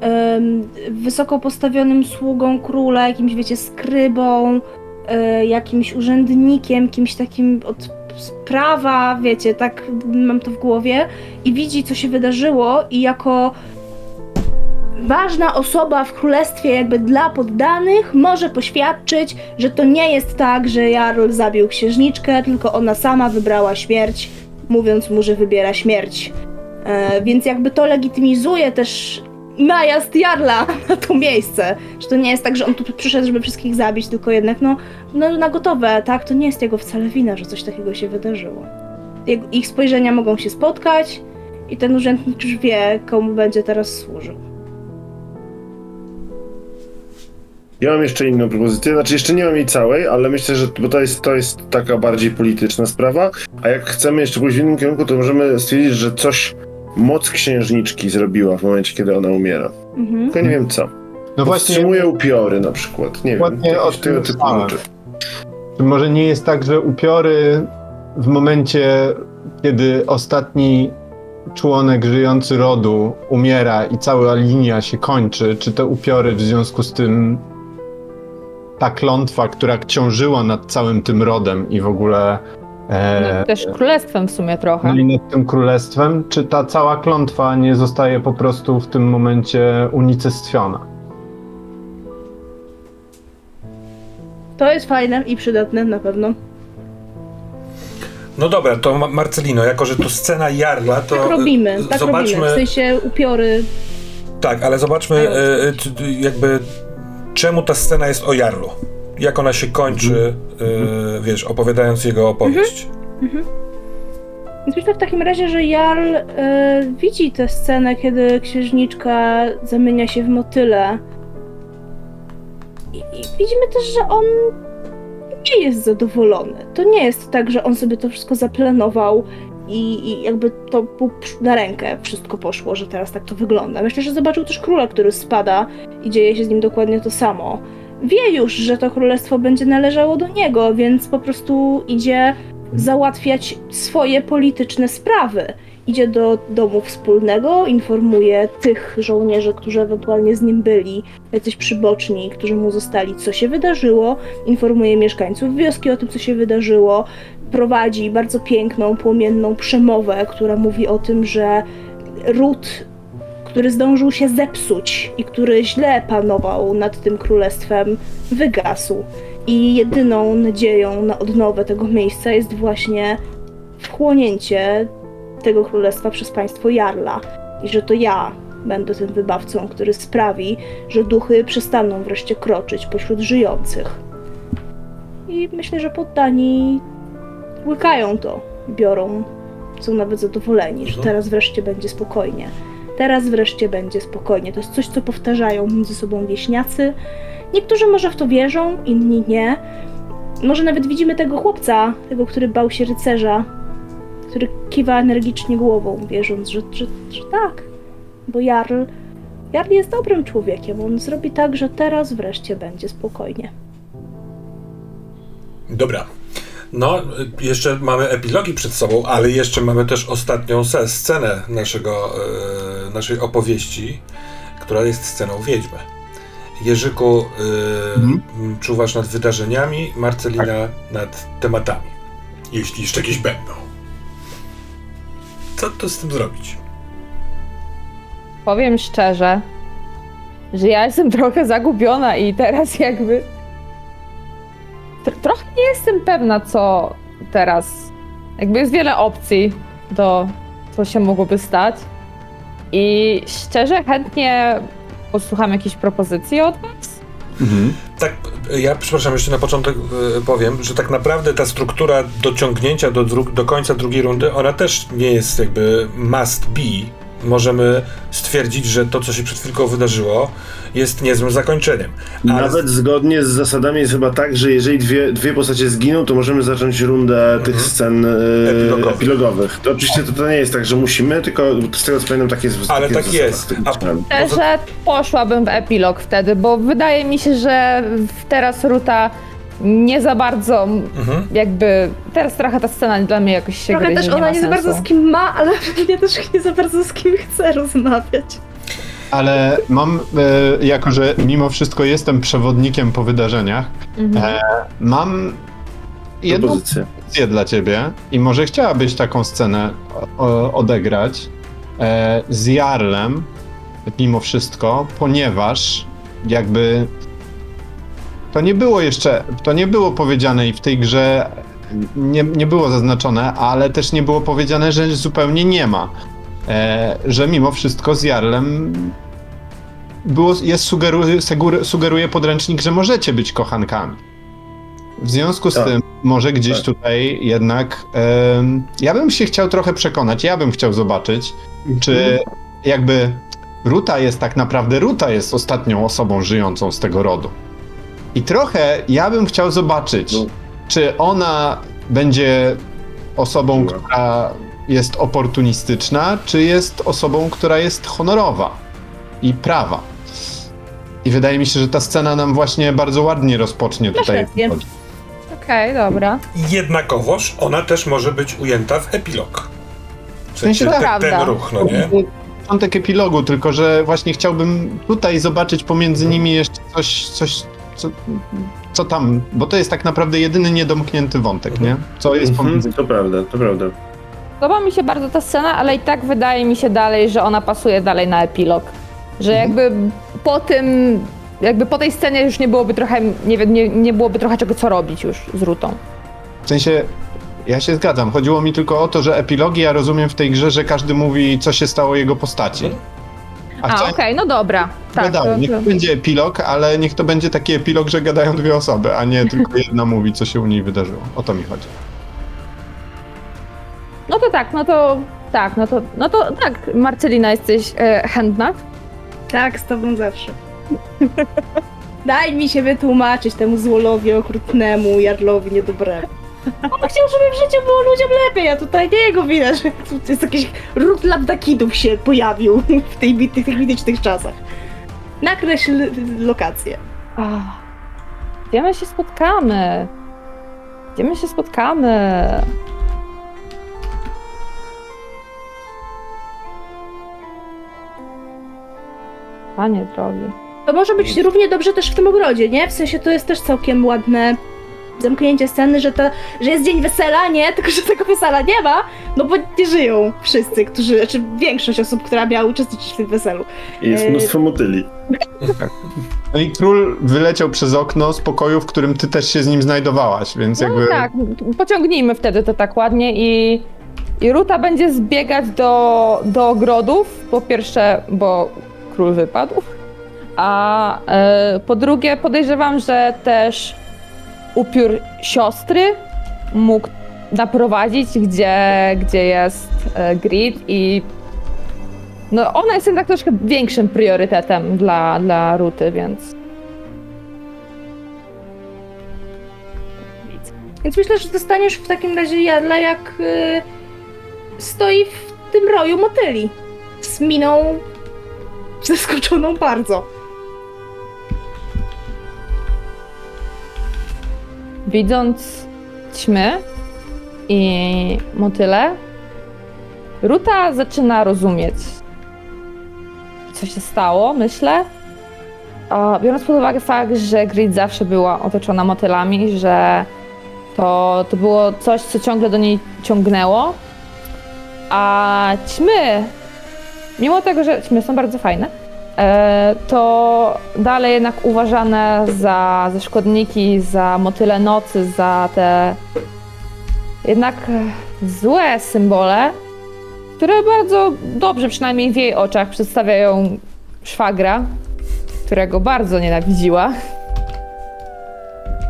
em, wysoko postawionym sługą króla, jakimś, wiecie, skrybą, e, jakimś urzędnikiem, kimś takim od prawa, wiecie, tak mam to w głowie i widzi, co się wydarzyło i jako ważna osoba w królestwie, jakby dla poddanych, może poświadczyć, że to nie jest tak, że Jarl zabił księżniczkę, tylko ona sama wybrała śmierć, mówiąc mu, że wybiera śmierć. E, więc jakby to legitymizuje też najazd Jarla na to miejsce, że to nie jest tak, że on tu przyszedł, żeby wszystkich zabić, tylko jednak no, no na gotowe, tak? To nie jest jego wcale wina, że coś takiego się wydarzyło. Ich spojrzenia mogą się spotkać i ten urzędnik już wie, komu będzie teraz służył. Ja mam jeszcze inną propozycję, znaczy jeszcze nie mam jej całej, ale myślę, że bo to jest, to jest taka bardziej polityczna sprawa, a jak chcemy jeszcze pójść w innym kierunku, to możemy stwierdzić, że coś moc księżniczki zrobiła w momencie, kiedy ona umiera. Mhm. Tylko nie wiem co. No właśnie, Powstrzymuje upiory na przykład, nie wiem. Dokładnie o tego typu rzeczy. Czy może nie jest tak, że upiory w momencie, kiedy ostatni członek żyjący rodu umiera i cała linia się kończy, czy te upiory w związku z tym ta klątwa, która ciążyła nad całym tym rodem i w ogóle No, też królestwem w sumie trochę. no i nad tym królestwem, czy ta cała klątwa nie zostaje po prostu w tym momencie unicestwiona? To jest fajne i przydatne na pewno. No dobra, to Ma- Marcelino, jako że to scena Jarla, to Tak robimy, e, tak zobaczmy, robimy. W sensie upiory. tak, ale zobaczmy e, e, c- jakby czemu ta scena jest o Jarlu. Jak ona się kończy, e, wiesz, opowiadając jego opowieść. Więc myślę w takim razie, że Jarl e, widzi tę scenę, kiedy księżniczka zamienia się w motyle. I, I widzimy też, że on nie jest zadowolony. To nie jest tak, że on sobie to wszystko zaplanował i, i jakby to mu na rękę wszystko poszło, że teraz tak to wygląda. Myślę, że zobaczył też króla, który spada i dzieje się z nim dokładnie to samo. Wie już, że to królestwo będzie należało do niego, więc po prostu idzie załatwiać swoje polityczne sprawy. Idzie do domu wspólnego, informuje tych żołnierzy, którzy ewentualnie z nim byli, jacyś przyboczni, którzy mu zostali, co się wydarzyło, informuje mieszkańców wioski o tym, co się wydarzyło, prowadzi bardzo piękną, płomienną przemowę, która mówi o tym, że ród, który zdążył się zepsuć i który źle panował nad tym królestwem, wygasł. I jedyną nadzieją na odnowę tego miejsca jest właśnie wchłonięcie tego królestwa przez państwo Jarla. I że to ja będę tym wybawcą, który sprawi, że duchy przestaną wreszcie kroczyć pośród żyjących. I myślę, że poddani łykają to, biorą, są nawet zadowoleni, że teraz wreszcie będzie spokojnie. Teraz wreszcie będzie spokojnie. To jest coś, co powtarzają między sobą wieśniacy. Niektórzy może w to wierzą, inni nie. Może nawet widzimy tego chłopca, tego, który bał się rycerza, który kiwa energicznie głową, wierząc, że, że, że tak. Bo Jarl, Jarl jest dobrym człowiekiem. On zrobi tak, że teraz wreszcie będzie spokojnie. Dobra. No, jeszcze mamy epilogi przed sobą, ale jeszcze mamy też ostatnią scenę naszego, e, naszej opowieści, która jest sceną Wiedźmy. Jerzyku, y, Mhm. czuwasz nad wydarzeniami, Marcelina nad tematami. Jeśli jeszcze jakieś będą. Co to z tym zrobić? Powiem szczerze, że ja jestem trochę zagubiona i teraz jakby. Tr- trochę nie jestem pewna, co teraz. Jakby jest wiele opcji do co się mogłoby stać. I szczerze chętnie posłucham jakichś propozycji od Was. Mhm. Tak, ja przepraszam, jeszcze na początek e, powiem, że tak naprawdę ta struktura dociągnięcia do, dru- do końca drugiej rundy, ona też nie jest jakby must be. Możemy stwierdzić, że to, co się przed chwilką wydarzyło, jest niezłym zakończeniem. Ale Nawet zgodnie z zasadami jest chyba tak, że jeżeli dwie, dwie postacie zginą, to możemy zacząć rundę tych scen e, Epilogowych. epilogowych. To oczywiście to, to nie jest tak, że musimy, tylko z tego co pamiętam tak jest. Ale takie tak jest. tym A-. Szczerze poszłabym w epilog wtedy, bo wydaje mi się, że teraz Ruta nie za bardzo Mhm. jakby. Teraz trochę ta scena dla mnie jakoś się Trochę gryzie, też nie ona ma nie za bardzo z kim ma, ale ja też nie za bardzo z kim chce rozmawiać. Ale mam, e, jako że mimo wszystko jestem przewodnikiem po wydarzeniach, Mhm. e, mam jedną Propozycję. propozycję dla ciebie i może chciałabyś taką scenę o, odegrać e, z Jarlem mimo wszystko, ponieważ jakby to nie było jeszcze, to nie było powiedziane i w tej grze nie, nie było zaznaczone, ale też nie było powiedziane, że zupełnie nie ma. E, że mimo wszystko z Jarlem było, jest sugeruje, sugeruje, podręcznik, że możecie być kochankami. W związku z Tak. tym, może gdzieś Tak. tutaj jednak em, ja bym się chciał trochę przekonać, ja bym chciał zobaczyć, czy jakby Ruta jest tak naprawdę, Ruta jest ostatnią osobą żyjącą z tego rodu. I trochę ja bym chciał zobaczyć, No. czy ona będzie osobą, która jest oportunistyczna, czy jest osobą, która jest honorowa i prawa. I wydaje mi się, że ta scena nam właśnie bardzo ładnie rozpocznie Masz tutaj. Okej, dobra. Jednakowoż ona też może być ujęta w epilog. W sensie To te, prawda. ten ruch, no nie? Początek epilogu, tylko że właśnie chciałbym tutaj zobaczyć pomiędzy nimi jeszcze coś, coś co, co tam, bo to jest tak naprawdę jedyny niedomknięty wątek, nie? Co jest pomiędzy Mhm, to prawda, to prawda. Podoba mi się bardzo ta scena, ale i tak wydaje mi się dalej, że ona pasuje dalej na epilog. Że jakby po tym, jakby po tej scenie już nie byłoby trochę, nie wiem, nie, nie byłoby trochę czego co robić już z Rutą. W sensie, ja się zgadzam. Chodziło mi tylko o to, że epilogi ja rozumiem w tej grze, że każdy mówi, co się stało jego postaci. A, okej, chciałem, no dobra. Tak, to, Niech to to, będzie epilog, ale niech to będzie taki epilog, że gadają dwie osoby, a nie tylko jedna mówi, co się u niej wydarzyło. O to mi chodzi. no to tak, no to tak, no to, no to tak, Marcelina, jesteś e, chętna? Tak, z tobą zawsze. Daj mi się wytłumaczyć temu złolowi okrutnemu, Jarlowi niedobremu. On chciał, żeby w życiu było ludziom lepiej, a tutaj nie jego wina, że tu jest jakiś ród labdakidów się pojawił w tej, bity- tych mitycznych czasach. Nakreśl lokację. Gdzie my się spotkamy? Gdzie my się spotkamy? Panie drogi. To może być równie dobrze też w tym ogrodzie, nie? W sensie to jest też całkiem ładne zamknięcie sceny, że, to, że jest dzień wesela, nie? Tylko, że tego wesela nie ma, no bo nie żyją wszyscy, którzy, znaczy większość osób, która miała uczestniczyć w tym weselu. I jest Yy, mnóstwo motyli. No i król wyleciał przez okno z pokoju, w którym ty też się z nim znajdowałaś, więc No jakby... tak, pociągnijmy wtedy to tak ładnie i, i Ruta będzie zbiegać do, do ogrodów. Po pierwsze, bo król wypadł, a e, po drugie podejrzewam, że też upiór siostry mógł naprowadzić, gdzie, gdzie jest e, Grid i no ona jest jednak troszkę większym priorytetem dla, dla Ruty, więc Więc myślę, że dostaniesz w takim razie jadla, jak y, stoi w tym roju motyli. Z miną zaskoczoną bardzo. Widząc ćmy i motyle, Ruta zaczyna rozumieć, co się stało, myślę. Biorąc pod uwagę fakt, że Grid zawsze była otoczona motylami, że to, to było coś, co ciągle do niej ciągnęło. A ćmy, mimo tego, że ćmy są bardzo fajne, to dalej jednak uważane za, za szkodniki, za motyle nocy, za te jednak e, złe symbole, które bardzo dobrze, przynajmniej w jej oczach, przedstawiają szwagra, którego bardzo nienawidziła.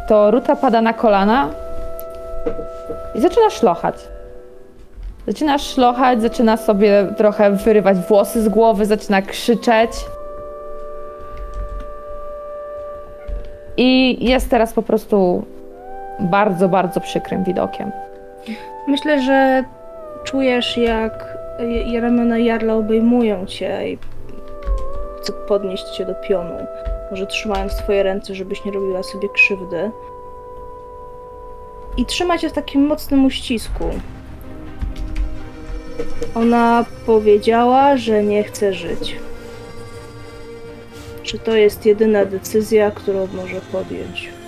To Ruta pada na kolana i zaczyna szlochać. Zaczyna szlochać, zaczyna sobie trochę wyrywać włosy z głowy, zaczyna krzyczeć. I jest teraz po prostu bardzo, bardzo przykrym widokiem. Myślę, że czujesz, jak ramiona Jarla obejmują cię i chce podnieść cię do pionu. Może trzymając twoje ręce, żebyś nie robiła sobie krzywdy. I trzyma cię w takim mocnym uścisku. Ona powiedziała, że nie chce żyć. Czy to jest jedyna decyzja, którą może podjąć?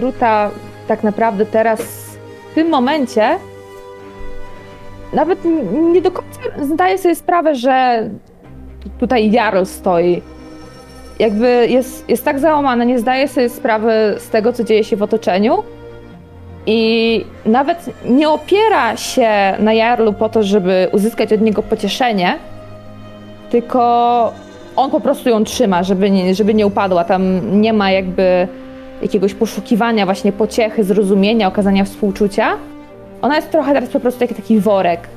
Ruta tak naprawdę teraz, w tym momencie, nawet nie do końca zdaje sobie sprawę, że tutaj Jarl stoi. Jakby jest, jest tak załamana, nie zdaje sobie sprawy z tego, co dzieje się w otoczeniu. I nawet nie opiera się na Jarlu po to, żeby uzyskać od niego pocieszenie, tylko on po prostu ją trzyma, żeby nie, żeby nie upadła. Tam nie ma jakby jakiegoś poszukiwania właśnie pociechy, zrozumienia, okazania współczucia. Ona jest trochę teraz po prostu taki, taki worek,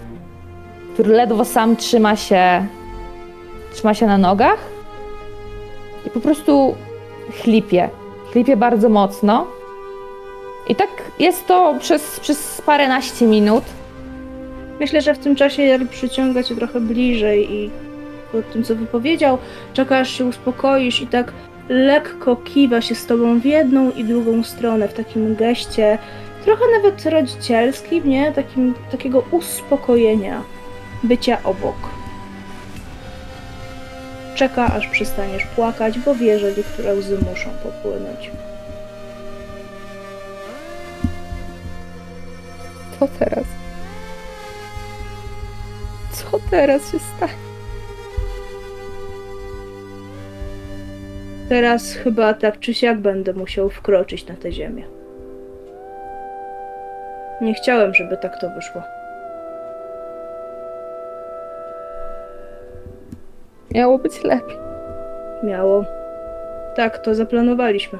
który ledwo sam trzyma się, trzyma się na nogach i po prostu chlipie. Chlipie bardzo mocno. I tak jest to przez, przez paręnaście minut. Myślę, że w tym czasie Jarl przyciąga cię trochę bliżej i po tym, co wypowiedział, czeka aż się uspokoisz i tak lekko kiwa się z tobą w jedną i drugą stronę w takim geście, trochę nawet rodzicielskim, nie? Takim, takiego uspokojenia, bycia obok. Czeka, aż przestaniesz płakać, bo wie, że niektóre łzy muszą popłynąć. Co teraz? Co teraz się stanie? Teraz chyba tak czy siak będę musiał wkroczyć na tę ziemię. Nie chciałem, żeby tak to wyszło. Miało być lepiej. Miało. Tak, to zaplanowaliśmy.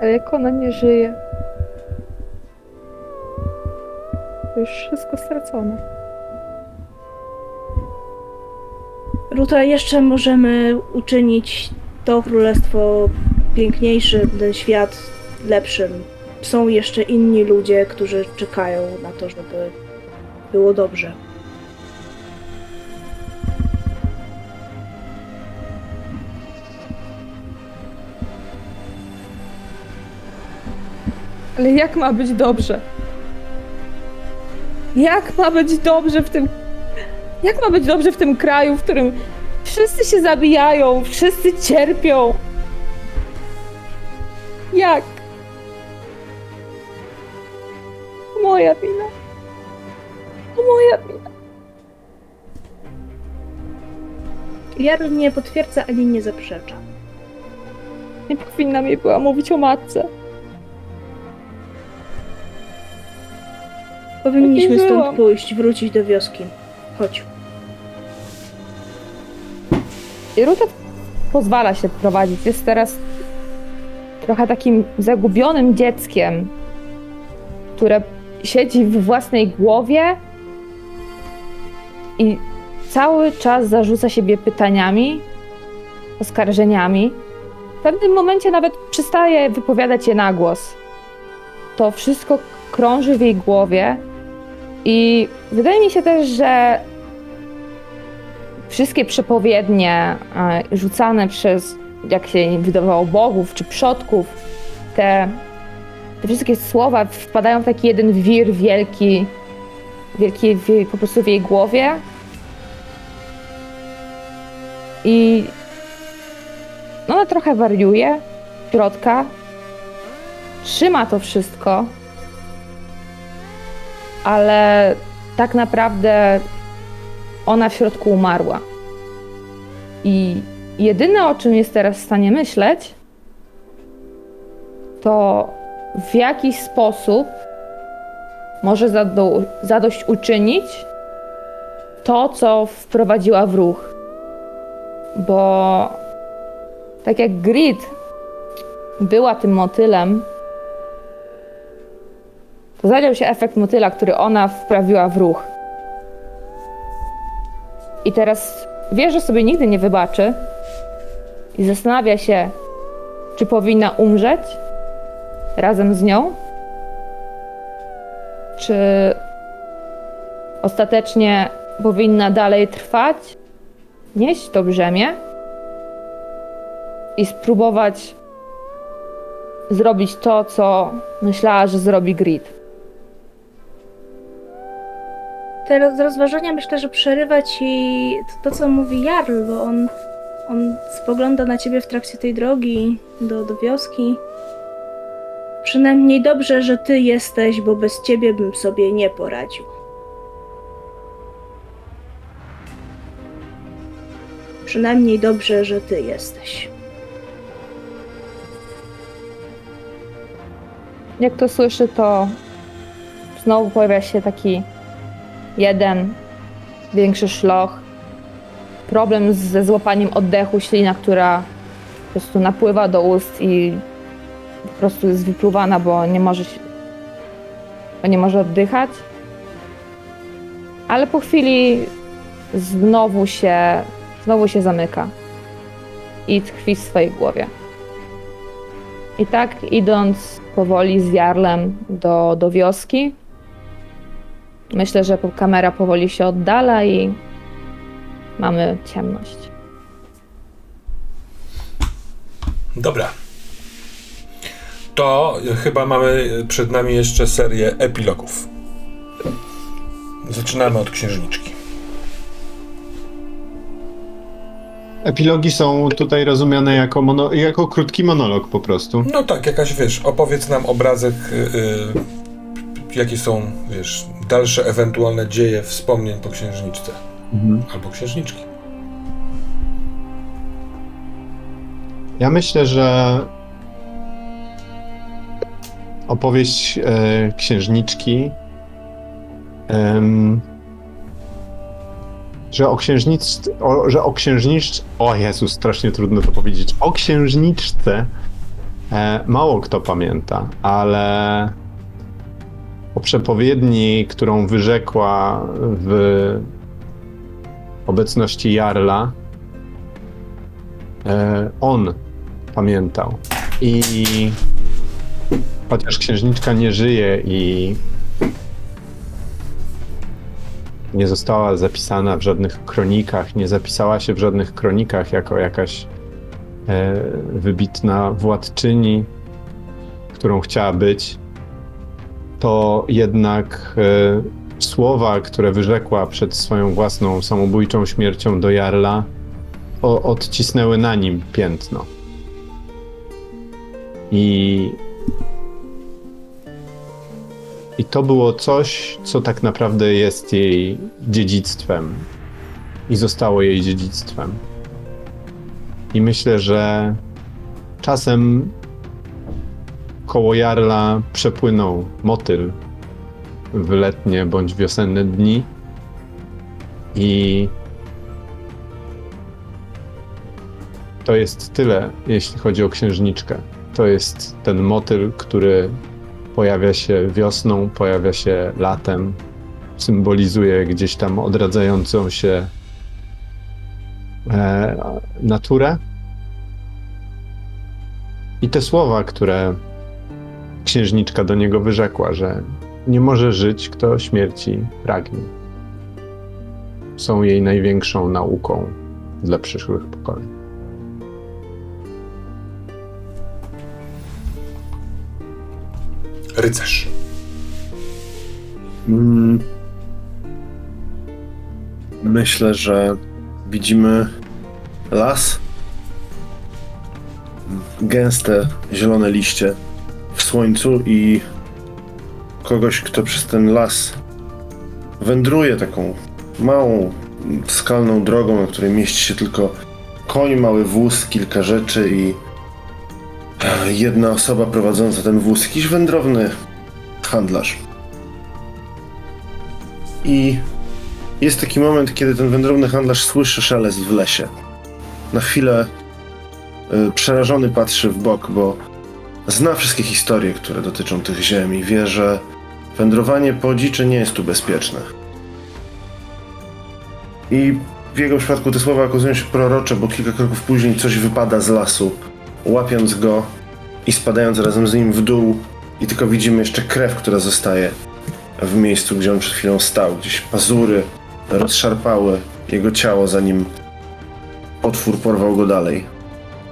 Ale jak ona nie żyje, to już wszystko stracone. Ruta, jeszcze możemy uczynić to królestwo piękniejszym, ten świat lepszym. Są jeszcze inni ludzie, którzy czekają na to, żeby było dobrze. Ale jak ma być dobrze? Jak ma być dobrze w tym. Jak ma być dobrze w tym kraju, w którym wszyscy się zabijają, wszyscy cierpią? Jak? Moja wina. To moja wina. Jarl nie potwierdza ani nie zaprzecza. Nie powinna mi była mówić o matce. Powinniśmy stąd pójść, wrócić do wioski. Chodź. I Ruta pozwala się prowadzić. Jest teraz trochę takim zagubionym dzieckiem, które siedzi w własnej głowie i cały czas zarzuca siebie pytaniami, oskarżeniami. W pewnym momencie nawet przestaje wypowiadać je na głos. To wszystko krąży w jej głowie i wydaje mi się też, że wszystkie przepowiednie e, rzucane przez, jak się wydawało, bogów czy przodków, te, te wszystkie słowa wpadają w taki jeden wir wielki, wielki w, po prostu w jej głowie. I ona trochę wariuje, środka, trzyma to wszystko, ale tak naprawdę ona w środku umarła. I jedyne, o czym jest teraz w stanie myśleć, to w jaki sposób może zado- zadośćuczynić to, co wprowadziła w ruch. Bo tak jak Grid była tym motylem, to zadział się efekt motyla, który ona wprawiła w ruch. I teraz wie, że sobie nigdy nie wybaczy i zastanawia się, czy powinna umrzeć razem z nią, czy ostatecznie powinna dalej trwać, nieść to brzemię i spróbować zrobić to, co myślała, że zrobi Grid. Te roz- rozważania myślę, że przerywa ci to, to, co mówi Jarl, bo on, on spogląda na ciebie w trakcie tej drogi do, do wioski. Przynajmniej dobrze, że ty jesteś, bo bez ciebie bym sobie nie poradził. Przynajmniej dobrze, że ty jesteś. Jak to słyszy, to znowu pojawia się taki jeden większy szloch. Problem ze złapaniem oddechu, ślina, która po prostu napływa do ust i po prostu jest wypluwana, bo nie może, się, bo nie może oddychać. Ale po chwili znowu się, znowu się zamyka i tkwi w swojej głowie. I tak idąc powoli z Jarlem do, do wioski, myślę, że kamera powoli się oddala i mamy ciemność. Dobra. To chyba mamy przed nami jeszcze serię epilogów. Zaczynamy od księżniczki. Epilogi są tutaj rozumiane jako, mono, jako krótki monolog po prostu. No tak, jakaś wiesz, opowiedz nam obrazek, y, y, jakie są, wiesz, dalsze ewentualne dzieje wspomnień po księżniczce albo księżniczki. Ja myślę, że opowieść e, księżniczki, że o księżniczce, o, że o księżniczce, o Jezus, strasznie trudno to powiedzieć, o księżniczce e, mało kto pamięta, ale po przepowiedni, którą wyrzekła w obecności Jarla, e, on pamiętał. I chociaż księżniczka nie żyje i nie została zapisana w żadnych kronikach, nie zapisała się w żadnych kronikach jako jakaś e, wybitna władczyni, którą chciała być, to jednak e, słowa, które wyrzekła przed swoją własną samobójczą śmiercią do Jarla, o, odcisnęły na nim piętno. I i to było coś, co tak naprawdę jest jej dziedzictwem i zostało jej dziedzictwem. I myślę, że czasem koło Jarla przepłynął motyl w letnie bądź wiosenne dni i to jest tyle, jeśli chodzi o księżniczkę. To jest ten motyl, który pojawia się wiosną, pojawia się latem, symbolizuje gdzieś tam odradzającą się e, naturę. I te słowa, które księżniczka do niego wyrzekła, że nie może żyć, kto śmierci pragnie, są jej największą nauką dla przyszłych pokoleń. Rycerz. Mm. Myślę, że widzimy las, gęste zielone liście słońcu i kogoś, kto przez ten las wędruje taką małą, skalną drogą, na której mieści się tylko koń, mały wóz, kilka rzeczy i e, jedna osoba prowadząca ten wóz, jakiś wędrowny handlarz. I jest taki moment, kiedy ten wędrowny handlarz słyszy szelest w lesie. Na chwilę y, przerażony patrzy w bok, bo zna wszystkie historie, które dotyczą tych ziem i wie, że wędrowanie po dziczy nie jest tu bezpieczne. I w jego przypadku te słowa okazują się prorocze, bo kilka kroków później coś wypada z lasu, łapiąc go i spadając razem z nim w dół i tylko widzimy jeszcze krew, która zostaje w miejscu, gdzie on przed chwilą stał. Gdzieś pazury rozszarpały jego ciało, zanim potwór porwał go dalej.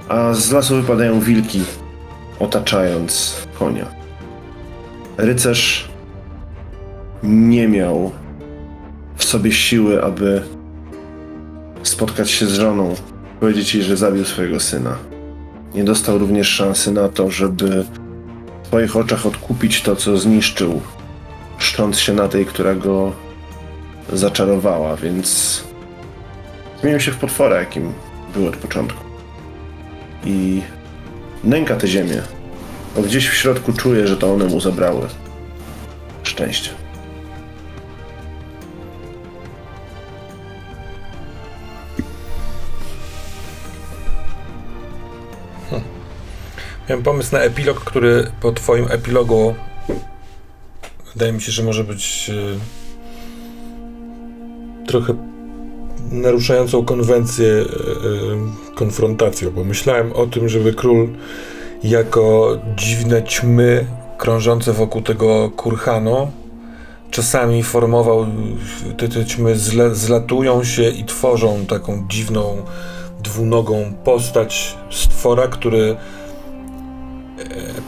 A z lasu wypadają wilki, otaczając konia. Rycerz nie miał w sobie siły, aby spotkać się z żoną, powiedzieć jej, że zabił swojego syna. Nie dostał również szansy na to, żeby w swoich oczach odkupić to, co zniszczył szcząc się na tej, która go zaczarowała, więc zmienił się w potwora, jakim był od początku. I nęka tę ziemię, bo gdzieś w środku czuje, że to one mu zabrały szczęście. Miałem pomysł na epilog, który po twoim epilogu wydaje mi się, że może być e, trochę naruszającą konwencję e, e, konfrontacją, bo myślałem o tym, żeby król jako dziwne ćmy krążące wokół tego kurhanu czasami formował, te, te ćmy zle, zlatują się i tworzą taką dziwną, dwunogą postać stwora, który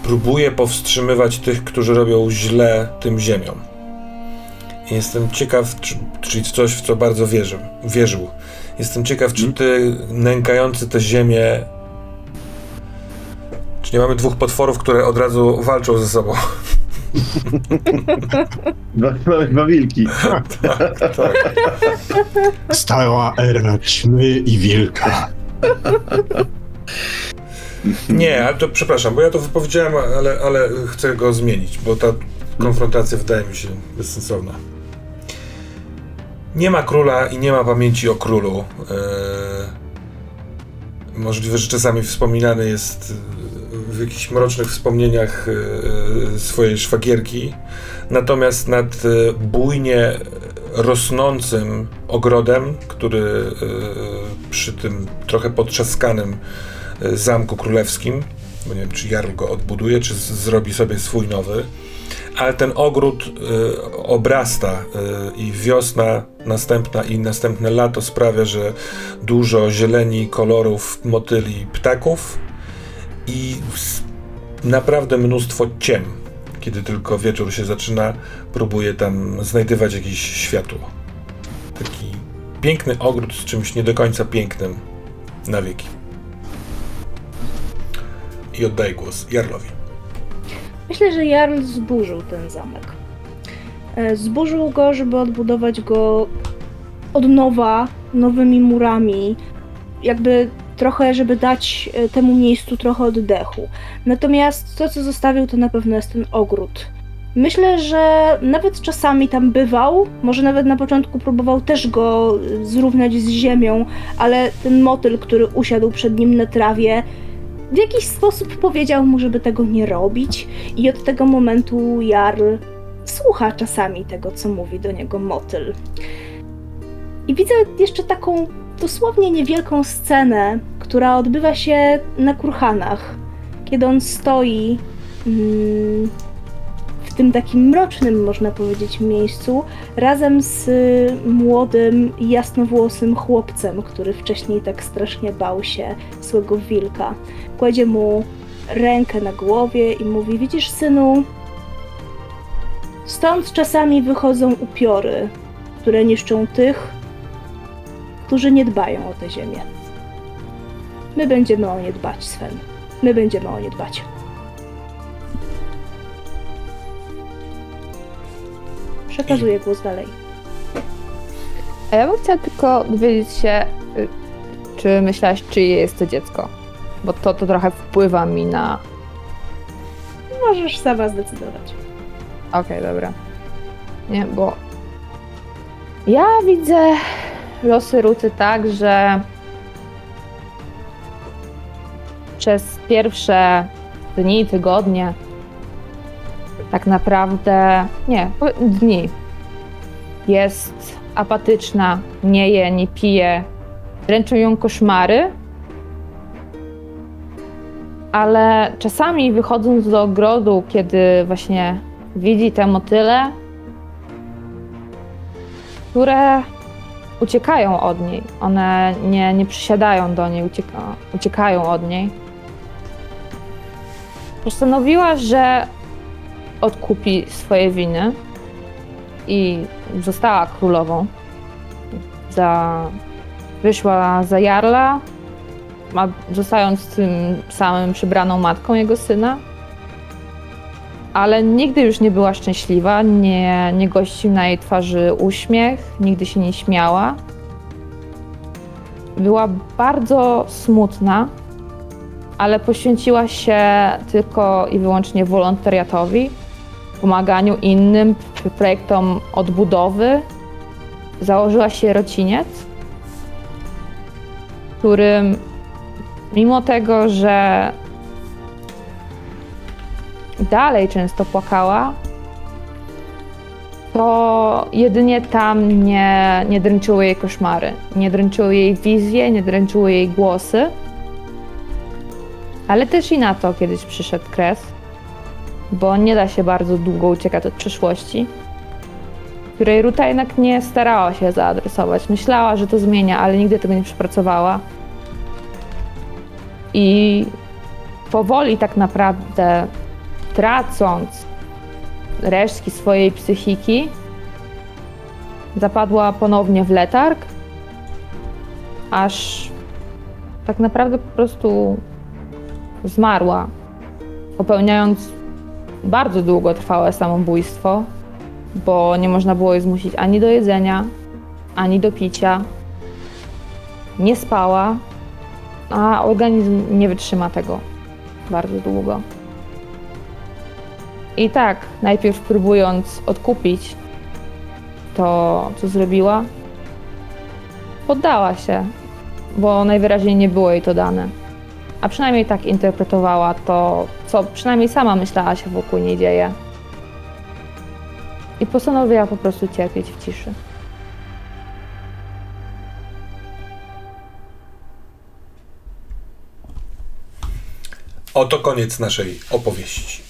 próbuje powstrzymywać tych, którzy robią źle tym ziemiom. Jestem ciekaw, czy, czyli w coś, w co bardzo wierzę, wierzył. Jestem ciekaw, czy ty, nękający tę ziemię, czy nie mamy dwóch potworów, które od razu walczą ze sobą? Dwa, mamy dwa wilki. tak. Stała era ćmy i wilka. Nie, ale to przepraszam, bo ja to wypowiedziałem, ale, ale chcę go zmienić, bo ta konfrontacja wydaje mi się bezsensowna. Nie ma króla i nie ma pamięci o królu. Eee, możliwe, że czasami wspominany jest w jakichś mrocznych wspomnieniach e, e, swojej szwagierki. Natomiast nad e, bujnie rosnącym ogrodem, który e, przy tym trochę potrzaskanym e, zamku królewskim, bo nie wiem, czy Jarl go odbuduje, czy zrobi sobie swój nowy, ale ten ogród e, obrasta e, i wiosna następna i następne lato sprawia, że dużo zieleni, kolorów, motyli, ptaków i naprawdę mnóstwo ciem. Kiedy tylko wieczór się zaczyna, próbuje tam znajdywać jakieś światło. Taki piękny ogród z czymś nie do końca pięknym na wieki. I oddaję głos Jarlowi. Myślę, że Jarl zburzył ten zamek. E, Zburzył go, żeby odbudować go od nowa, nowymi murami, jakby trochę, żeby dać e, temu miejscu trochę oddechu. Natomiast to, co zostawił, to na pewno jest ten ogród. Myślę, że nawet czasami tam bywał, może nawet na początku próbował też go e, zrównać z ziemią, ale ten motyl, który usiadł przed nim na trawie, w jakiś sposób powiedział mu, żeby tego nie robić, i od tego momentu Jarl słucha czasami tego, co mówi do niego motyl. I widzę jeszcze taką dosłownie niewielką scenę, która odbywa się na kurhanach, kiedy on stoi mm, tym takim mrocznym, można powiedzieć, miejscu, razem z młodym, jasnowłosym chłopcem, który wcześniej tak strasznie bał się złego wilka. Kładzie mu rękę na głowie i mówi: Widzisz, synu, stąd czasami wychodzą upiory, które niszczą tych, którzy nie dbają o tę ziemię. My będziemy o nie dbać, Sven. My będziemy o nie dbać. Przekazuję głos dalej. A ja bym chciała tylko dowiedzieć się, y, czy myślałaś, czyje jest to dziecko? Bo to, to trochę wpływa mi na... Możesz sama zdecydować. Okej, dobra. Nie, bo... Ja widzę losy Ruty tak, że przez pierwsze dni, tygodnie, tak naprawdę, nie, dni, jest apatyczna, nie je, nie pije, dręczą ją koszmary, ale czasami wychodząc do ogrodu, kiedy właśnie widzi te motyle, które uciekają od niej. One nie, nie przysiadają do niej, ucieka, uciekają od niej. Postanowiła, że odkupi swoje winy i została królową. Za, wyszła za Jarla, zostając tym samym przybraną matką jego syna ale nigdy już nie była szczęśliwa, nie, nie gościł na jej twarzy uśmiech, nigdy się nie śmiała. Była bardzo smutna, ale poświęciła się tylko i wyłącznie wolontariatowi, pomaganiu innym, projektom odbudowy. Założyła się rociniec, którym mimo tego, że dalej często płakała, to jedynie tam nie, nie dręczyły jej koszmary. Nie dręczyły jej wizje, nie dręczyły jej głosy. Ale też i na to kiedyś przyszedł kres, bo nie da się bardzo długo uciekać od przyszłości, której Ruta jednak nie starała się zaadresować. Myślała, że to zmienia, ale nigdy tego nie przepracowała. I powoli tak naprawdę tracąc resztki swojej psychiki, zapadła ponownie w letarg, aż tak naprawdę po prostu zmarła, popełniając bardzo długotrwałe samobójstwo, bo nie można było jej zmusić ani do jedzenia, ani do picia. Nie spała, a organizm nie wytrzyma tego bardzo długo. I tak, najpierw próbując odkupić to, co zrobiła, poddała się, bo najwyraźniej nie było jej to dane. A przynajmniej tak interpretowała to, co przynajmniej sama myślała się wokół niej dzieje. I postanowiła po prostu cierpieć w ciszy. Oto koniec naszej opowieści.